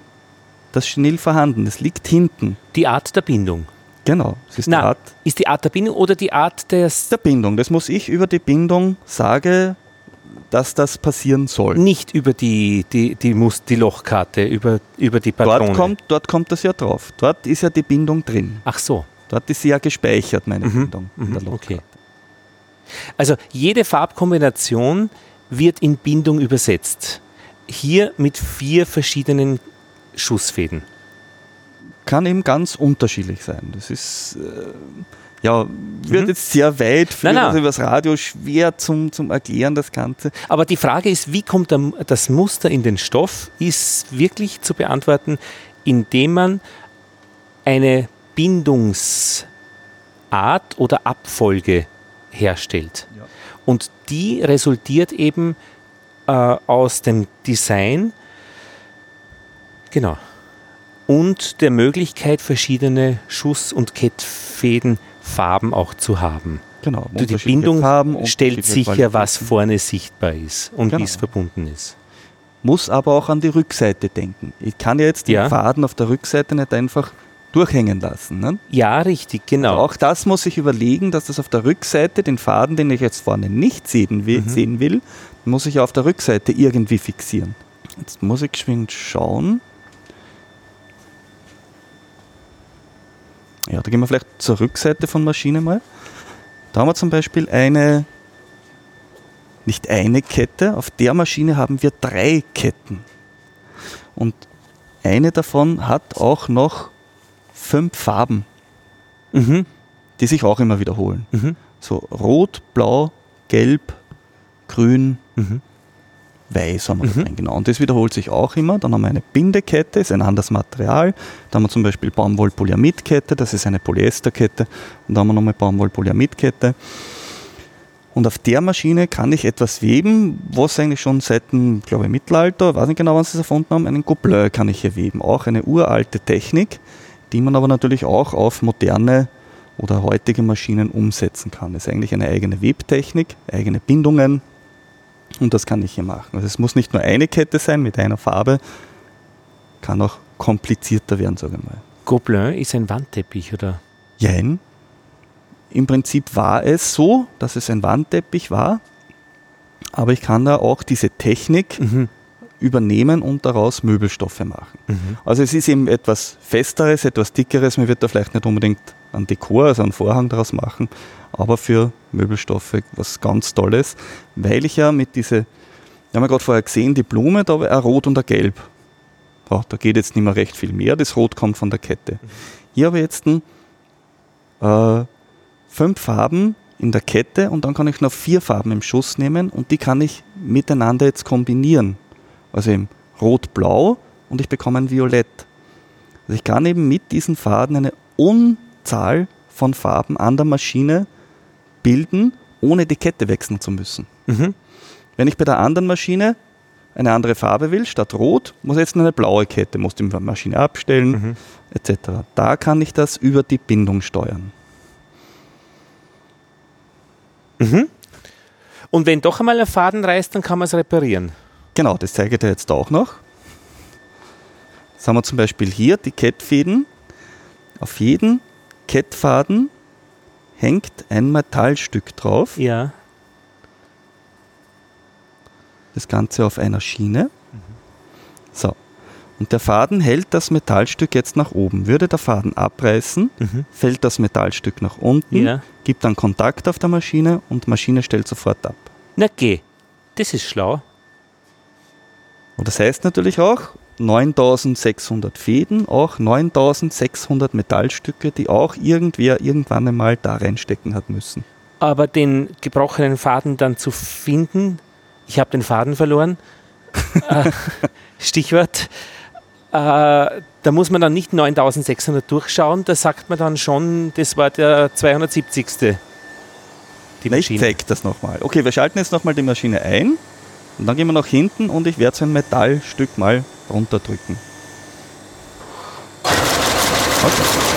das Chenil vorhanden. Das liegt hinten. Die Art der Bindung. Genau. Das ist Na, die Art ist die Art der Bindung oder die Art des. der Bindung. Das muss ich über die Bindung sagen, dass das passieren soll. Nicht über die, die, die, Mus die Lochkarte, über, über die Patrone. Dort kommt, dort kommt das ja drauf. Dort ist ja die Bindung drin. Ach so. Dort ist sie ja gespeichert, meine Mhm, Bindung. in der mhm, Lochkarte. okay. Also jede Farbkombination wird in Bindung übersetzt. Hier mit vier verschiedenen Schussfäden. Kann eben ganz unterschiedlich sein. Das ist, äh, ja, wird Mhm. jetzt sehr weit, Nein, nein. also übers Radio schwer zum, zum Erklären, das Ganze. Aber die Frage ist, wie kommt das Muster in den Stoff, ist wirklich zu beantworten, indem man eine Bindungsart oder Abfolge herstellt. Ja. Und die resultiert eben äh, aus dem Design, genau, und der Möglichkeit, verschiedene Schuss- und Kettfädenfarben auch zu haben. Genau. Die Bindung Farben, stellt sicher, was vorne sichtbar ist und Genau. wie es verbunden ist. Muss aber auch an die Rückseite denken. Ich kann ja jetzt den Ja. Faden auf der Rückseite nicht einfach durchhängen lassen. Ne? Ja, richtig, genau. Auch das muss ich überlegen, dass das auf der Rückseite, den Faden, den ich jetzt vorne nicht sehen will, Mhm. sehen will muss ich auf der Rückseite irgendwie fixieren. Jetzt muss ich geschwind schauen. Ja, da gehen wir vielleicht zur Rückseite von Maschine mal. Da haben wir zum Beispiel eine, nicht eine Kette, auf der Maschine haben wir drei Ketten. Und eine davon hat auch noch fünf Farben, Mhm. die sich auch immer wiederholen. Mhm. So rot, blau, gelb, grün, Mhm. Weiß haben wir Mhm. da drin, genau. Und das wiederholt sich auch immer. Dann haben wir eine Bindekette, ist ein anderes Material. Da haben wir zum Beispiel Baumwoll-Polyamidkette, das ist eine Polyesterkette. Und da haben wir nochmal Baumwoll-Polyamidkette. Und auf der Maschine kann ich etwas weben, was eigentlich schon seit dem, glaube ich, Mittelalter, weiß nicht genau, wann sie es erfunden haben, einen Gobelin kann ich hier weben. Auch eine uralte Technik, die man aber natürlich auch auf moderne oder heutige Maschinen umsetzen kann. Das ist eigentlich eine eigene Webtechnik, eigene Bindungen und das kann ich hier machen. Also es muss nicht nur eine Kette sein mit einer Farbe, kann auch komplizierter werden, sage ich mal. Gobelin ist ein Wandteppich, oder? Jein. Im Prinzip war es so, dass es ein Wandteppich war, aber ich kann da auch diese Technik mhm. Übernehmen und daraus Möbelstoffe machen. Mhm. Also es ist eben etwas Festeres, etwas Dickeres. Man wird da vielleicht nicht unbedingt einen Dekor, also einen Vorhang daraus machen, aber für Möbelstoffe was ganz Tolles, weil ich ja mit diese, wir haben ja gerade vorher gesehen, die Blume, da war ein Rot und ein Gelb. Ja, da geht jetzt nicht mehr recht viel mehr, das Rot kommt von der Kette. Mhm. Hier habe ich jetzt ein, äh, fünf Farben in der Kette und dann kann ich noch vier Farben im Schuss nehmen und die kann ich miteinander jetzt kombinieren. Also eben Rot-Blau und ich bekomme ein Violett. Also ich kann eben mit diesen Faden eine Unzahl von Farben an der Maschine bilden, ohne die Kette wechseln zu müssen. Mhm. Wenn ich bei der anderen Maschine eine andere Farbe will, statt Rot, muss ich jetzt eine blaue Kette, muss die Maschine abstellen, mhm. etc. Da kann ich das über die Bindung steuern. Mhm. Und wenn doch einmal ein Faden reißt, dann kann man es reparieren. Genau, das zeige ich dir jetzt auch noch. Jetzt haben wir zum Beispiel hier die Kettfäden. Auf jeden Kettfaden hängt ein Metallstück drauf. Ja. Das Ganze auf einer Schiene. So. Und der Faden hält das Metallstück jetzt nach oben. Würde der Faden abreißen, mhm. fällt das Metallstück nach unten, ja. gibt dann Kontakt auf der Maschine und die Maschine stellt sofort ab. Na geh, das ist schlau. Und das heißt natürlich auch 9600 Fäden, auch 9600 Metallstücke, die auch irgendwer irgendwann einmal da reinstecken hat müssen. Aber den gebrochenen Faden dann zu finden, ich habe den Faden verloren. Äh, Stichwort äh, da muss man dann nicht 9600 durchschauen, da sagt man dann schon, das war der 270. Die Maschine. Ich zeige das nochmal. Okay, wir schalten jetzt nochmal die Maschine ein und dann gehen wir nach hinten und ich werde so ein Metallstück mal runterdrücken. Okay.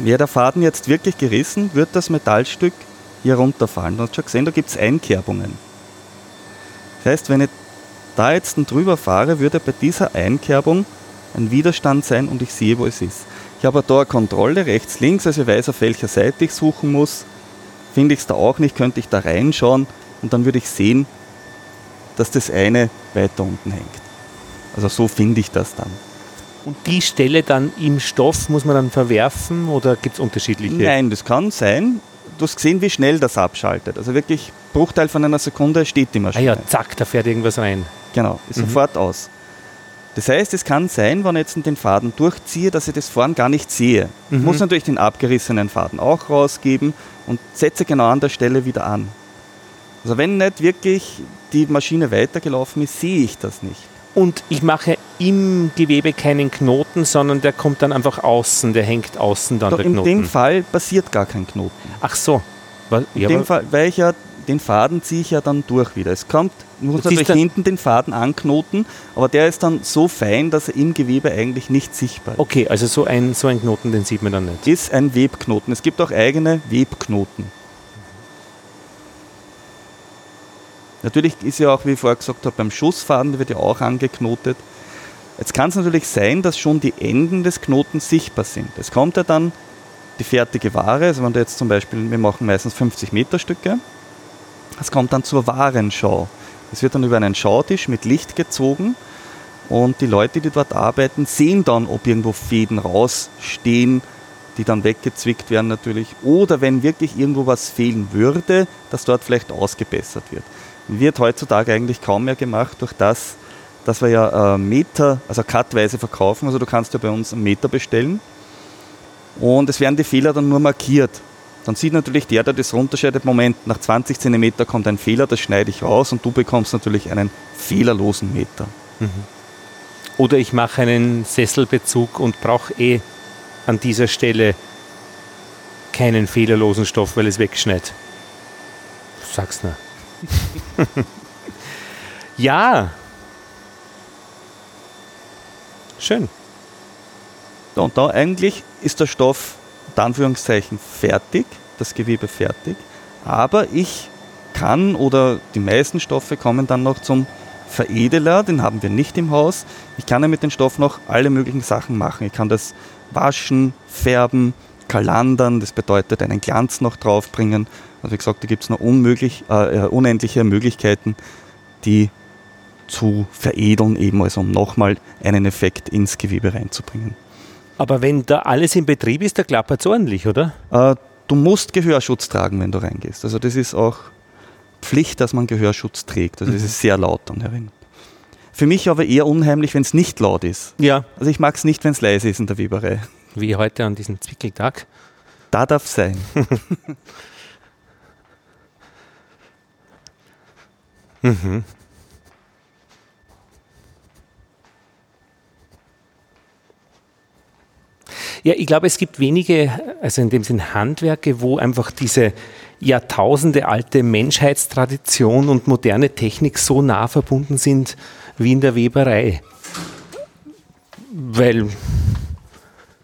Wäre der Faden jetzt wirklich gerissen, wird das Metallstück hier runterfallen. Du hast schon gesehen, da gibt es Einkerbungen. Das heißt, wenn ich da jetzt drüber fahre, würde bei dieser Einkerbung ein Widerstand sein und ich sehe, wo es ist. Ich habe da eine Kontrolle rechts, links, also ich weiß, auf welcher Seite ich suchen muss. Finde ich es da auch nicht, könnte ich da reinschauen und dann würde ich sehen, dass das eine weiter unten hängt. Also so finde ich das dann. Und die Stelle dann im Stoff muss man dann verwerfen oder gibt es unterschiedliche? Nein, das kann sein. Du hast gesehen, wie schnell das abschaltet. Also wirklich Bruchteil von einer Sekunde steht die Maschine. Ah ja, zack, da fährt irgendwas rein. Genau, ist mhm. sofort aus. Das heißt, es kann sein, wenn ich jetzt den Faden durchziehe, dass ich das vorn gar nicht sehe. Mhm. Ich muss natürlich den abgerissenen Faden auch rausgeben und setze genau an der Stelle wieder an. Also wenn nicht wirklich die Maschine weitergelaufen ist, sehe ich das nicht und ich mache im Gewebe keinen Knoten, sondern der kommt dann einfach außen, der hängt außen dann Doch, der in Knoten. In dem Fall passiert gar kein Knoten. Ach so. Weil, in ja, dem Fall, weil ich ja den Faden ziehe ich ja dann durch wieder. Es kommt, muss natürlich hinten den Faden anknoten, aber der ist dann so fein, dass er im Gewebe eigentlich nicht sichtbar ist. Okay, also so ein, so ein Knoten, den sieht man dann nicht. Ist ein Webknoten. Es gibt auch eigene Webknoten. Natürlich ist ja auch, wie ich vorher gesagt habe, beim Schussfaden wird ja auch angeknotet. Jetzt kann es natürlich sein, dass schon die Enden des Knotens sichtbar sind. Es kommt ja dann die fertige Ware, also wenn du jetzt zum Beispiel, wir machen meistens 50 Meter Stücke, es kommt dann zur Warenschau. Es wird dann über einen Schautisch mit Licht gezogen und die Leute, die dort arbeiten, sehen dann, ob irgendwo Fäden rausstehen, die dann weggezwickt werden natürlich, oder wenn wirklich irgendwo was fehlen würde, dass dort vielleicht ausgebessert wird wird heutzutage eigentlich kaum mehr gemacht durch das, dass wir ja äh, Meter, also cutweise verkaufen. Also du kannst ja bei uns einen Meter bestellen und es werden die Fehler dann nur markiert. Dann sieht natürlich der, der das runterschneidet, Moment, nach 20 cm kommt ein Fehler, das schneide ich raus und du bekommst natürlich einen fehlerlosen Meter. Mhm. Oder ich mache einen Sesselbezug und brauche eh an dieser Stelle keinen fehlerlosen Stoff, weil es wegschneidet. Sag's nur. ja. Schön. Und da eigentlich ist der Stoff, in Anführungszeichen, fertig, das Gewebe fertig. Aber ich kann oder die meisten Stoffe kommen dann noch zum Veredeler, den haben wir nicht im Haus. Ich kann ja mit dem Stoff noch alle möglichen Sachen machen. Ich kann das waschen, färben, kalandern, das bedeutet einen Glanz noch draufbringen. Also wie gesagt, da gibt es noch unmöglich, äh, unendliche Möglichkeiten, die zu veredeln, eben also um nochmal einen Effekt ins Gewebe reinzubringen. Aber wenn da alles in Betrieb ist, da klappert es ordentlich, oder? Äh, du musst Gehörschutz tragen, wenn du reingehst. Also das ist auch Pflicht, dass man Gehörschutz trägt. Also es mhm. ist sehr laut dann herin. Für mich aber eher unheimlich, wenn es nicht laut ist. Ja. Also ich mag es nicht, wenn es leise ist in der Weberei. Wie heute an diesem Zwickeltag. Da darf sein. mhm. Ja, ich glaube, es gibt wenige, also in dem Sinn Handwerke, wo einfach diese Jahrtausende alte Menschheitstradition und moderne Technik so nah verbunden sind wie in der Weberei. Weil.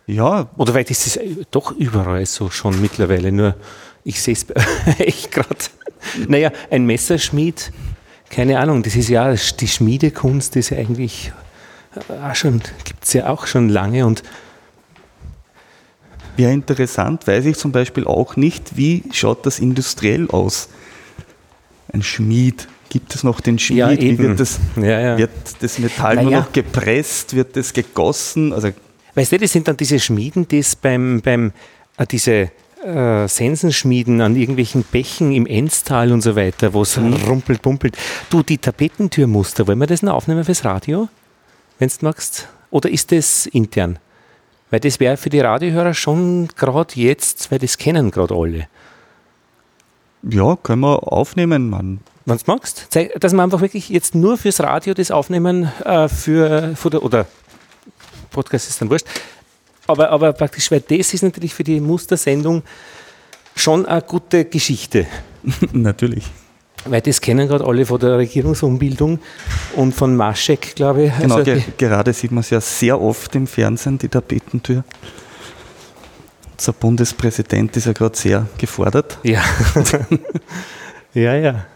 Ja. Oder weil das ist doch überall so schon mittlerweile, nur ich sehe es echt gerade. Naja, ein Messerschmied, keine Ahnung, das ist ja die Schmiedekunst, ist ja eigentlich auch schon, gibt es ja auch schon lange und Wäre interessant, weiß ich zum Beispiel auch nicht, wie schaut das industriell aus? Ein Schmied. Gibt es noch den Schmied? Ja, wie wird das, ja, ja. wird das Metall naja. nur noch gepresst? Wird das gegossen? Also weißt du, das sind dann diese Schmieden, die es beim, beim äh, diese äh, Sensenschmieden an irgendwelchen Bächen im Enztal und so weiter, wo es mhm. rumpelt, pumpelt. Du, die Tapetentürmuster, wollen wir das noch aufnehmen fürs Radio? Wenn du magst? Oder ist das intern? Weil das wäre für die Radiohörer schon gerade jetzt, weil das kennen gerade alle. Ja, können wir aufnehmen, Mann. Wenn du magst, dass wir einfach wirklich jetzt nur fürs Radio das aufnehmen, äh, für, für der, oder Podcast ist dann wurscht. Aber, aber praktisch, weil das ist natürlich für die Mustersendung schon eine gute Geschichte. Natürlich. Weil das kennen gerade alle von der Regierungsumbildung und von Maschek, glaube ich. Genau, also ge gerade sieht man es ja sehr oft im Fernsehen, die Tapetentür. Unser Bundespräsident ist ja gerade sehr gefordert. Ja. ja, ja.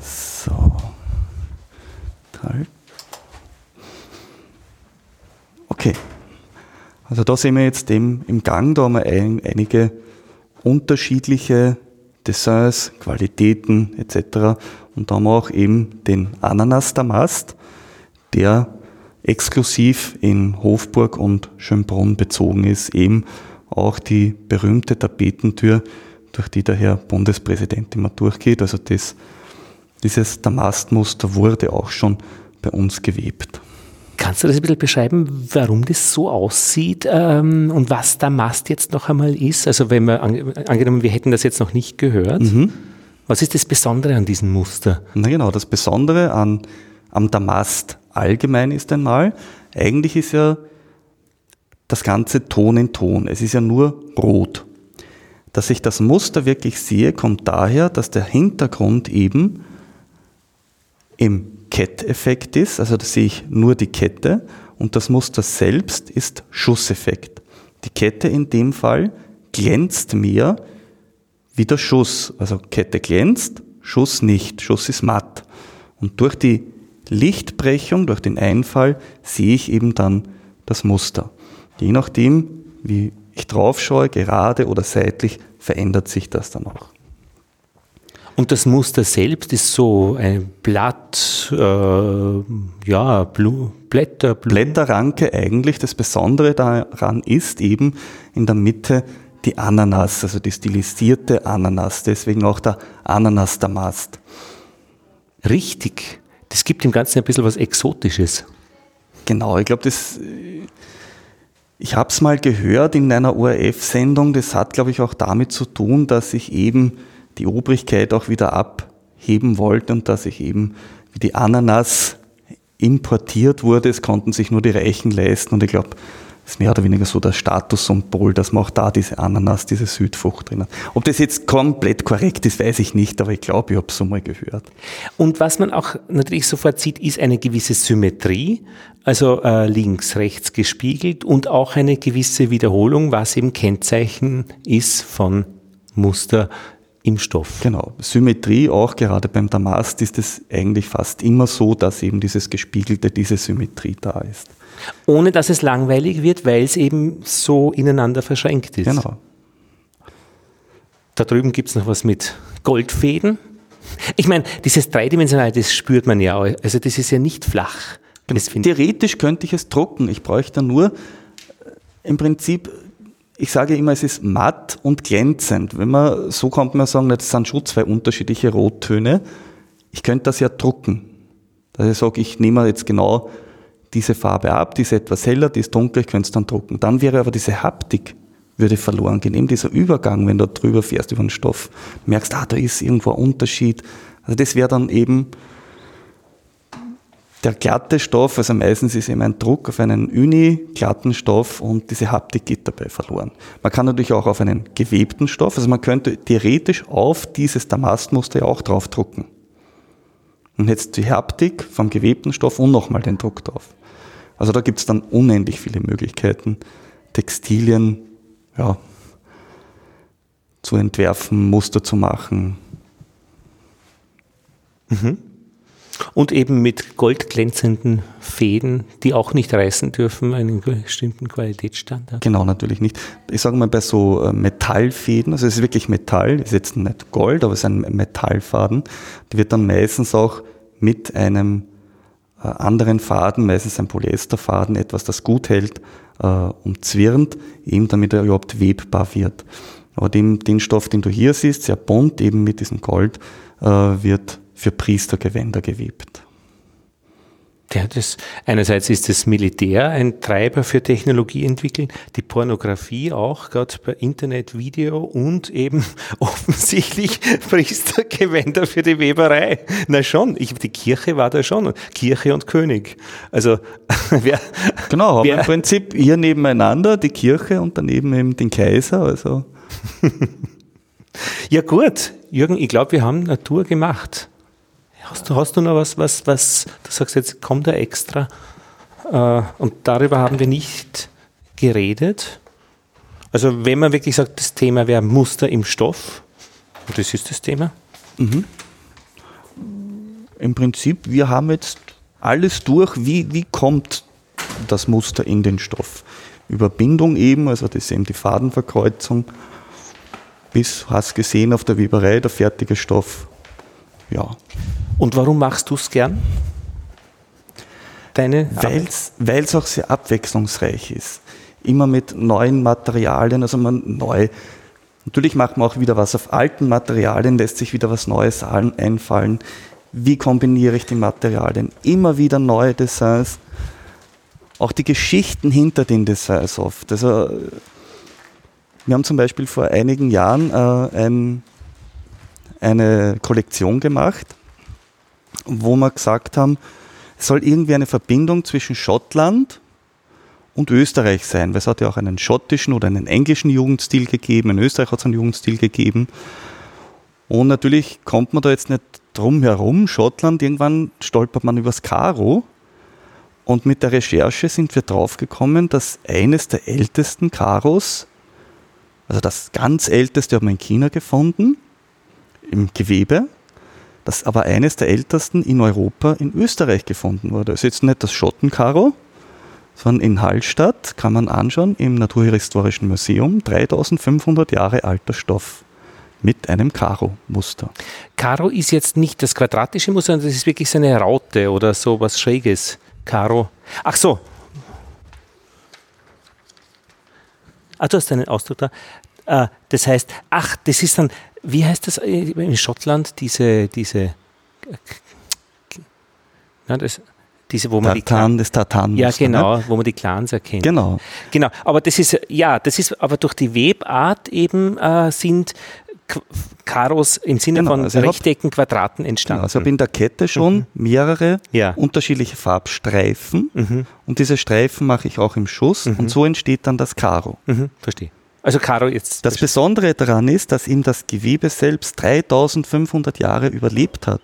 So. Halt. Okay. Also da sehen wir jetzt dem im Gang, da haben wir ein, einige unterschiedliche Designs, Qualitäten etc. Und da haben wir auch eben den Ananas-Damast, der exklusiv in Hofburg und Schönbrunn bezogen ist, eben auch die berühmte Tapetentür, durch die der Herr Bundespräsident immer durchgeht. Also das, dieses Damastmuster wurde auch schon bei uns gewebt. Kannst du das ein bisschen beschreiben, warum das so aussieht ähm, und was der Mast jetzt noch einmal ist? Also wenn wir angenommen, wir hätten das jetzt noch nicht gehört. Mhm. Was ist das Besondere an diesem Muster? Na genau, das Besondere an, am Damast allgemein ist einmal, eigentlich ist ja das Ganze Ton in Ton. Es ist ja nur rot. Dass ich das Muster wirklich sehe, kommt daher, dass der Hintergrund eben im Ketteffekt ist, also da sehe ich nur die Kette und das Muster selbst ist Schusseffekt. Die Kette in dem Fall glänzt mehr wie der Schuss. Also Kette glänzt, Schuss nicht, Schuss ist matt. Und durch die Lichtbrechung, durch den Einfall sehe ich eben dann das Muster. Je nachdem, wie ich drauf schaue, gerade oder seitlich, verändert sich das dann auch. Und das Muster selbst ist so ein Blatt, äh, ja, Blu Blätter. Blu Blätterranke eigentlich. Das Besondere daran ist eben in der Mitte die Ananas, also die stilisierte Ananas. Deswegen auch der Ananas-Damast. richtig. Das gibt dem Ganzen ein bisschen was Exotisches. Genau, ich glaube, das. Ich habe es mal gehört in einer ORF-Sendung. Das hat, glaube ich, auch damit zu tun, dass ich eben die Obrigkeit auch wieder abheben wollte und dass ich eben wie die Ananas importiert wurde. Es konnten sich nur die Reichen leisten und ich glaube, ist mehr oder weniger so das Statussymbol, dass man auch da diese Ananas, diese Südfrucht drin hat. Ob das jetzt komplett korrekt ist, weiß ich nicht, aber ich glaube, ich habe es so mal gehört. Und was man auch natürlich sofort sieht, ist eine gewisse Symmetrie, also äh, links, rechts gespiegelt und auch eine gewisse Wiederholung, was eben Kennzeichen ist von Muster im Stoff. Genau. Symmetrie auch gerade beim Damast ist es eigentlich fast immer so, dass eben dieses Gespiegelte, diese Symmetrie da ist. Ohne dass es langweilig wird, weil es eben so ineinander verschränkt ist. Genau. Da drüben gibt es noch was mit Goldfäden. Ich meine, dieses Dreidimensionale, das spürt man ja. Also das ist ja nicht flach. Genau. Theoretisch könnte ich es drucken. Ich bräuchte nur äh, im Prinzip, ich sage immer, es ist matt und glänzend. Wenn man, so kommt man sagen, das sind schon zwei unterschiedliche Rottöne. Ich könnte das ja drucken. Dass ich sage, ich nehme jetzt genau diese Farbe ab, die ist etwas heller, die ist dunkler, ich könnte es dann drucken. Dann wäre aber diese Haptik würde verloren gehen. Eben dieser Übergang, wenn du drüber fährst über den Stoff, merkst, ah, da ist irgendwo ein Unterschied. Also das wäre dann eben der glatte Stoff, also meistens ist eben ein Druck auf einen uni-glatten Stoff und diese Haptik geht dabei verloren. Man kann natürlich auch auf einen gewebten Stoff, also man könnte theoretisch auf dieses Damastmuster ja auch draufdrucken. Und jetzt die Haptik vom gewebten Stoff und nochmal den Druck drauf. Also da gibt es dann unendlich viele Möglichkeiten, Textilien ja, zu entwerfen, Muster zu machen. Mhm. Und eben mit goldglänzenden Fäden, die auch nicht reißen dürfen, einen bestimmten Qualitätsstandard. Genau, natürlich nicht. Ich sage mal bei so äh, Metallfäden, also es ist wirklich Metall, ist jetzt nicht Gold, aber es ist ein Metallfaden, die wird dann meistens auch mit einem äh, anderen Faden, meistens ein Polyesterfaden, etwas, das gut hält, äh, umzwirnt, eben damit er überhaupt webbar wird. Aber den, den Stoff, den du hier siehst, sehr bunt, eben mit diesem Gold, wird für Priestergewänder gewebt. Ja, das, einerseits ist das Militär ein Treiber für Technologie entwickeln, die Pornografie auch, gerade bei Internet, Video und eben offensichtlich Priestergewänder für die Weberei. Na schon, ich, die Kirche war da schon, Kirche und König. Also wer, Genau, wer, im Prinzip hier nebeneinander die Kirche und daneben eben den Kaiser. Also. ja gut, Jürgen, ich glaube, wir haben Natur gemacht. Hast du, hast du noch was, was, was, du sagst jetzt, kommt da extra? Äh, und darüber haben wir nicht geredet. Also wenn man wirklich sagt, das Thema wäre Muster im Stoff, und das ist das Thema. Mhm. Im Prinzip, wir haben jetzt alles durch, wie, wie kommt das Muster in den Stoff. Über Bindung eben, also das ist eben die Fadenverkreuzung, bis, hast gesehen auf der Weberei, der fertige Stoff. Ja, und warum machst du es gern? Deine Weil es auch sehr abwechslungsreich ist. Immer mit neuen Materialien, also man neu. Natürlich macht man auch wieder was auf alten Materialien, lässt sich wieder was Neues einfallen. Wie kombiniere ich die Materialien? Immer wieder neue Designs. Auch die Geschichten hinter den Designs oft. Also, wir haben zum Beispiel vor einigen Jahren äh, ein, eine Kollektion gemacht wo wir gesagt haben, es soll irgendwie eine Verbindung zwischen Schottland und Österreich sein, weil es hat ja auch einen schottischen oder einen englischen Jugendstil gegeben, in Österreich hat es einen Jugendstil gegeben. Und natürlich kommt man da jetzt nicht drum herum, Schottland, irgendwann stolpert man übers Karo. Und mit der Recherche sind wir draufgekommen, dass eines der ältesten Karos, also das ganz älteste haben wir in China gefunden, im Gewebe, das aber eines der ältesten in Europa in Österreich gefunden wurde. Es ist jetzt nicht das Schottenkaro, sondern in Hallstatt kann man anschauen im Naturhistorischen Museum 3500 Jahre alter Stoff mit einem Karo-Muster. Karo ist jetzt nicht das quadratische Muster, sondern das ist wirklich so eine Raute oder so was Schräges. Karo. Ach so. Ah, du hast einen Ausdruck da. Äh, das heißt, ach, das ist dann wie heißt das in Schottland, diese, diese Ja, das, diese, wo man Tartan, die das Tartan. Ja, genau, wo man die Clans erkennt. Genau. Genau, aber das ist, ja, das ist, aber durch die Webart eben äh, sind Karos im Sinne Genau, von also ich hab- Rechtecken, Quadraten Genau, entstanden. also ich habe in der Kette schon mehrere Ja. unterschiedliche Farbstreifen mhm, und diese Streifen mache ich auch im Schuss und so entsteht dann das Karo. mhm, verstehe. Also Karo jetzt. Das Besondere daran ist, dass ihm das Gewebe selbst 3500 Jahre überlebt hat.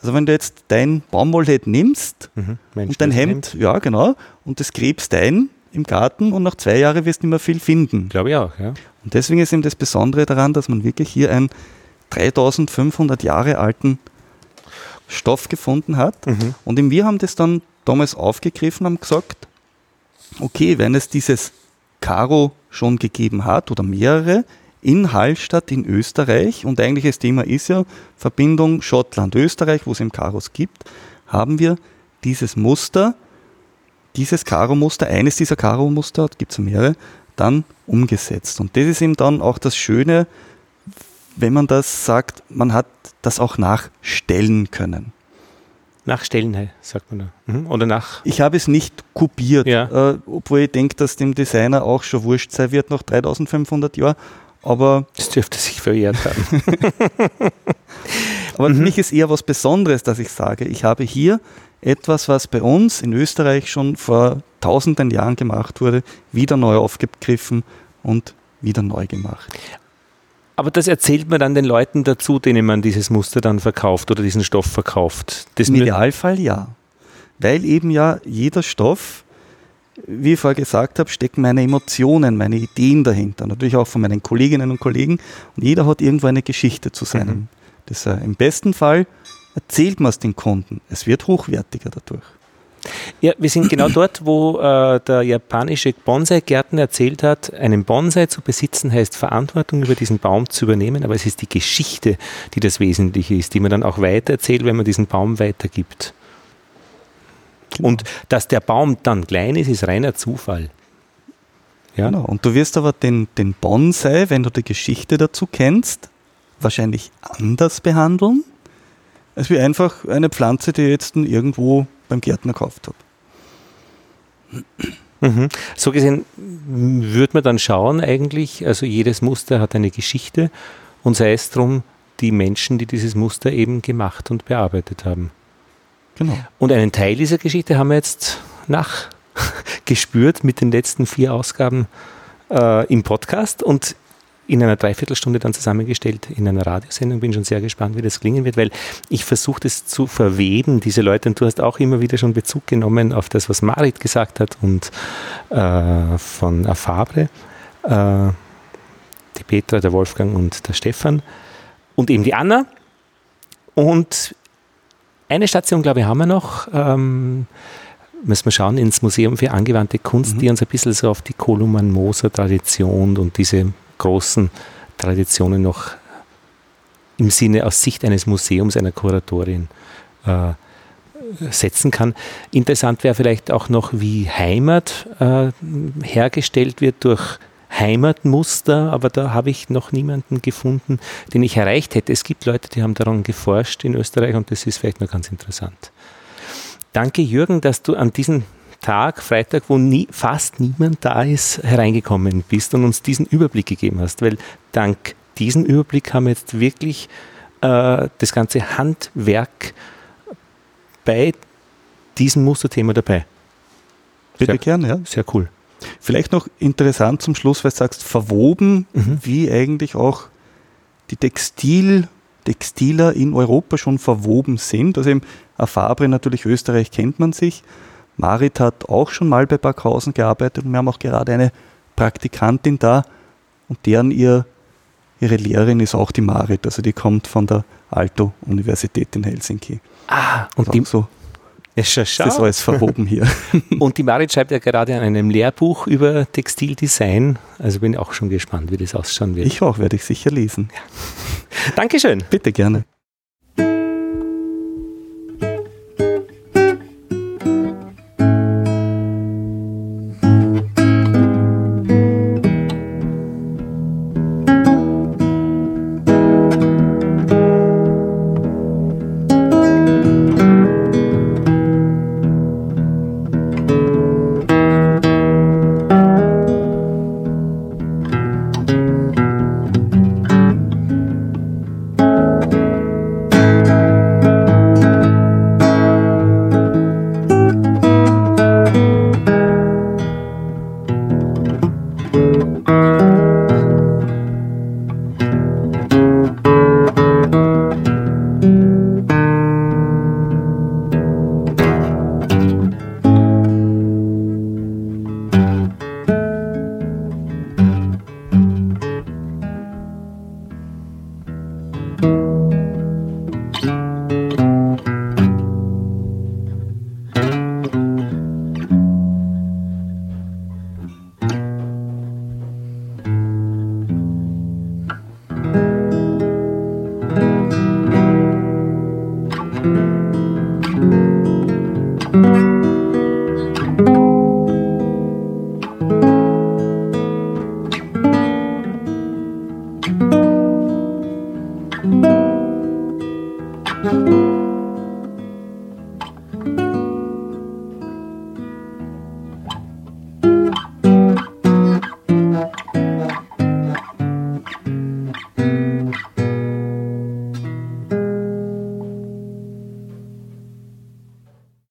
Also wenn du jetzt dein Baumwollhemd nimmst mhm, und dein Hemd, ja genau, und das gräbst ein im Garten und nach zwei Jahren wirst du nicht mehr viel finden. Glaube ich auch, ja. Und deswegen ist eben das Besondere daran, dass man wirklich hier einen 3500 Jahre alten Stoff gefunden hat. Mhm. Und eben wir haben das dann damals aufgegriffen, haben gesagt, okay, wenn es dieses Karo schon gegeben hat oder mehrere in Hallstatt in Österreich und eigentlich das Thema ist ja Verbindung Schottland-Österreich, wo es eben Karos gibt, haben wir dieses Muster, dieses Karo-Muster, eines dieser Karo-Muster, gibt es ja mehrere, dann umgesetzt. Und das ist eben dann auch das Schöne, wenn man das sagt, man hat das auch nachstellen können. Nach Stellen, sagt man da. Mhm. Oder nach. Ich habe es nicht kopiert, Ja. äh, obwohl ich denke, dass dem Designer auch schon wurscht sein wird nach 3500 Jahren. Aber, Das dürfte sich verjährt haben. aber für mich ist eher was Besonderes, dass ich sage, ich habe hier etwas, was bei uns in Österreich schon vor tausenden Jahren gemacht wurde, wieder neu aufgegriffen und wieder neu gemacht. Aber das erzählt man dann den Leuten dazu, denen man dieses Muster dann verkauft oder diesen Stoff verkauft. Das Im Idealfall ja. Weil eben ja jeder Stoff, wie ich vorher gesagt habe, stecken meine Emotionen, meine Ideen dahinter. Natürlich auch von meinen Kolleginnen und Kollegen. Und jeder hat irgendwo eine Geschichte zu seinem. Mhm. Das, äh, Im besten Fall erzählt man es den Kunden. Es wird hochwertiger dadurch. Ja, wir sind genau dort, wo äh, der japanische Bonsai-Gärtner erzählt hat, einen Bonsai zu besitzen heißt Verantwortung über diesen Baum zu übernehmen, aber es ist die Geschichte, die das Wesentliche ist, die man dann auch weitererzählt, wenn man diesen Baum weitergibt. Und dass der Baum dann klein ist, ist reiner Zufall. Ja, Genau. Und du wirst aber den, den Bonsai, wenn du die Geschichte dazu kennst, wahrscheinlich anders behandeln, als wie einfach eine Pflanze, die jetzt irgendwo beim Gärtner gekauft habe. Mhm. So gesehen würde man dann schauen eigentlich, also jedes Muster hat eine Geschichte und sei es drum die Menschen, die dieses Muster eben gemacht und bearbeitet haben. Genau. Und einen Teil dieser Geschichte haben wir jetzt nachgespürt mit den letzten vier Ausgaben äh, im Podcast und in einer Dreiviertelstunde dann zusammengestellt in einer Radiosendung. Bin schon sehr gespannt, wie das klingen wird, weil ich versuche das zu verweben, diese Leute. Und du hast auch immer wieder schon Bezug genommen auf das, was Marit gesagt hat und äh, von Afabre, äh, die Petra, der Wolfgang und der Stefan und eben die Anna. Und eine Station, glaube ich, haben wir noch. Ähm, müssen wir schauen ins Museum für angewandte Kunst, Mhm. die uns ein bisschen so auf die Koluman-Moser-Tradition und diese großen Traditionen noch im Sinne aus Sicht eines Museums, einer Kuratorin äh, setzen kann. Interessant wäre vielleicht auch noch, wie Heimat äh, hergestellt wird durch Heimatmuster, aber da habe ich noch niemanden gefunden, den ich erreicht hätte. Es gibt Leute, die haben daran geforscht in Österreich und das ist vielleicht noch ganz interessant. Danke, Jürgen, dass du an diesem Tag, Freitag, wo nie, fast niemand da ist, hereingekommen bist und uns diesen Überblick gegeben hast, weil dank diesem Überblick haben wir jetzt wirklich äh, das ganze Handwerk bei diesem Musterthema dabei. Bitte Sehr- gern, ja. Sehr cool. Vielleicht noch interessant zum Schluss, weil du sagst, verwoben, Mhm. wie eigentlich auch die Textil, Textiler in Europa schon verwoben sind. Also eben Fabre natürlich, Österreich kennt man sich. Marit hat auch schon mal bei Backhausen gearbeitet und wir haben auch gerade eine Praktikantin da und deren ihr, ihre Lehrerin ist auch die Marit, also die kommt von der Aalto-Universität in Helsinki. Ah, und die, so ja, ist das schau. alles verwoben hier. und die Marit schreibt ja gerade an einem Lehrbuch über Textildesign. Also bin auch schon gespannt, wie das ausschauen wird. Ich auch, werde ich sicher lesen. Dankeschön. Bitte gerne.